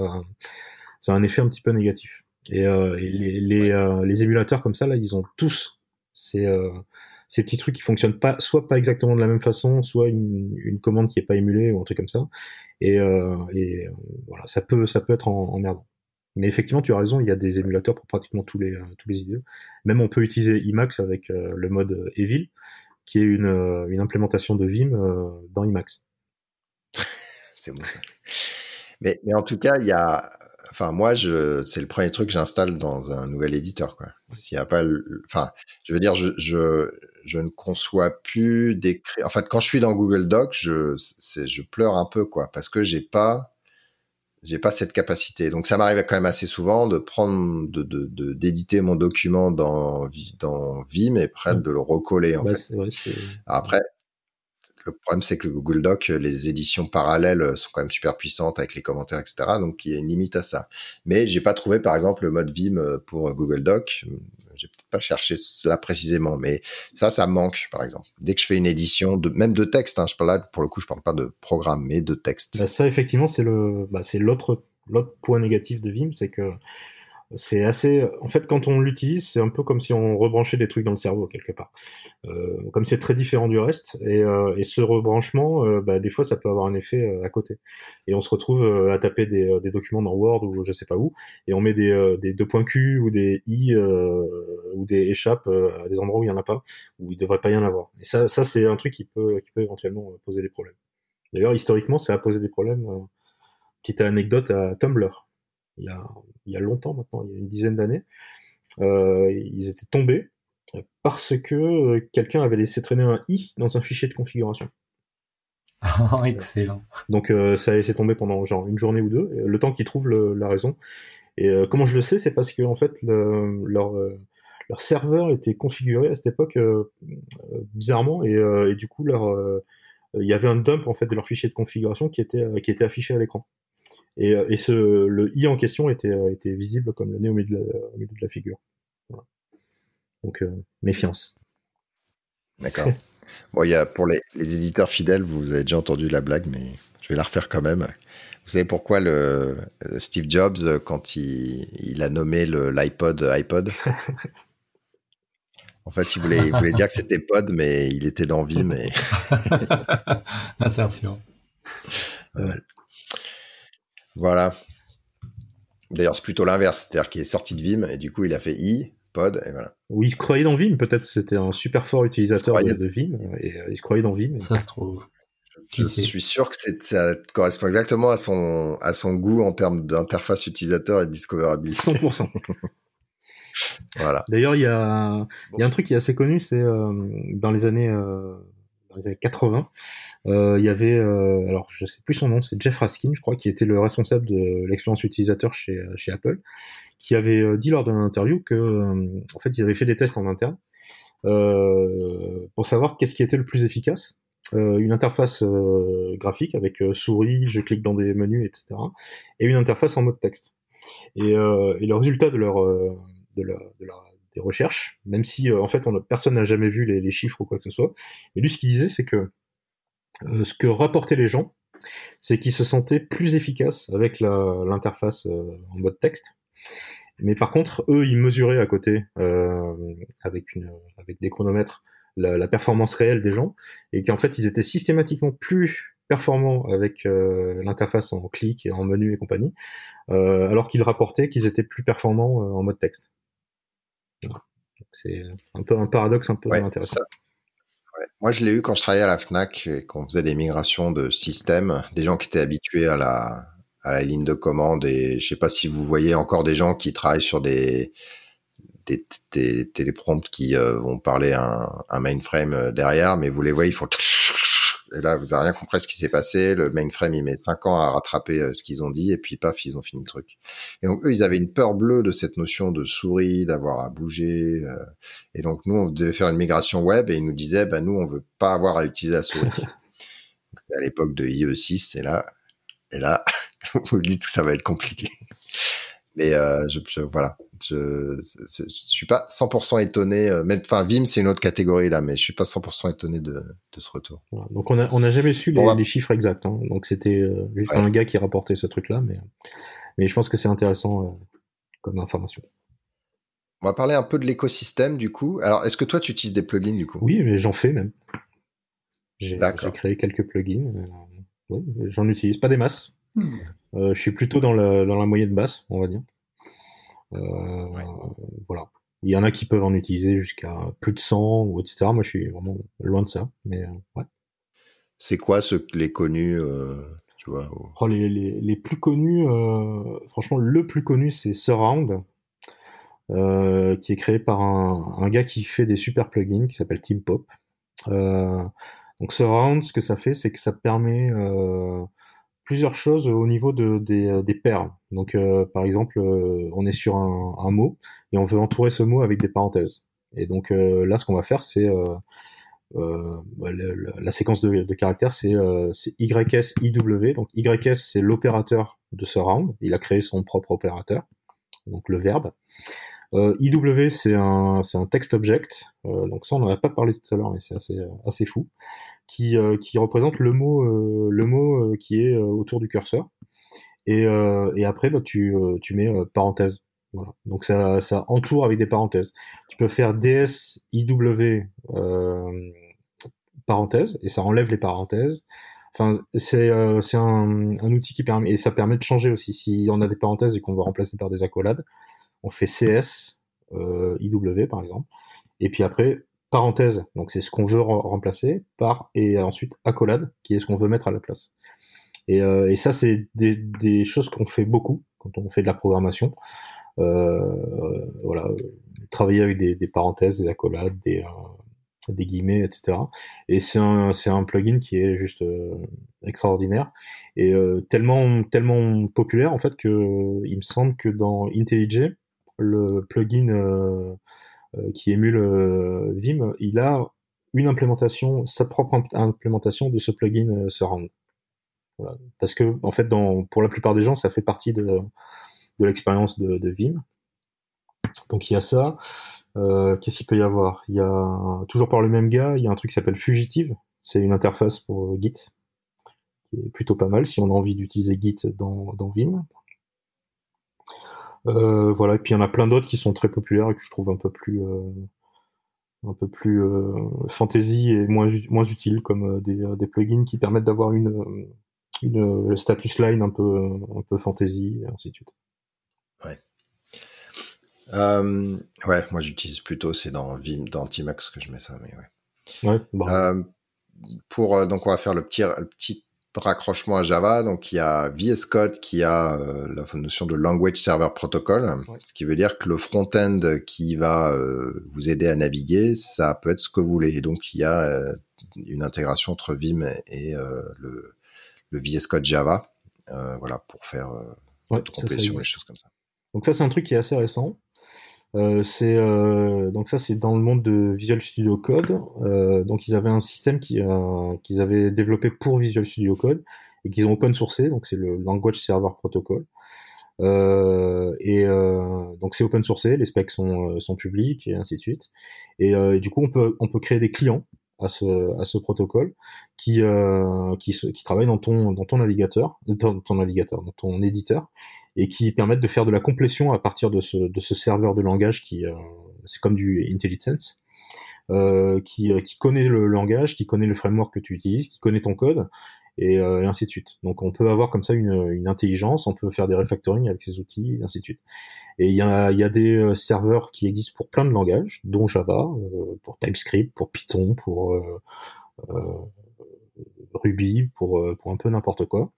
ça a un effet un petit peu négatif. Et, euh, et les, les, euh, les, émulateurs comme ça, là, ils ont tous ces, ces petits trucs qui fonctionnent pas, soit pas exactement de la même façon, soit une, une commande qui est pas émulée ou un truc comme ça. Et, euh, et euh, voilà, ça peut, ça peut être en, emmerdant. Mais effectivement, tu as raison, il y a des émulateurs pour pratiquement tous les, euh, tous les idiots. Même on peut utiliser Emacs avec euh, le mode Evil, qui est une, une implémentation de Vim dans Emacs. C'est bon ça. Mais, mais en tout cas, il y a, enfin moi je c'est le premier truc que j'installe dans un nouvel éditeur quoi s'il y a pas enfin je veux dire je, je je ne conçois plus d'écrire. En fait, quand je suis dans Google Doc, je, je pleure un peu, quoi, parce que j'ai pas, j'ai pas cette capacité. Donc, ça m'arrive quand même assez souvent de prendre, de, d'éditer mon document dans, dans Vim et après de le recoller, en bah, fait. Après, le problème, c'est que Google Doc, les éditions parallèles sont quand même super puissantes avec les commentaires, etc. Donc, il y a une limite à ça. Mais j'ai pas trouvé, par exemple, le mode Vim pour Google Doc peut-être pas cherché cela précisément, mais ça, ça manque, par exemple. Dès que je fais une édition, même de texte, hein, je parle là, pour le coup, je parle pas de programme, mais de texte. Bah, ça, effectivement, c'est le, bah, c'est l'autre, l'autre point négatif de Vim, c'est que c'est assez. En fait, quand on l'utilise, c'est un peu comme si on rebranchait des trucs dans le cerveau quelque part. Euh, comme c'est très différent du reste, et, euh, et ce rebranchement, euh, bah, des fois, ça peut avoir un effet euh, à côté. Et on se retrouve euh, à taper des, documents dans Word ou je sais pas où, et on met des, des deux points Q ou des i ou des échappes à des endroits où il y en a pas, où il devrait pas y en avoir. Et ça, ça c'est un truc qui peut, qui peut éventuellement poser des problèmes. D'ailleurs, historiquement, ça a posé des problèmes. petite anecdote à Tumblr il y a, il y a longtemps maintenant, il y a une dizaine d'années. Euh, ils étaient tombés parce que euh, quelqu'un avait laissé traîner un i dans un fichier de configuration. Excellent. Donc euh, ça a laissé tomber pendant genre une journée ou deux, le temps qu'ils trouvent le, la raison. Et euh, comment je le sais, c'est parce que en fait le, leur euh, leur serveur était configuré à cette époque euh, bizarrement et, et, du coup leur il y avait un dump en fait de leur fichier de configuration qui était qui était affiché à l'écran. Et, et ce, le i en question était, était visible comme le nez au milieu de la, au milieu de la figure. Voilà. Donc méfiance. D'accord. bon, il y a pour les, les, éditeurs fidèles, vous avez déjà entendu la blague, mais je vais la refaire quand même. Vous savez pourquoi le Steve Jobs, quand il, il a nommé l'iPod iPod? En fait, il voulait, il voulait dire que c'était pod, mais il était dans Vim. Et... Insertion. Voilà. D'ailleurs, c'est plutôt l'inverse, c'est-à-dire qu'il est sorti de Vim et du coup, il a fait i, pod, et voilà. Oui, il croyait dans Vim, peut-être c'était un super fort utilisateur de, de, Vim, et euh, il se croyait dans Vim. Ça se trouve. Je, je suis sûr que ça correspond exactement à son, à son goût en termes d'interface utilisateur et de discoverability. 100%. Voilà. D'ailleurs, il y a, y a un truc qui est assez connu, c'est euh, dans les années euh, dans les années 80, euh, il y avait, euh, alors je sais plus son nom, c'est Jeff Raskin, je crois, qui était le responsable de l'expérience utilisateur chez chez Apple, qui avait euh, dit lors d'une interview que, euh, en fait, ils avaient fait des tests en interne pour savoir qu'est-ce qui était le plus efficace. une interface graphique avec souris, je clique dans des menus, etc. Et une interface en mode texte. Et, le résultat de leur des recherches, même si euh, en fait on, personne n'a jamais vu les, chiffres ou quoi que ce soit. Mais lui, ce qu'il disait, c'est que euh, ce que rapportaient les gens, c'est qu'ils se sentaient plus efficaces avec l'interface euh, en mode texte. Mais par contre, eux, ils mesuraient à côté avec, une, avec des chronomètres la, performance réelle des gens et qu'en fait, ils étaient systématiquement plus performants avec l'interface en clic et en menu et compagnie, alors qu'ils rapportaient qu'ils étaient plus performants en mode texte. C'est un peu un paradoxe un peu ouais, intéressant. Ça, ouais. Moi, je l'ai eu quand je travaillais à la Fnac et qu'on faisait des migrations de systèmes, des gens qui étaient habitués à la, à la ligne de commande et je sais pas si vous voyez encore des gens qui travaillent sur des des, des téléprompts qui euh, vont parler un, un mainframe derrière, mais vous les voyez, ils font et là, vous n'avez rien compris ce qui s'est passé. Le mainframe, il met 5 ans à rattraper euh, ce qu'ils ont dit, et puis paf, ils ont fini le truc. Et donc, eux, ils avaient une peur bleue de cette notion de souris, d'avoir à bouger. Euh, et donc, nous, on devait faire une migration web, et ils nous disaient, bah, nous, on veut pas avoir à utiliser la souris. C'est à l'époque de IE6, et là, et là, vous dites que ça va être compliqué. Mais euh, je, je, voilà, je, je, je, suis pas 100% étonné. Euh, enfin, Vim, c'est une autre catégorie là, mais je suis pas 100% étonné de, de ce retour. Donc on a on a jamais su les, les chiffres exacts. Hein. Donc c'était euh, juste ouais. un gars qui rapportait ce truc là, mais mais je pense que c'est intéressant euh, comme information. On va parler un peu de l'écosystème du coup. Alors, est-ce que toi tu utilises des plugins du coup? Oui, mais j'en fais même. J'ai créé quelques plugins. Oui, j'en utilise pas des masses. Euh, je suis plutôt dans la, dans la moyenne basse, on va dire. Euh, ouais. Voilà. Il y en a qui peuvent en utiliser jusqu'à plus de 100 ou etc. Moi, je suis vraiment loin de ça. Mais euh, ouais. C'est quoi ce, les connus tu vois oh, les, les, les, plus connus, franchement, le plus connu, c'est Surround. Euh, qui est créé par un, un, gars qui fait des super plugins qui s'appelle Team Pop. Euh, donc Surround, ce que ça fait, c'est que ça permet euh, plusieurs choses au niveau de, des, euh, des paires. Donc, euh, par exemple, euh, on est sur un, un, mot et on veut entourer ce mot avec des parenthèses. Et donc euh, là, ce qu'on va faire, c'est euh, bah, la séquence de, de caractères, c'est YSIW. Donc YS, c'est l'opérateur de ce round. Il a créé son propre opérateur, donc le verbe. Euh, IW, c'est un, un text object, euh, donc ça on n'en a pas parlé tout à l'heure, mais c'est assez, assez fou, qui, euh, qui représente le mot, euh, le mot euh, qui est autour du curseur. Et, et après, bah, tu, tu mets parenthèse. Voilà. Donc ça, ça entoure avec des parenthèses. Tu peux faire DS, IW, parenthèse, et ça enlève les parenthèses. Enfin, c'est euh, un, outil qui permet et ça permet de changer aussi. Si on a des parenthèses et qu'on veut remplacer par des accolades, on fait CS, euh, IW par exemple, et puis après parenthèse, donc c'est ce qu'on veut remplacer, par et ensuite accolade, qui est ce qu'on veut mettre à la place. Et, euh, ça, c'est des, choses qu'on fait beaucoup quand on fait de la programmation. Euh, voilà, travailler avec des, parenthèses, des accolades, des, guillemets, etc. Et c'est un, plugin qui est juste extraordinaire et tellement, tellement populaire en fait que il me semble que dans IntelliJ, le plugin euh, euh, qui émule euh, Vim, il a une implémentation, sa propre implémentation de ce plugin Surround. Voilà. Parce que en fait, pour la plupart des gens, ça fait partie de, l'expérience de, Vim. Donc il y a ça. Qu'est-ce qu'il peut y avoir? Il y a toujours par le même gars, il y a un truc qui s'appelle Fugitive. C'est une interface pour Git qui est plutôt pas mal si on a envie d'utiliser Git dans Vim. Euh, voilà, et puis il y en a plein d'autres qui sont très populaires et que je trouve un peu plus euh, un peu plus euh, fantasy et moins moins utiles comme euh, des, des plugins qui permettent d'avoir une une status line un peu un peu fantasy et ainsi de suite. Ouais. Ouais, moi j'utilise plutôt, c'est dans Vim, dans Tmax que je mets ça, mais ouais. Ouais, bah. Pour donc on va faire le petit le petit raccrochement à Java. Donc il y a VS Code qui a euh, la notion de Language Server Protocol, Ouais. ce qui veut dire que le front-end qui va euh, vous aider à naviguer, ça peut être ce que vous voulez. Et donc il y a euh, une intégration entre Vim et euh, le, le VS Code Java, euh, voilà pour faire euh, Ouais, ça, ça complétion, les existe. choses comme ça. Donc ça, c'est un truc qui est assez récent. Euh, c'est euh, donc ça, c'est dans le monde de Visual Studio Code. Euh, donc ils avaient un système euh, qu'ils avaient développé pour Visual Studio Code et qu'ils ont open sourcé. Donc c'est le Language Server Protocol. Euh, et donc c'est open sourcé, les specs sont, sont publics et ainsi de suite. Et, et du coup, on peut on peut créer des clients à ce à protocole qui euh, qui travaillent dans ton dans ton navigateur, dans ton navigateur, dans ton éditeur et qui permettent de faire de la complétion à partir de ce, serveur de langage qui, euh, c'est comme du IntelliSense, euh, qui connaît le langage, qui connaît le framework que tu utilises, qui connaît ton code, et, euh, et ainsi de suite. Donc on peut avoir comme ça une, une intelligence, on peut faire des refactoring avec ces outils, et ainsi de suite. Et il y a, y a des euh, serveurs qui existent pour plein de langages, dont Java, euh, pour TypeScript, pour Python, pour euh, euh, Ruby, pour, pour un peu n'importe quoi.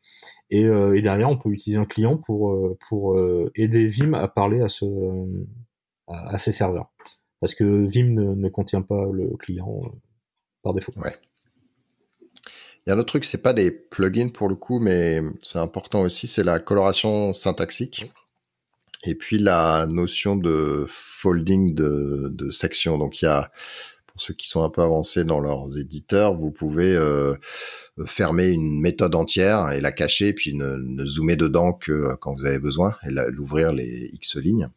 Et, et derrière, on peut utiliser un client pour, pour aider Vim à parler à, ce, à, à ces serveurs. Parce que Vim ne, ne contient pas le client par défaut. Il y a un autre truc, c'est pas des plugins pour le coup, mais c'est important aussi, c'est la coloration syntaxique. Et puis la notion de folding de, sections. Donc il y a, pour ceux qui sont un peu avancés dans leurs éditeurs, vous pouvez euh, fermer une méthode entière et la cacher, puis ne, zoomer dedans que quand vous avez besoin et l'ouvrir les X lignes.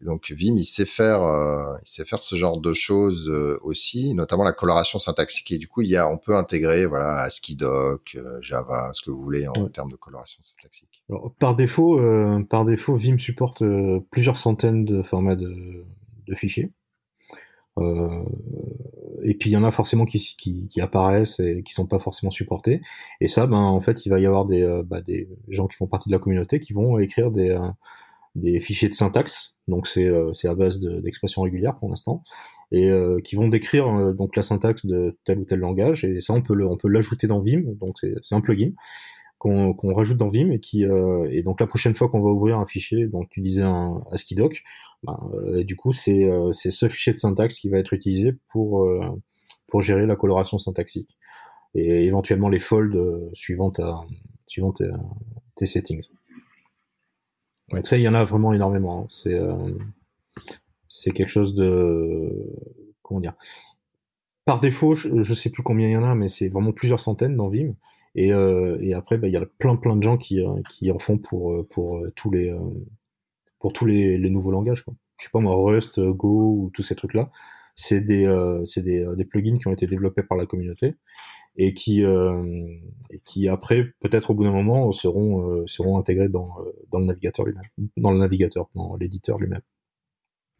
Donc Vim, il sait faire, euh, il sait faire ce genre de choses euh, aussi, notamment la coloration syntaxique. Et du coup, il y a, on peut intégrer, voilà, ASCII-Doc, euh, Java, ce que vous voulez en Ouais. termes de coloration syntaxique. Alors, par défaut, par défaut, Vim supporte plusieurs centaines de formats de, de fichiers. Et puis il y en a forcément qui, qui, qui apparaissent et qui sont pas forcément supportés. Et ça, ben en fait, il va y avoir des, bah, des gens qui font partie de la communauté qui vont écrire des, des fichiers de syntaxe. Donc c'est euh, à base de- d'expressions régulières pour l'instant et euh, qui vont décrire euh, donc la syntaxe de tel ou tel langage. Et ça, on peut on peut l'ajouter dans Vim. Donc c'est un plugin qu'on qu'on rajoute dans Vim et qui euh, et donc la prochaine fois qu'on va ouvrir un fichier, donc tu disais un ASCII doc, ben, euh, du coup c'est euh, ce fichier de syntaxe qui va être utilisé pour euh, pour gérer la coloration syntaxique et éventuellement les folds euh, suivant ta suivant tes, tes settings. Donc ça il y en a vraiment énormément. hein. C'est euh, quelque chose de comment dire. Par défaut, je, je sais plus combien il y en a, mais c'est vraiment plusieurs centaines dans Vim. Et, euh, et après, bah, il y a plein plein de gens qui, euh, qui en font pour, euh, pour euh, tous les pour tous les, les nouveaux langages. Quoi. Je sais pas moi, Rust, Go ou tous ces trucs-là. C'est des euh, c'est des, euh, des plugins qui ont été développés par la communauté et qui euh, et qui après peut-être au bout d'un moment seront euh, seront intégrés dans euh, dans le navigateur lui-même, dans le navigateur, dans l'éditeur lui-même.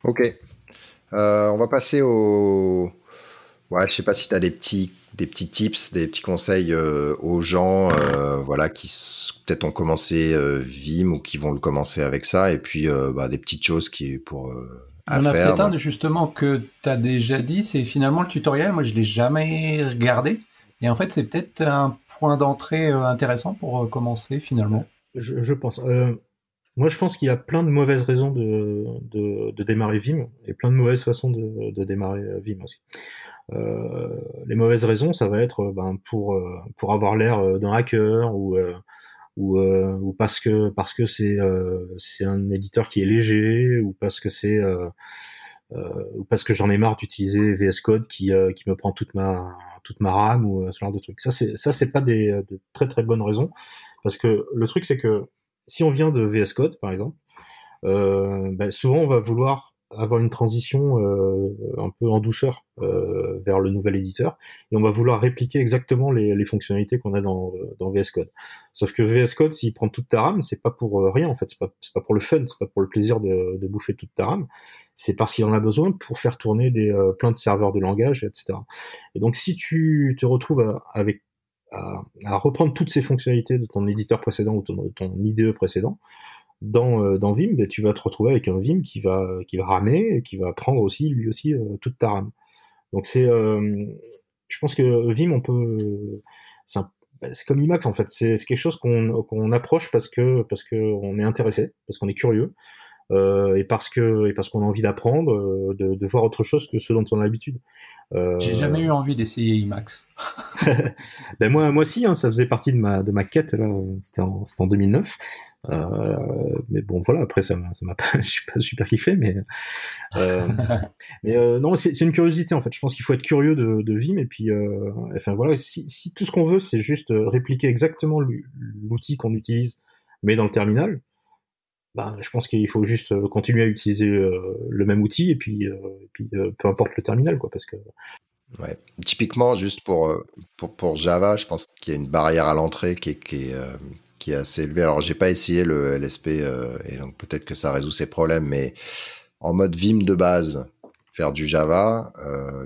Ok. Euh, on va passer au. Ouais, je sais pas si tu as des petits, des petits tips, des petits conseils euh, aux gens, euh, voilà, qui peut-être ont commencé euh, Vim ou qui vont le commencer avec ça, et puis euh, bah, des petites choses qui pour euh, Il y à en a peut-être un de- justement que tu as déjà dit, c'est finalement le tutoriel. Moi, je l'ai jamais regardé. Et en fait, c'est peut-être un point d'entrée euh, intéressant pour euh, commencer finalement. Je, pense. Euh, moi, je pense qu'il y a plein de mauvaises raisons de, démarrer Vim et plein de mauvaises façons de, démarrer Vim aussi. Les mauvaises raisons, ça va être ben, pour, avoir l'air d'un hacker ou, parce que c'est un éditeur qui est léger ou parce que c'est parce que j'en ai marre d'utiliser VS Code qui, qui me prend toute ma toute ma RAM ou ce genre de trucs. Ça c'est ça c'est pas des de très très bonnes raisons parce que le truc c'est que si on vient de VS Code par exemple, ben, souvent on va vouloir avoir une transition euh, un peu en douceur euh, vers le nouvel éditeur et on va vouloir répliquer exactement les, les fonctionnalités qu'on a dans, dans, VS Code. Sauf que VS Code, s'il prend toute ta RAM, c'est pas pour euh, rien en fait, c'est pas, pas pour le fun, c'est pas pour le plaisir de, de bouffer toute ta RAM, c'est parce qu'il en a besoin pour faire tourner des euh, plein de serveurs de langage, etc. Et donc si tu te retrouves avec à, à, reprendre toutes ces fonctionnalités de ton éditeur précédent ou ton, ton IDE précédent, dans, euh, dans Vim, ben, tu vas te retrouver avec un Vim qui va, qui va ramer et qui va prendre aussi, lui aussi, euh, toute ta RAM. Donc c'est, euh, je pense que Vim, on peut, c'est ben, comme Emacs en fait, c'est quelque chose qu'on qu'on approche parce que parce que on est intéressé, parce qu'on est curieux, euh, et parce que et parce qu'on a envie d'apprendre, euh, de, de, voir autre chose que ce dont on a l'habitude. Euh... J'ai jamais eu envie d'essayer IMAX. ben moi, moi aussi, hein, ça faisait partie de ma de ma quête là. C'était en, en 2009. Euh, mais bon, voilà. Après, ça m'a, ça m'a pas, je suis pas super kiffé, mais euh, mais euh, non, c'est, c'est une curiosité en fait. Je pense qu'il faut être curieux de, de Vim et puis, enfin voilà. Si, si tout ce qu'on veut, c'est juste répliquer exactement l'outil qu'on utilise, mais dans le terminal bah, je pense qu'il faut juste euh, continuer à utiliser euh, le même outil et puis, euh, puis peu importe le terminal, quoi, parce que. Typiquement, juste pour, pour, Java, je pense qu'il y a une barrière à l'entrée qui est, qui est, assez élevée. Alors, j'ai pas essayé le LSP et donc peut-être que ça résout ses problèmes, mais en mode Vim de base, faire du Java,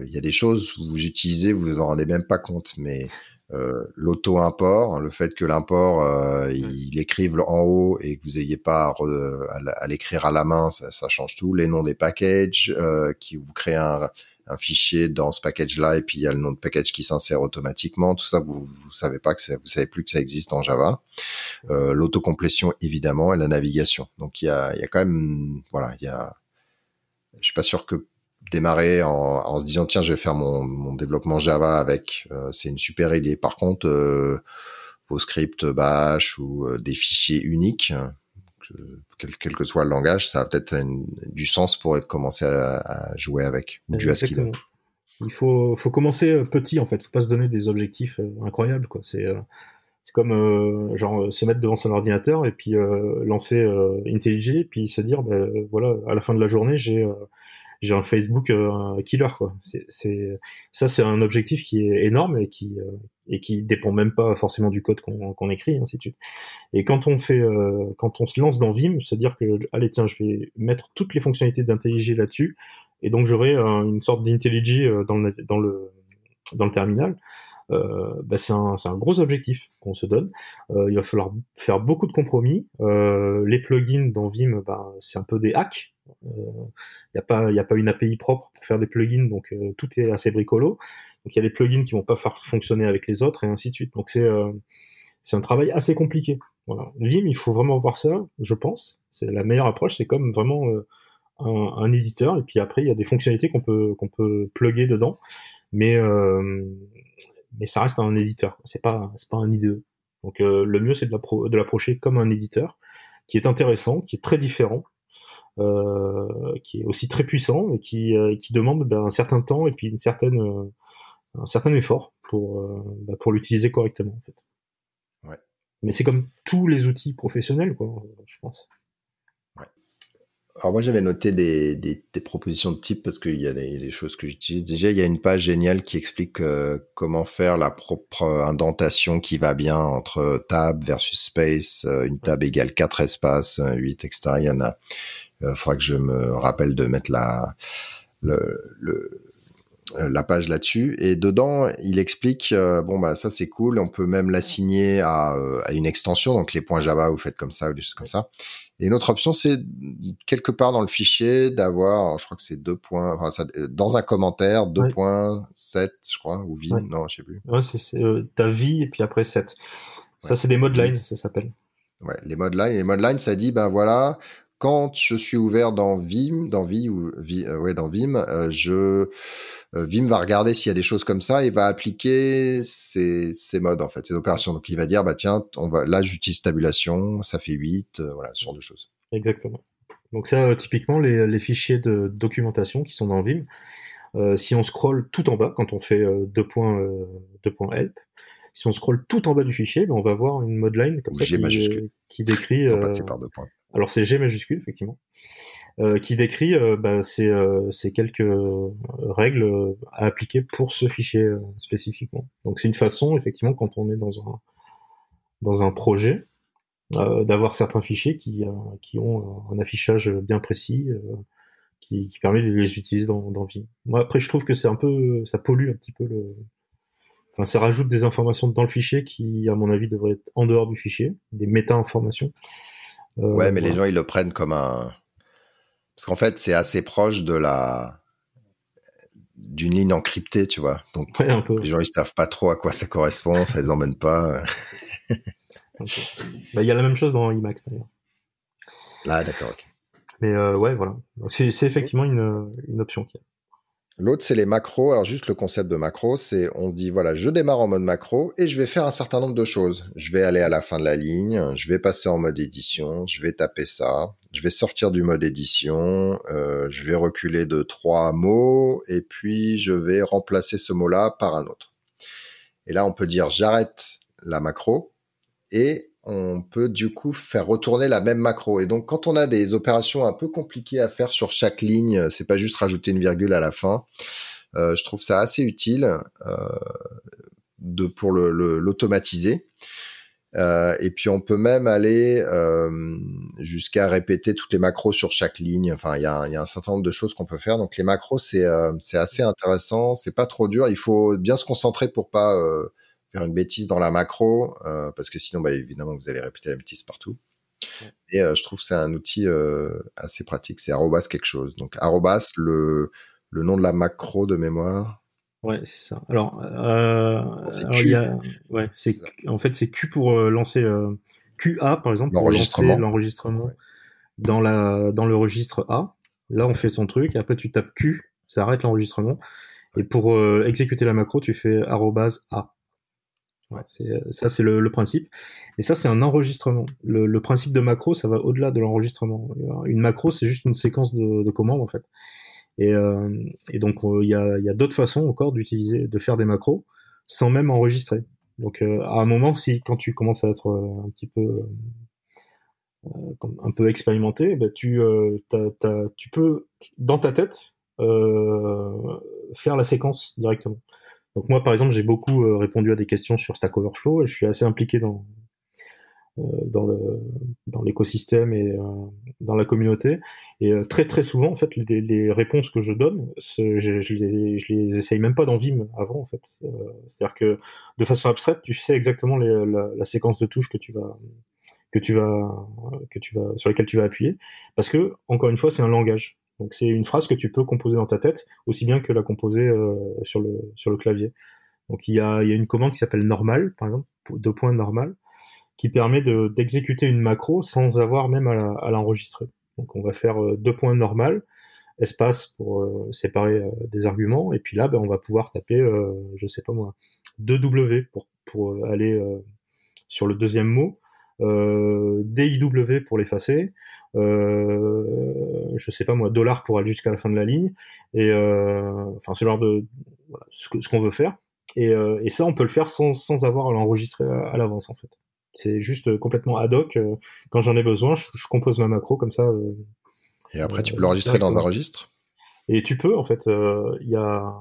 il y a des choses où vous utilisez, vous vous en rendez même pas compte, mais euh, l'auto-import, le fait que l'import euh, il écrive en haut et que vous n'ayez pas à, l'écrire à la main, ça, ça, change tout. Les noms des packages, euh, qui vous créez un, un, fichier dans ce package-là et puis il y a le nom de package qui s'insère automatiquement. Tout ça, vous vous savez pas que ça, vous savez plus que ça existe en Java. Euh, L'autocomplétion évidemment et la navigation. Donc il y a, il y a quand même, voilà, il y a, je suis pas sûr que démarrer en, se disant tiens je vais faire mon, développement Java avec euh, c'est une super idée. Par contre euh, vos scripts bash ou euh, des fichiers uniques quel, que soit le langage ça a peut-être du sens pour commencer à, jouer avec du ASCII il faut, faut commencer petit en fait. Faut pas se donner des objectifs incroyables quoi. C'est c'est comme genre se mettre devant son ordinateur et puis lancer IntelliJ puis se dire ben voilà à la fin de la journée j'ai j'ai un Facebook euh, killer quoi. C'est ça c'est un objectif qui est énorme et qui euh, et qui dépend même pas forcément du code qu'on écrit ainsi de suite. Et quand on fait euh, quand on se lance dans Vim, c'est à dire que allez tiens je vais mettre toutes les fonctionnalités d'IntelliJ là-dessus et donc j'aurai une sorte d'IntelliJ dans le dans le dans le terminal. Euh, bah c'est un, un, gros objectif qu'on se donne. Euh, il va falloir faire beaucoup de compromis. Euh, les plugins dans Vim, bah, c'est un peu des hacks. Il euh, n'y a, a pas une API propre pour faire des plugins, donc euh, tout est assez bricolo. Donc il y a des plugins qui vont pas faire fonctionner avec les autres et ainsi de suite. Donc c'est euh, c'est un travail assez compliqué. Voilà. Vim, il faut vraiment voir ça, je pense. C'est la meilleure approche, c'est comme vraiment un, un, éditeur et puis après il y a des fonctionnalités qu'on peut qu'on peut plugger dedans, mais mais ça reste un éditeur. C'est pas pas un IDE. Donc le mieux c'est de l'approcher comme un éditeur qui est intéressant, qui est très différent euh, qui est aussi très puissant et qui, euh, qui demande ben, un certain temps et puis une certaine, euh, un certain effort pour, ben, pour l'utiliser correctement. En fait. Ouais. Mais c'est comme tous les outils professionnels, quoi, je pense. Alors moi j'avais noté des, des, propositions de type parce qu'il y a des, choses que j'utilise. Déjà il y a une page géniale qui explique euh, comment faire la propre indentation qui va bien entre tab versus space. une tab égale 4 espaces, 8, etc. Il y en a. Il euh, faudra que je me rappelle de mettre la, le, le euh, la page là-dessus. Et dedans il explique euh, bon bah ça c'est cool. On peut même l'assigner à, à, une extension donc les points Java vous faites comme ça ou des choses comme ça. Et une autre option c'est quelque part dans le fichier d'avoir je crois que c'est deux points enfin, ça, dans un commentaire 2.7 je crois ou vie non je sais plus. Ouais c'est ta vie et puis après 7 ça c'est des mode lines ça s'appelle. Ouais les mode lines les mode lines ça dit ben voilà quand je suis ouvert dans Vim, dans Vim ou euh, ouais, dans Vim, euh, je euh, Vim va regarder s'il y a des choses comme ça et va appliquer ces, ces modes en fait, ces opérations. Donc il va dire bah tiens, on va là j'utilise tabulation, ça fait 8, voilà ce genre de choses. Exactement. Donc ça, typiquement, les, les, fichiers de documentation qui sont dans Vim, si on scrolle tout en bas, quand on fait deux points, deux points help, si on scrolle tout en bas du fichier, ben on va voir une modline comme ça qui, qui, décrit. Alors c'est G majuscule effectivement. Euh, qui décrit euh, bah, ces, euh, ces, quelques règles à appliquer pour ce fichier spécifiquement. Donc c'est une façon, effectivement, quand on est dans un, dans un projet, d'avoir certains fichiers qui, qui ont un affichage bien précis, qui, qui, permet de les utiliser dans, dans Vim. Moi, après, je trouve que c'est un peu, ça pollue un petit peu le, enfin, ça rajoute des informations dans le fichier qui, à mon avis, devraient être en dehors du fichier, des méta-informations. ouais, mais les gens, ils le prennent comme un, parce qu'en fait, c'est assez proche de la d'une ligne encryptée, tu vois. Donc les gens ils savent pas trop à quoi ça correspond, ça les emmène pas. Bah, il y a la même chose dans Emacs d'ailleurs. Ah d'accord. Mais euh, ouais, voilà. C'est effectivement une, une option qui. L'autre, c'est les macros. Alors, juste le concept de macro, c'est on se dit, voilà, je démarre en mode macro et je vais faire un certain nombre de choses. Je vais aller à la fin de la ligne, je vais passer en mode édition, je vais taper ça, je vais sortir du mode édition, euh, je vais reculer de trois mots et puis je vais remplacer ce mot-là par un autre. Et là, on peut dire, j'arrête la macro et on peut du coup faire retourner la même macro. Et donc, quand on a des opérations un peu compliquées à faire sur chaque ligne, c'est pas juste rajouter une virgule à la fin. Euh, je trouve ça assez utile euh, de pour l'automatiser. Euh, et puis on peut même aller euh, jusqu'à répéter toutes les macros sur chaque ligne. Enfin, il y a, y a, un certain nombre de choses qu'on peut faire. Donc les macros, c'est euh, c'est assez intéressant. C'est pas trop dur. Il faut bien se concentrer pour pas faire une bêtise dans la macro, euh, parce que sinon, bah, évidemment, vous allez répéter la bêtise partout. Et euh, je trouve que c'est un outil euh, assez pratique. C'est arrobas quelque chose. Donc arrobas, le, le nom de la macro de mémoire. Ouais, c'est ça. Alors, ouais, c'est en fait c'est Q pour lancer QA par exemple pour lancer l'enregistrement dans la dans le registre A. Là, on fait son truc. Et après, tu tapes Q, ça arrête l'enregistrement. Et pour exécuter la macro, tu fais arrobas A. Euh, ça, c'est le, principe. Et ça, c'est un enregistrement. Le, principe de macro, ça va au-delà de l'enregistrement. Une macro, c'est juste une séquence de, commandes, en fait. Et, euh, donc, euh, il y a, d'autres façons encore d'utiliser, de faire des macros sans même enregistrer. Donc, à un moment, si quand tu commences à être un petit peu un peu expérimenté, tu, tu peux, dans ta tête, faire la séquence directement. Donc moi, par exemple, j'ai beaucoup euh, répondu à des questions sur Stack Overflow et je suis assez impliqué dans euh, dans le dans l'écosystème et euh, dans la communauté. Et très très souvent, en fait, les, les réponses que je donne, je, je, les, je les essaye même pas dans Vim avant, en fait. C'est-à-dire que de façon abstraite, tu sais exactement les, la, la, séquence de touches que tu vas que tu vas que tu vas sur lesquelles tu vas appuyer, parce que encore une fois, c'est un langage. Donc c'est une phrase que tu peux composer dans ta tête aussi bien que la composer euh, sur le sur le clavier. Donc il y a, y a une commande qui s'appelle normal par exemple deux points normal qui permet de d'exécuter une macro sans avoir même à l'enregistrer. Donc on va faire euh, deux points normal espace pour euh, séparer des arguments et puis là ben, on va pouvoir taper je sais pas moi 2W pour pour aller sur le deuxième mot DIW pour l'effacer je sais pas moi, dollar pour aller jusqu'à la fin de la ligne, et euh, enfin ce genre de voilà, ce qu'on veut faire. Et, euh, et, ça, on peut le faire sans, sans avoir à l'enregistrer à, l'avance en fait. C'est juste complètement ad hoc. Quand j'en ai besoin, je, compose ma macro comme ça. et après, tu peux l'enregistrer dans un registre? Et tu peux en fait, il y a,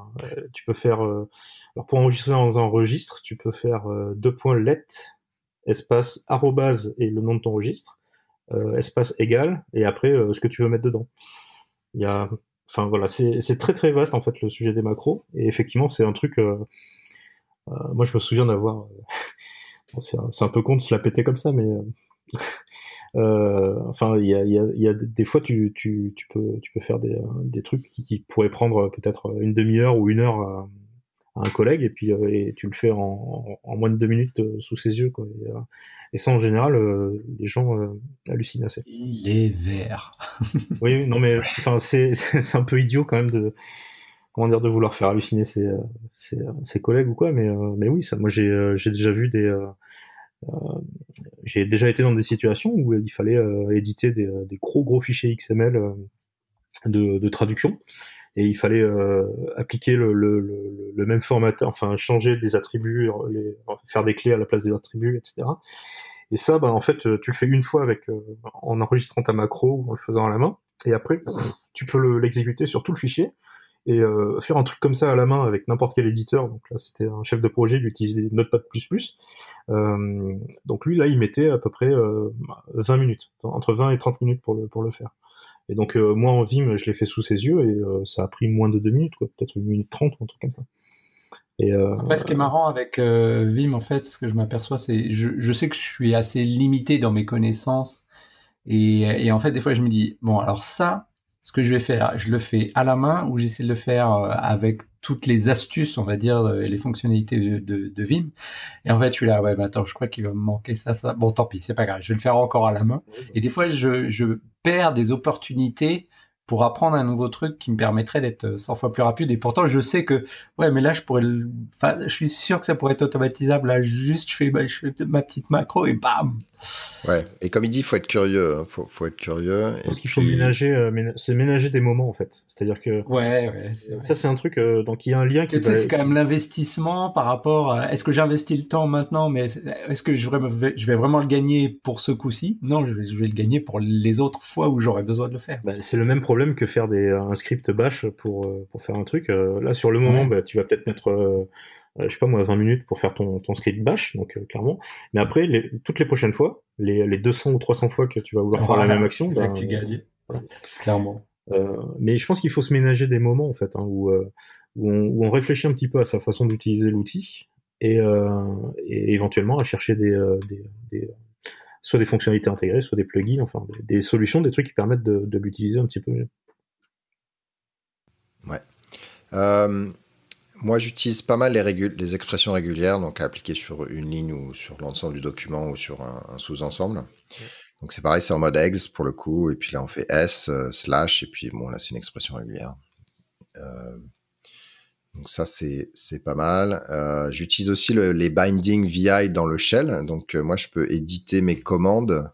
tu peux faire. alors pour enregistrer dans un registre, tu peux faire deux points let espace arrobase et le nom de ton registre. Euh, espace égal, et après euh, ce que tu veux mettre dedans. Il y a, enfin voilà, c'est très très vaste en fait le sujet des macros, et effectivement c'est un truc. Euh, moi je me souviens d'avoir, c'est un, peu con de se la péter comme ça, mais enfin, il y a, y, a, y a, des fois, tu, tu, tu, peux, tu peux faire des, des trucs qui, qui pourraient prendre peut-être une demi-heure ou une heure un collègue et puis euh, et tu le fais en, en, moins de deux minutes euh, sous ses yeux quoi. Et, euh, et ça en général les gens hallucinent assez. Il est vert. oui non mais enfin c'est c'est un peu idiot quand même de comment dire de vouloir faire halluciner ses, ses, ses collègues ou quoi mais mais oui ça moi j'ai j'ai déjà vu des j'ai déjà été dans des situations où il fallait éditer des, des, gros gros fichiers XML de, de traduction et il fallait euh, appliquer le, le, le, le, même format, enfin changer des attributs, les, faire des clés à la place des attributs, etc. Et ça, bah, en fait, tu le fais une fois avec euh, en enregistrant ta macro ou en le faisant à la main, et après tu peux l'exécuter sur tout le fichier et euh, faire un truc comme ça à la main avec n'importe quel éditeur. Donc là, c'était un chef de projet, il utilisait Notepad++. Euh, donc lui, là, il mettait à peu près 20 minutes, entre 20 et 30 minutes pour le, pour le faire. Et donc, euh, moi, en Vim, je l'ai fait sous ses yeux et euh, ça a pris moins de deux minutes, peut-être une minute trente ou un truc comme ça. Et euh, Après, ce qui est marrant avec Vim, en fait, ce que je m'aperçois, c'est je, je sais que je suis assez limité dans mes connaissances. Et, et, en fait, des fois, je me dis, bon, alors ça, ce que je vais faire, je le fais à la main ou j'essaie de le faire avec toutes les astuces, on va dire, et les fonctionnalités de, de, de, Vim. Et en fait, je suis là, ouais, mais attends, je crois qu'il va me manquer ça, ça. Bon, tant pis, c'est pas grave, je vais le faire encore à la main. Et des fois, je, je perds des opportunités pour apprendre un nouveau truc qui me permettrait d'être 100 fois plus rapide. Et pourtant, je sais que, ouais, mais là, je pourrais, enfin, je suis sûr que ça pourrait être automatisable. Là, juste, je fais, je fais ma petite macro et bam. Ouais. Et comme il dit, faut être curieux. Hein. Faut, faut être curieux. Parce qu'il faut ménager, euh, c'est ménager des moments en fait. C'est-à-dire que. Ouais, ouais. Ça, c'est un truc. Euh, donc, il y a un lien qui. Tu sais, c'est quand même l'investissement par rapport. À... Est-ce que j'investis le temps maintenant, mais est-ce que je, vais, je vais vraiment le gagner pour ce coup-ci? Non, je vais, je vais, le gagner pour les autres fois où j'aurais besoin de le faire. Bah, c'est le même problème que faire des, un script bash pour euh, pour faire un truc. là, sur le moment, bah, tu vas peut-être mettre euh, je sais pas moi, 20 minutes pour faire ton, ton script bash, donc euh, clairement. Mais après, les, toutes les prochaines fois, les, les 200 ou 300 fois que tu vas vouloir faire la même action, ben, tu gagnes. Clairement. Euh, mais je pense qu'il faut se ménager des moments en fait hein, où, euh, où, on, où, on, réfléchit un petit peu à sa façon d'utiliser l'outil et, et, éventuellement à chercher des, des, des, soit des fonctionnalités intégrées, soit des plugins, enfin des, solutions, des trucs qui permettent de, de l'utiliser un petit peu mieux. Ouais. Euh, moi, j'utilise pas mal les, les, expressions régulières, donc à appliquer sur une ligne ou sur l'ensemble du document ou sur un, un sous-ensemble. Donc c'est pareil, c'est en mode ex pour le coup, et puis là on fait s euh, slash, et puis bon là c'est une expression régulière. Euh, donc ça c'est c'est pas mal. Euh, J'utilise aussi le, les binding VI dans le shell, donc euh, moi je peux éditer mes commandes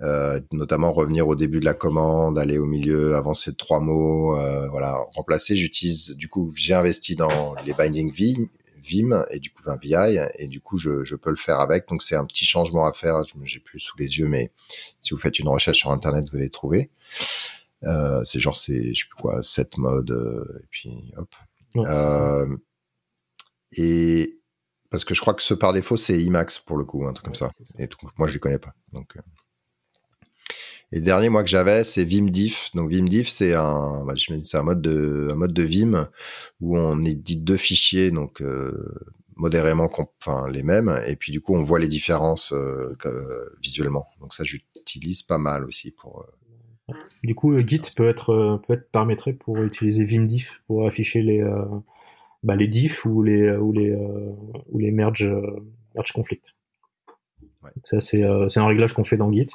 euh, notamment revenir au début de la commande, aller au milieu, avancer de trois mots, euh, voilà, remplacer. J'utilise, du coup, j'ai investi dans les binding Vim, Vim et du coup un VI et du coup je, je peux le faire avec. Donc c'est un petit changement à faire. J'ai plus sous les yeux, mais si vous faites une recherche sur internet, vous allez trouver. Euh, c'est genre c'est je sais plus quoi, 7 modes euh, et puis hop. Euh, et parce que je crois que ce par défaut c'est Emacs pour le coup, un truc comme ça. Et tout, moi je les connais pas. Donc euh, et le dernier, moi, que j'avais, c'est Vimdiff. Donc, Vimdiff, c'est un, bah, c'est un mode de, un mode de Vim où on édite deux fichiers, donc, euh, modérément, enfin, les mêmes. Et puis, du coup, on voit les différences, euh, visuellement. Donc, ça, j'utilise pas mal aussi pour, euh... Du coup, Git peut être, euh, peut être paramétré pour utiliser Vimdiff pour afficher les, euh, bah, les diffs ou les, ou les, ou les merge, merge conflict. Ouais. Ça, c'est, un réglage qu'on fait dans Git.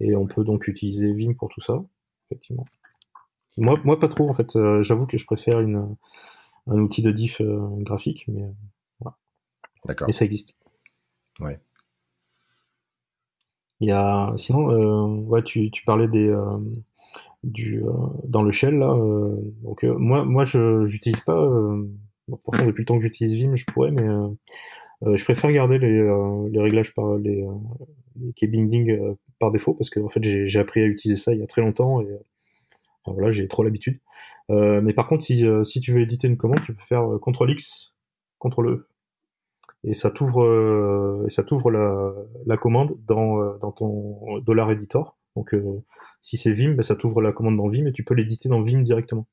Et on peut donc utiliser Vim pour tout ça, effectivement. Moi, moi pas trop, en fait. Euh, J'avoue que je préfère une, un outil de diff euh, graphique, mais euh, voilà. D'accord. Et ça existe. Ouais. Il y a, sinon, euh, tu, parlais des, euh, du, dans le shell, là. donc, moi, moi je n'utilise pas, pourtant, depuis le temps que j'utilise Vim, je pourrais, mais je préfère garder les, réglages par les, les par défaut parce que en fait j'ai appris à utiliser ça il y a très longtemps et voilà j'ai trop l'habitude. Euh, mais par contre si, euh, tu veux éditer une commande tu peux faire euh, CTRL X, CTRL E et ça t'ouvre euh, ça t'ouvre la, la, commande dans, euh, dans ton dollar editor. Donc si c'est Vim, ben, ça t'ouvre la commande dans Vim et tu peux l'éditer dans Vim directement.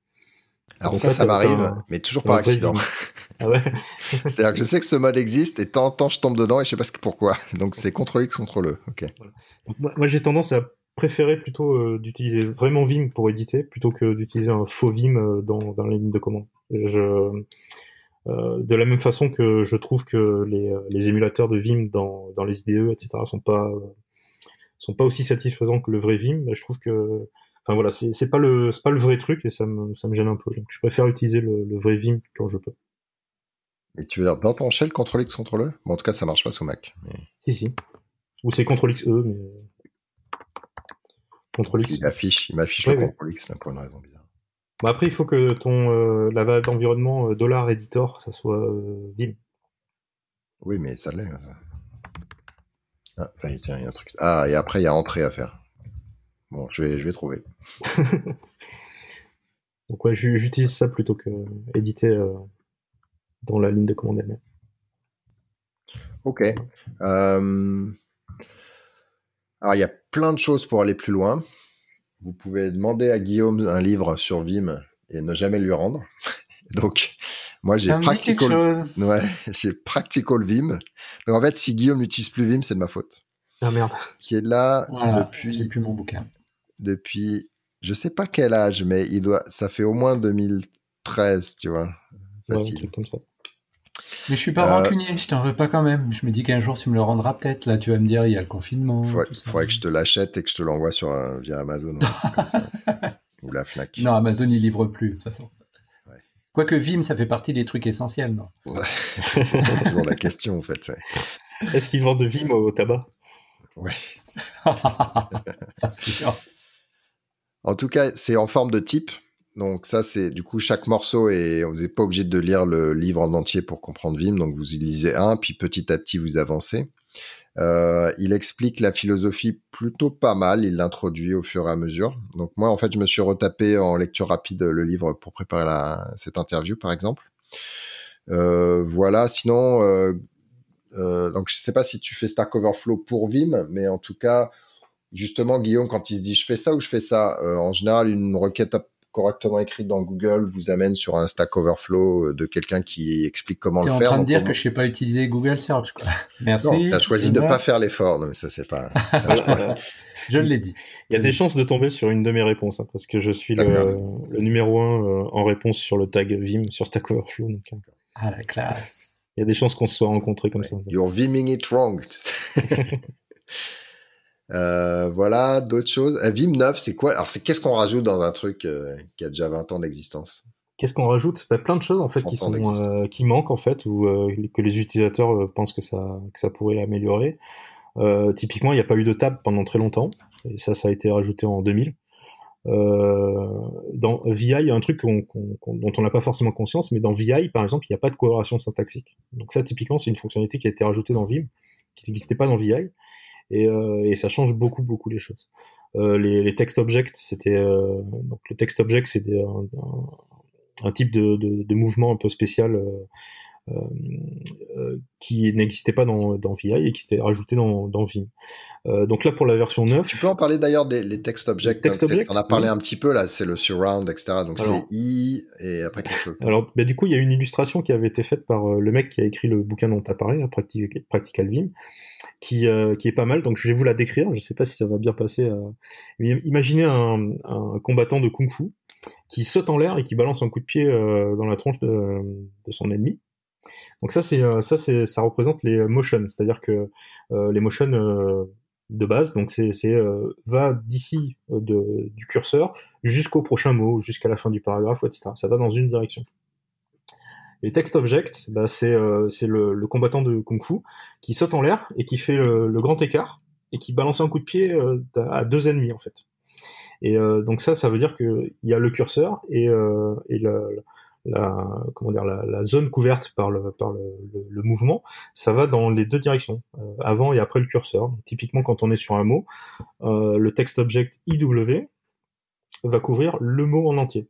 Alors ça, ça m'arrive, mais toujours par accident. Ah ouais C'est-à-dire que je sais que ce mode existe et de temps en temps je tombe dedans et je sais pas pourquoi. Donc c'est CTRL X, CTRL E. Ok. Voilà. Donc, moi, moi j'ai tendance à préférer plutôt euh, d'utiliser vraiment Vim pour éditer plutôt que d'utiliser un faux Vim euh, dans, dans la ligne de commande. Je, euh, de la même façon que je trouve que les, les émulateurs de Vim dans, dans les IDE, etc., sont pas sont pas aussi satisfaisants que le vrai Vim. Mais je trouve que Enfin voilà, c'est pas le pas le vrai truc et ça me ça me gêne un peu. Donc je préfère utiliser le, le vrai Vim quand je peux. Et tu veux dire dans ton shell CTRL X CTRL E? Bon, En tout cas, ça marche pas sous Mac. Mais... Si, si. Ou c'est CTRL X E, mais. CTRL X. Il m'affiche, il m'affiche le CTRL X pour une raison bizarre. Bah après, il faut que ton euh, la variable d'environnement euh, dollar $editor, ça soit euh, Vim. Oui, mais ça l'est. Ah, ça y est, tiens, il y a un truc. Ah, et après, il y a entrée à faire. Bon, je vais, je vais trouver. Donc ouais, j'utilise ça plutôt que éditer dans la ligne de commande elle-même. Ok. Euh, alors, il y a plein de choses pour aller plus loin. Vous pouvez demander à Guillaume un livre sur Vim et ne jamais lui rendre. Donc, moi, j'ai Practical... Ouais, j'ai Practical Vim. Donc, en fait, si Guillaume n'utilise plus Vim, c'est de ma faute. Ah merde. Qui est là depuis... J'ai plus mon bouquin. Depuis, je sais pas quel âge, mais il doit, ça fait au moins 2013, tu vois. Facile. comme ça. Mais je suis pas euh, rancunier, je t'en veux pas quand même. Je me dis qu'un jour tu me le rendras peut-être. Là, tu vas me dire, il y a le confinement. Il faudrait que je te l'achète et que je te l'envoie sur via Amazon ou la Fnac. Non, Amazon il livre plus de toute façon. Quoique Vim, ça fait partie des trucs essentiels, non? C'est toujours la question en fait. Est-ce qu'ils vendent de Vim au tabac? Ouais. en tout cas, c'est en forme de type. Donc ça, c'est du coup chaque morceau et vous n'êtes pas obligé de lire le livre en entier pour comprendre Vim. Donc vous lisez un, puis petit à petit vous avancez. Euh, il explique la philosophie plutôt pas mal. Il l'introduit au fur et à mesure. Donc moi, en fait, je me suis retapé en lecture rapide le livre pour préparer cette interview, par exemple. Euh, voilà. Sinon, euh, donc je sais pas si tu fais Stack Overflow pour Vim, mais en tout cas, justement, Guillaume, quand il se dit je fais ça ou je fais ça, en général, une requête correctement écrite dans Google vous amène sur un Stack Overflow euh, de quelqu'un qui explique comment le faire. Tu es en train de dire que je sais pas utiliser Google Search. Quoi. Merci. Tu as choisi de pas faire l'effort, mais ça c'est pas. je l'ai dit. Il y a des chances de tomber sur une de mes réponses hein, parce que je suis le, numéro un euh, en réponse sur le tag Vim sur Stack Overflow. Donc, euh. ah la classe. Il y a des chances qu'on se soit rencontrés comme ça. You're Viming it wrong. Euh, voilà, d'autres choses. Un Vim 9, c'est quoi? Alors, c'est qu'est-ce qu'on rajoute dans un truc euh, qui a déjà 20 ans d'existence? Qu'est-ce qu'on rajoute? Bah, Plein de choses en fait qui sont euh, qui manquent en fait ou que les utilisateurs pensent que ça que ça pourrait l'améliorer. typiquement, il n'y a pas eu de tab pendant très longtemps et ça, ça a été rajouté en 2000. dans VI, il y a un truc dont on n'a pas forcément conscience, mais dans VI, par exemple, il n'y a pas de coloration syntaxique. Donc ça, typiquement, c'est une fonctionnalité qui a été rajoutée dans Vim, qui n'existait pas dans VI et, euh, et, ça change beaucoup beaucoup les choses. Euh, les, les text objects, c'était euh, donc le text object, c'est un, un, un, type de, de, de, mouvement un peu spécial euh, euh, qui n'existait pas dans, dans VI et qui était rajouté dans, dans Vim. Euh, donc là, pour la version 9... Tu peux en parler d'ailleurs des les text objects. Text on a parlé un petit peu là, c'est le surround, etc. Donc c'est I et après quelque chose. Alors, bah, du coup, il y a une illustration qui avait été faite par le mec qui a écrit le bouquin dont tu as parlé, Practical Vim, qui, qui est pas mal. Donc je vais vous la décrire. Je sais pas si ça va bien passer. Imaginez un, combattant de kung-fu qui saute en l'air et qui balance un coup de pied dans la tronche de, son ennemi. Donc ça, c'est euh, ça, c'est ça représente les motions, c'est-à-dire que euh, les motions euh, de base, donc c'est va d'ici du curseur jusqu'au prochain mot, jusqu'à la fin du paragraphe, etc. Ça va dans une direction. Les text objects, bah, c'est le, le, combattant de kung-fu qui saute en l'air et qui fait le, grand écart et qui balance un coup de pied à deux ennemis en fait. Et donc ça, ça veut dire qu'il y a le curseur et, et la, zone couverte par, le, mouvement, ça va dans les deux directions, euh, avant et après le curseur. typiquement, quand on est sur un mot, euh, le text object IW va couvrir le mot en entier.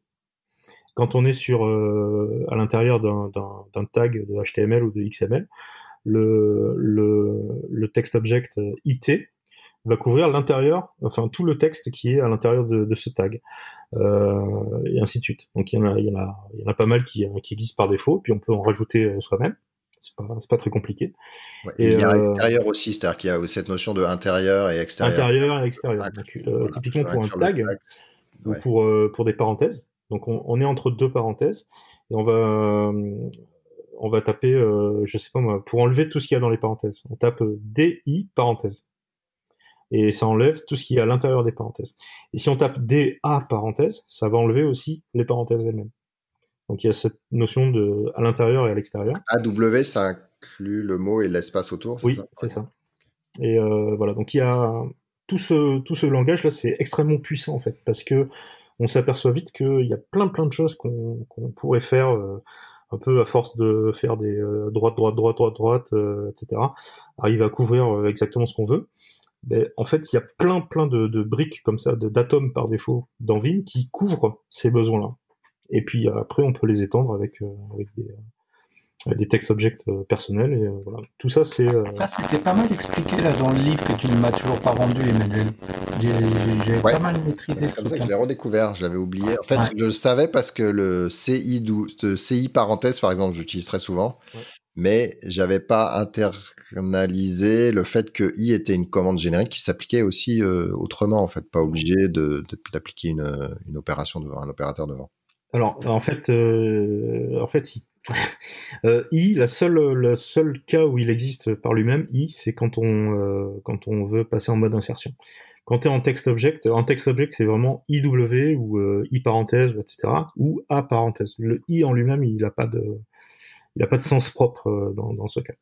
Quand on est sur euh, à l'intérieur d'un tag de HTML ou de XML, le, le, le text object IT va couvrir l'intérieur, enfin tout le texte qui est à l'intérieur de, de, ce tag, euh, et ainsi de suite. Donc il y en a, il y en a, il y en a pas mal qui, qui existent par défaut, puis on peut en rajouter euh, soi-même. C'est pas, pas très compliqué. et, il y a euh, extérieur aussi, c'est-à-dire qu'il y a cette notion de intérieur et extérieur. Intérieur et extérieur. Donc, euh, typiquement pour un tag, ou pour, pour des parenthèses. Donc on, on, est entre deux parenthèses et on va on va taper, je sais pas moi, pour enlever tout ce qu'il y a dans les parenthèses. On tape DI parenthèse et ça enlève tout ce qui est à l'intérieur des parenthèses. Et si on tape DA parenthèse, ça va enlever aussi les parenthèses elles-mêmes. Donc il y a cette notion de à l'intérieur et à l'extérieur. AW, ça inclut le mot et l'espace autour. Oui, c'est ça. Et euh, voilà, donc il y a tout ce, tout ce langage-là, c'est extrêmement puissant en fait, parce que on s'aperçoit vite qu'il y a plein plein de choses qu'on pourrait faire euh, un peu à force de faire des euh, droite, droite, droite, droite, droite, etc. Arrive à couvrir exactement ce qu'on veut. Mais en fait, il y a plein plein de, briques comme ça, d'atomes par défaut dans Vim qui couvrent ces besoins-là. Et puis après, on peut les étendre avec, avec des, euh, des textes objects euh, personnels et euh, voilà. Tout ça c'est ça c'était pas mal expliqué là dans le livre que tu ne m'as toujours pas rendu Emmanuel. J'ai pas mal maîtrisé C'est comme ça que je l'ai redécouvert, je l'avais oublié. En fait, je le savais parce que le CI, CI parenthèse par exemple, j'utilise très souvent. Mais j'avais pas internalisé le fait que i était une commande générique qui s'appliquait aussi autrement, en fait, pas obligé de d'appliquer une, une opération devant un opérateur devant. Alors, en fait, en fait, si. Euh, I, la seule, le seul cas où il existe par lui-même, I, c'est quand on, euh, quand on veut passer en mode insertion. Quand tu es en text object, en text object, c'est vraiment IW ou euh, I parenthèse, etc., ou A parenthèse. Le I en lui-même, il n'a pas de, il a pas de sens propre dans, dans ce cas.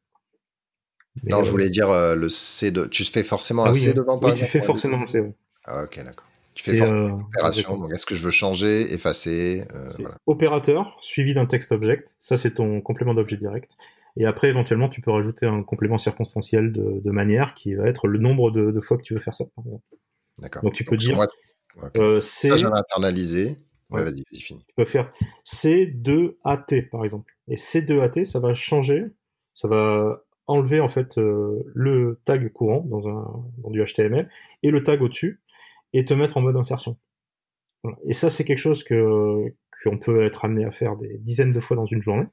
non, je voulais dire le C de, tu fais forcément ah un C devant, Oui, tu fais forcément un C. Ah, ok, d'accord. C'est euh, opération. Donc, est-ce que je veux changer, effacer euh, Opérateur suivi d'un texte object. Ça, c'est ton complément d'objet direct. Et après, éventuellement, tu peux rajouter un complément circonstanciel de, manière qui va être le nombre de, fois que tu veux faire ça. D'accord. Donc, tu peux dire. Euh, ça, j'avais internalisé. Ouais, vas-y, vas-y, finis. Tu peux faire C2AT, par exemple. Et C2AT, ça va changer. Ça va enlever, en fait, le tag courant dans, un, dans du HTML et le tag au-dessus et te mettre en mode insertion. Et ça, c'est quelque chose que qu'on peut être amené à faire des dizaines de fois dans une journée.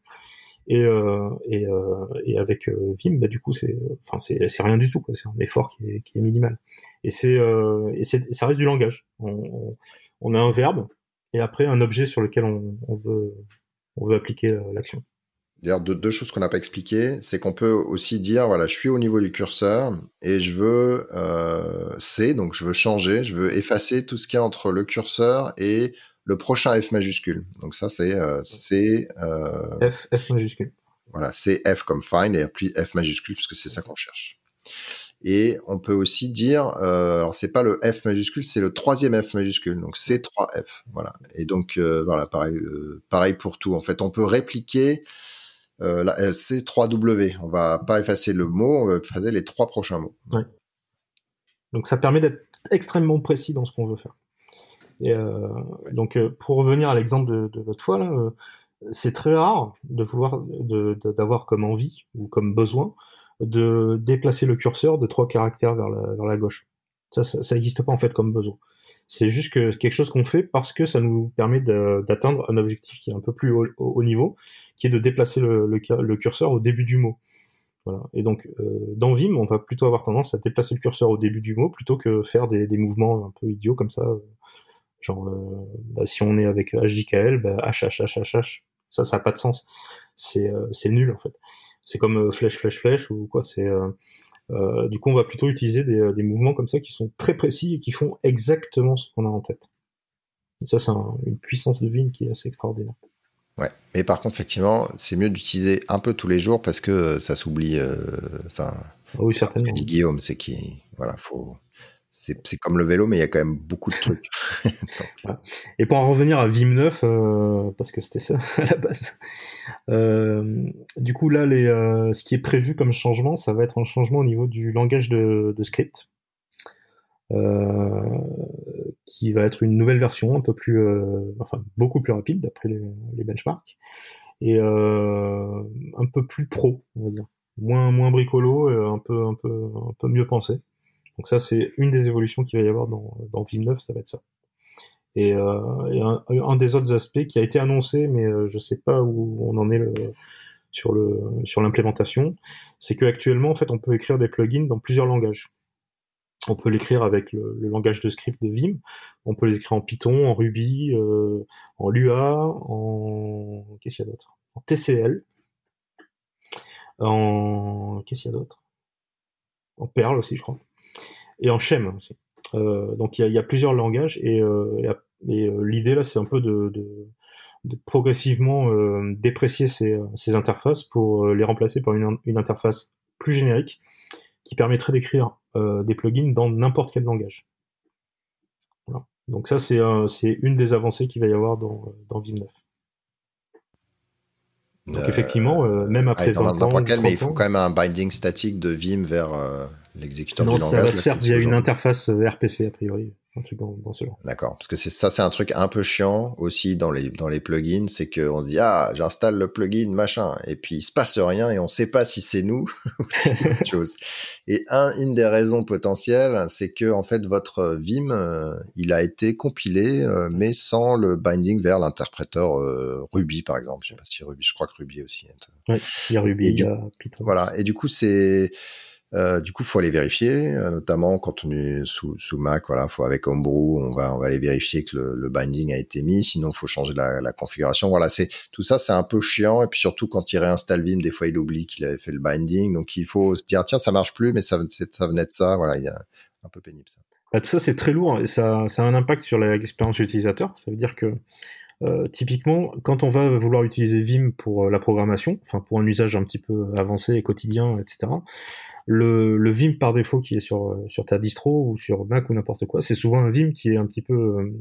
Et, euh, et, euh, et, avec euh, Vim, bah, du coup, c'est, enfin, c'est, rien du tout. C'est un effort qui est, qui est minimal. Et c'est, euh, et ça reste du langage. On, on, a un verbe et après un objet sur lequel on, on veut, on veut appliquer l'action. D'ailleurs, deux, deux, choses qu'on n'a pas expliquées, c'est qu'on peut aussi dire, voilà, je suis au niveau du curseur et je veux euh, C, donc je veux changer, je veux effacer tout ce qui est entre le curseur et le prochain F majuscule. Donc ça, c'est euh, C... Euh, F, F majuscule. Voilà, c'est F comme find et puis F majuscule, puisque c'est ça qu'on cherche. Et on peut aussi dire, euh, alors c'est pas le F majuscule, c'est le troisième F majuscule, donc C3F. Voilà. Et donc voilà, pareil, pareil pour tout. En fait, on peut répliquer euh, euh c'est 3W. On va pas effacer le mot, on va effacer les trois prochains mots. Donc ça permet d'être extrêmement précis dans ce qu'on veut faire. Et euh, Donc euh, pour revenir à l'exemple de, de, votre fois, c'est très rare de vouloir d'avoir comme envie ou comme besoin de déplacer le curseur de trois caractères vers la, vers la gauche. Ça, ça n'existe pas en fait comme besoin. C'est juste que quelque chose qu'on fait parce que ça nous permet d'atteindre un objectif qui est un peu plus haut, niveau, qui est de déplacer le, curseur au début du mot. Voilà. Et donc, euh, dans Vim, on va plutôt avoir tendance à déplacer le curseur au début du mot plutôt que faire des, mouvements un peu idiots comme ça. Genre, euh, bah, si on est avec HJKL, bah, H, H, H, H, H, ça, ça n'a pas de sens. C'est euh, nul, en fait. C'est comme euh, flèche, flèche, flèche ou quoi. C'est euh, euh, du coup, on va plutôt utiliser des, des, mouvements comme ça qui sont très précis et qui font exactement ce qu'on a en tête. Et ça, c'est une puissance de Vim qui est assez extraordinaire. Ouais, mais par contre, effectivement, c'est mieux d'utiliser un peu tous les jours parce que ça s'oublie. Enfin, ah oui, certainement. Dit Guillaume, c'est qui, voilà, faut c'est comme le vélo, mais il y a quand même beaucoup de trucs. Et pour en revenir à Vim 9, euh, parce que c'était ça à la base, euh, du coup là, euh, ce qui est prévu comme changement, ça va être un changement au niveau du langage de, script, qui va être une nouvelle version, un peu plus, enfin beaucoup plus rapide d'après les, benchmarks, et un peu plus pro, on va dire, moins moins bricolo, un peu un peu un peu mieux pensé. Donc ça, c'est une des évolutions qu'il va y avoir dans, Vim 9, ça va être ça. Et, euh, un, des autres aspects qui a été annoncé, mais euh, je sais pas où on en est sur l'implémentation, c'est qu'actuellement, en fait, on peut écrire des plugins dans plusieurs langages. On peut l'écrire avec le, langage de script de Vim, on peut les écrire en Python, en Ruby, euh, en Lua, en qu'est-ce qu'il y a d'autre? En TCL, en qu'est-ce qu'il y a d'autre? En Perl aussi, je crois et en Shem aussi. Euh, donc il y a, plusieurs langages et, euh, euh, l'idée là c'est un peu de, de progressivement déprécier ces, ces, interfaces pour les remplacer par une, une, interface plus générique qui permettrait d'écrire des plugins dans n'importe quel langage. Voilà. Donc ça, c'est une des avancées qu'il va y avoir dans, dans Vim 9. Donc effectivement, même après 20 ans, mais il faut quand même un binding statique de Vim vers l'exécuteur du langage. Non, ça va se faire via une interface RPC a priori un truc dans, dans ce genre. D'accord, parce que c'est ça, c'est un truc un peu chiant aussi dans les dans les plugins, c'est qu'on se dit ah j'installe le plugin machin et puis il se passe rien et on sait pas si c'est nous ou si c'est autre chose. Et un une des raisons potentielles, c'est que en fait votre Vim euh, il a été compilé euh, mais sans le binding vers l'interpréteur euh, Ruby par exemple. Je sais pas si Ruby, je crois que Ruby aussi. Oui, il y a Ruby, il y a Python. Voilà, et du coup c'est euh, du coup, faut aller vérifier, euh, notamment quand on est sous, Mac. Voilà, faut avec Homebrew, on va on va aller vérifier que le, binding a été mis. Sinon, faut changer la, la configuration. Voilà, c'est tout ça, c'est un peu chiant. Et puis surtout quand il réinstalle Vim, des fois il oublie qu'il avait fait le binding. Donc il faut se dire tiens, ça marche plus, mais ça ça venait de ça. Voilà, il y a un peu pénible ça. Bah, tout ça, c'est très lourd et ça, ça a un impact sur l'expérience utilisateur. Ça veut dire que euh, typiquement, quand on va vouloir utiliser Vim pour euh, la programmation, enfin pour un usage un petit peu avancé et quotidien, etc., le, Vim par défaut qui est sur, euh, sur ta distro ou sur Mac ou n'importe quoi, c'est souvent un Vim qui est un petit peu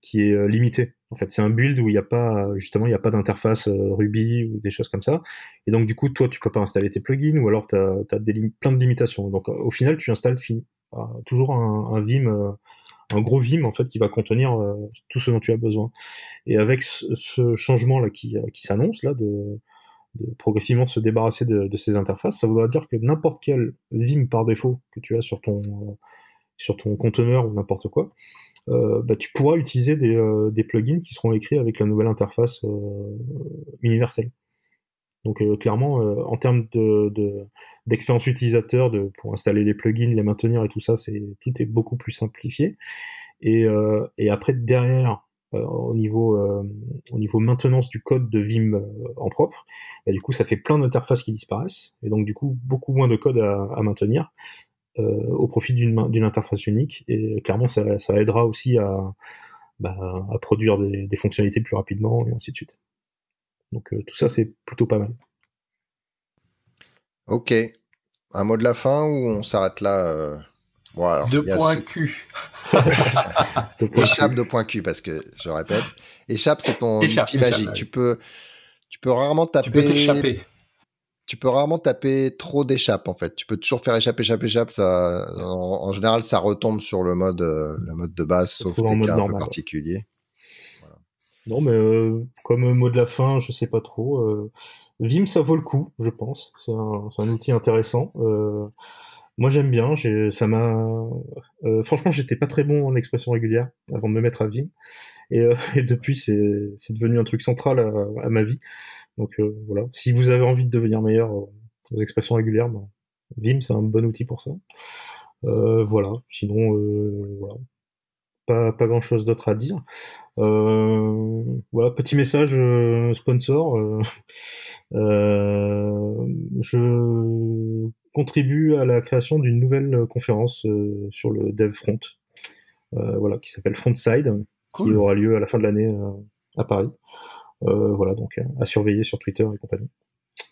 qui est limité. En fait, c'est un build où il n'y a pas justement il n'y a pas d'interface Ruby ou des choses comme ça. Et donc du coup, toi, tu peux pas installer tes plugins ou alors tu as, plein de limitations. Donc au final, tu installes toujours un Vim un gros Vim en fait qui va contenir tout ce dont tu as besoin. Et avec ce, changement là qui, qui s'annonce là de progressivement se débarrasser de, ces interfaces, ça voudra dire que n'importe quel Vim par défaut que tu as sur ton, euh, conteneur ou n'importe quoi, euh, bah, tu pourras utiliser euh, des, plugins qui seront écrits avec la nouvelle interface universelle. Donc clairement, en termes d'expérience de, utilisateur, pour installer les plugins, les maintenir et tout ça, tout est beaucoup plus simplifié. Et, et après derrière, euh, au niveau euh, au niveau maintenance du code de Vim euh, en propre, bah, du coup ça fait plein d'interfaces qui disparaissent et donc du coup beaucoup moins de code à, maintenir au profit d'une interface unique et clairement ça, aidera aussi à, bah, produire des, fonctionnalités plus rapidement et ainsi de suite. Donc tout ça c'est plutôt pas mal. Ok. Un mot de la fin ou on s'arrête là deux points Q. échappe de points Q parce que je répète, échappe c'est ton outil magique. Tu peux, tu peux rarement taper. Tu peux t'échapper. Tu peux rarement taper trop d'échappe en fait. Tu peux toujours faire échappe, échappe, échappe. Ça, en, général, ça retombe sur le mode, euh, le mode de base, sauf des cas un peu particuliers. Non, mais euh, comme mot de la fin, je sais pas trop. Euh, Vim, ça vaut le coup, je pense. C'est un, outil intéressant. Euh, moi, j'aime bien. Ça m'a. Euh, franchement, j'étais pas très bon en expression régulière avant de me mettre à Vim, et, depuis, c'est devenu un truc central à, ma vie. Donc voilà. Si vous avez envie de devenir meilleur aux expressions régulières, ben, Vim, c'est un bon outil pour ça. voilà. Sinon, voilà. Pas, pas grand chose d'autre à dire. voilà, petit message sponsor. je contribue à la création d'une nouvelle euh, conférence euh, sur le dev front, euh, voilà, qui s'appelle Frontside, qui aura lieu à la fin de l'année à Paris. voilà, donc à surveiller sur Twitter et compagnie.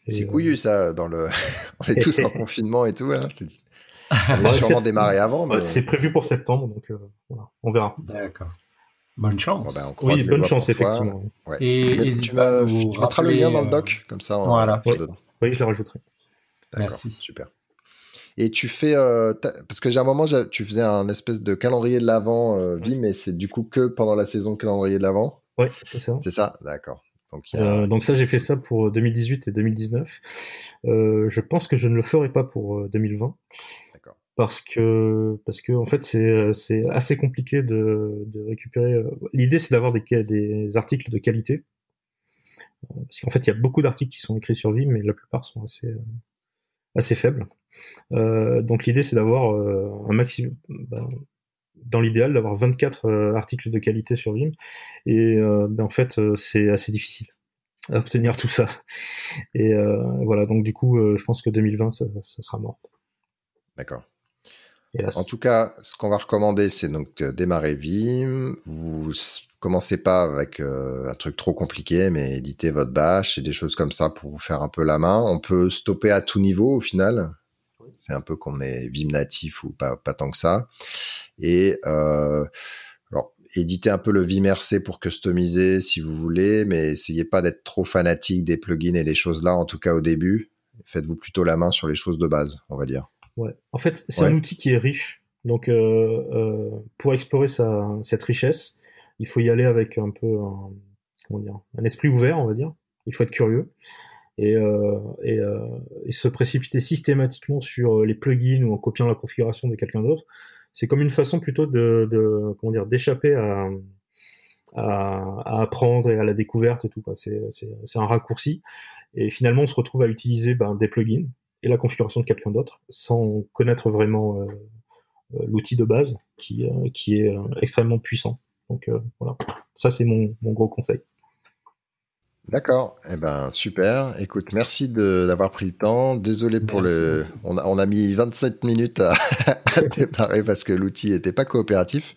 C'est couillu ça, dans le... on est tous en confinement et tout. Hein. On va sûrement démarrer avant. Mais... C'est prévu pour septembre, donc voilà, on verra. D'accord. Bonne chance. Ben, oui, bonne chance, effectivement. Et, tu, mettras le lien dans le doc, comme ça on voilà. Oui, je le rajouterai. Merci. Super. Et tu fais euh, parce que j'ai un moment tu faisais un espèce de calendrier de l'avant euh, vie, mais c'est du coup que pendant la saison calendrier de l'avant? Oui, c'est ça. C'est ça, d'accord. Donc, euh, donc, ça j'ai fait ça pour 2018 et 2019. je pense que je ne le ferai pas pour 2020. Parce que parce que en fait c'est c'est assez compliqué de, de récupérer. L'idée c'est d'avoir des des articles de qualité. Parce qu'en fait il y a beaucoup d'articles qui sont écrits sur Vim, mais la plupart sont assez assez faible. Euh, donc l'idée c'est d'avoir euh, un maximum, ben, dans l'idéal d'avoir 24 euh, articles de qualité sur Vim, et ben, en fait c'est assez difficile à obtenir tout ça. Et voilà, donc du coup je pense que 2020 ça, ça sera mort. D'accord. En tout cas, ce qu'on va recommander, c'est donc démarrer Vim. Vous commencez pas avec euh, un truc trop compliqué, mais éditez votre bash et des choses comme ça pour vous faire un peu la main. On peut stopper à tout niveau au final. C'est un peu qu'on est Vim natif ou pas, pas tant que ça. Et euh, alors, éditez un peu le Vim RC pour customiser si vous voulez, mais essayez pas d'être trop fanatique des plugins et des choses là, en tout cas au début. Faites-vous plutôt la main sur les choses de base, on va dire. Ouais. En fait, c'est un outil qui est riche. Donc, euh, euh, pour explorer sa, cette richesse, il faut y aller avec un peu un, comment dire, un esprit ouvert, on va dire. Il faut être curieux et, euh, et, euh, et, se précipiter systématiquement sur les plugins ou en copiant la configuration de quelqu'un d'autre. C'est comme une façon plutôt de, de comment dire, d'échapper à, à, à, apprendre et à la découverte et tout. C'est un raccourci. Et finalement, on se retrouve à utiliser ben, des plugins et la configuration de quelqu'un d'autre sans connaître vraiment euh, euh, l'outil de base qui, euh, est extrêmement puissant. Donc voilà, ça c'est mon gros conseil. D'accord, eh ben super. Écoute, merci d'avoir pris le temps. Désolé pour le, on a, on a, mis 27 minutes à, à démarrer parce que l'outil n'était pas coopératif.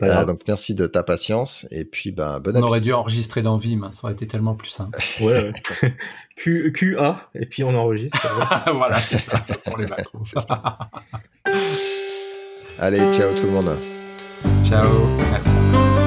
Pas grave. Euh, donc merci de ta patience et puis ben bon On aurait dû enregistrer dans Vim, hein. ça aurait été tellement plus simple. ouais. ouais. Q, QA et puis on enregistre. voilà, c'est ça pour les macros. Allez, ciao tout le monde. Ciao, merci.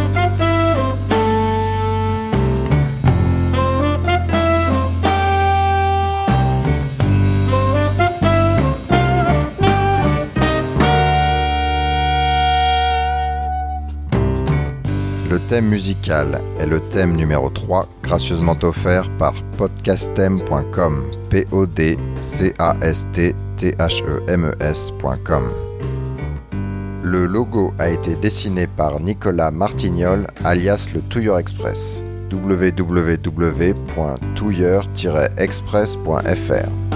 Thème musical est le thème numéro 3, gracieusement offert par podcastem.com. P-O-D-C-A-S-T-T-H-E-M-E-S.com. Le logo a été dessiné par Nicolas Martignol, alias le Touilleur Express. www.touilleur-express.fr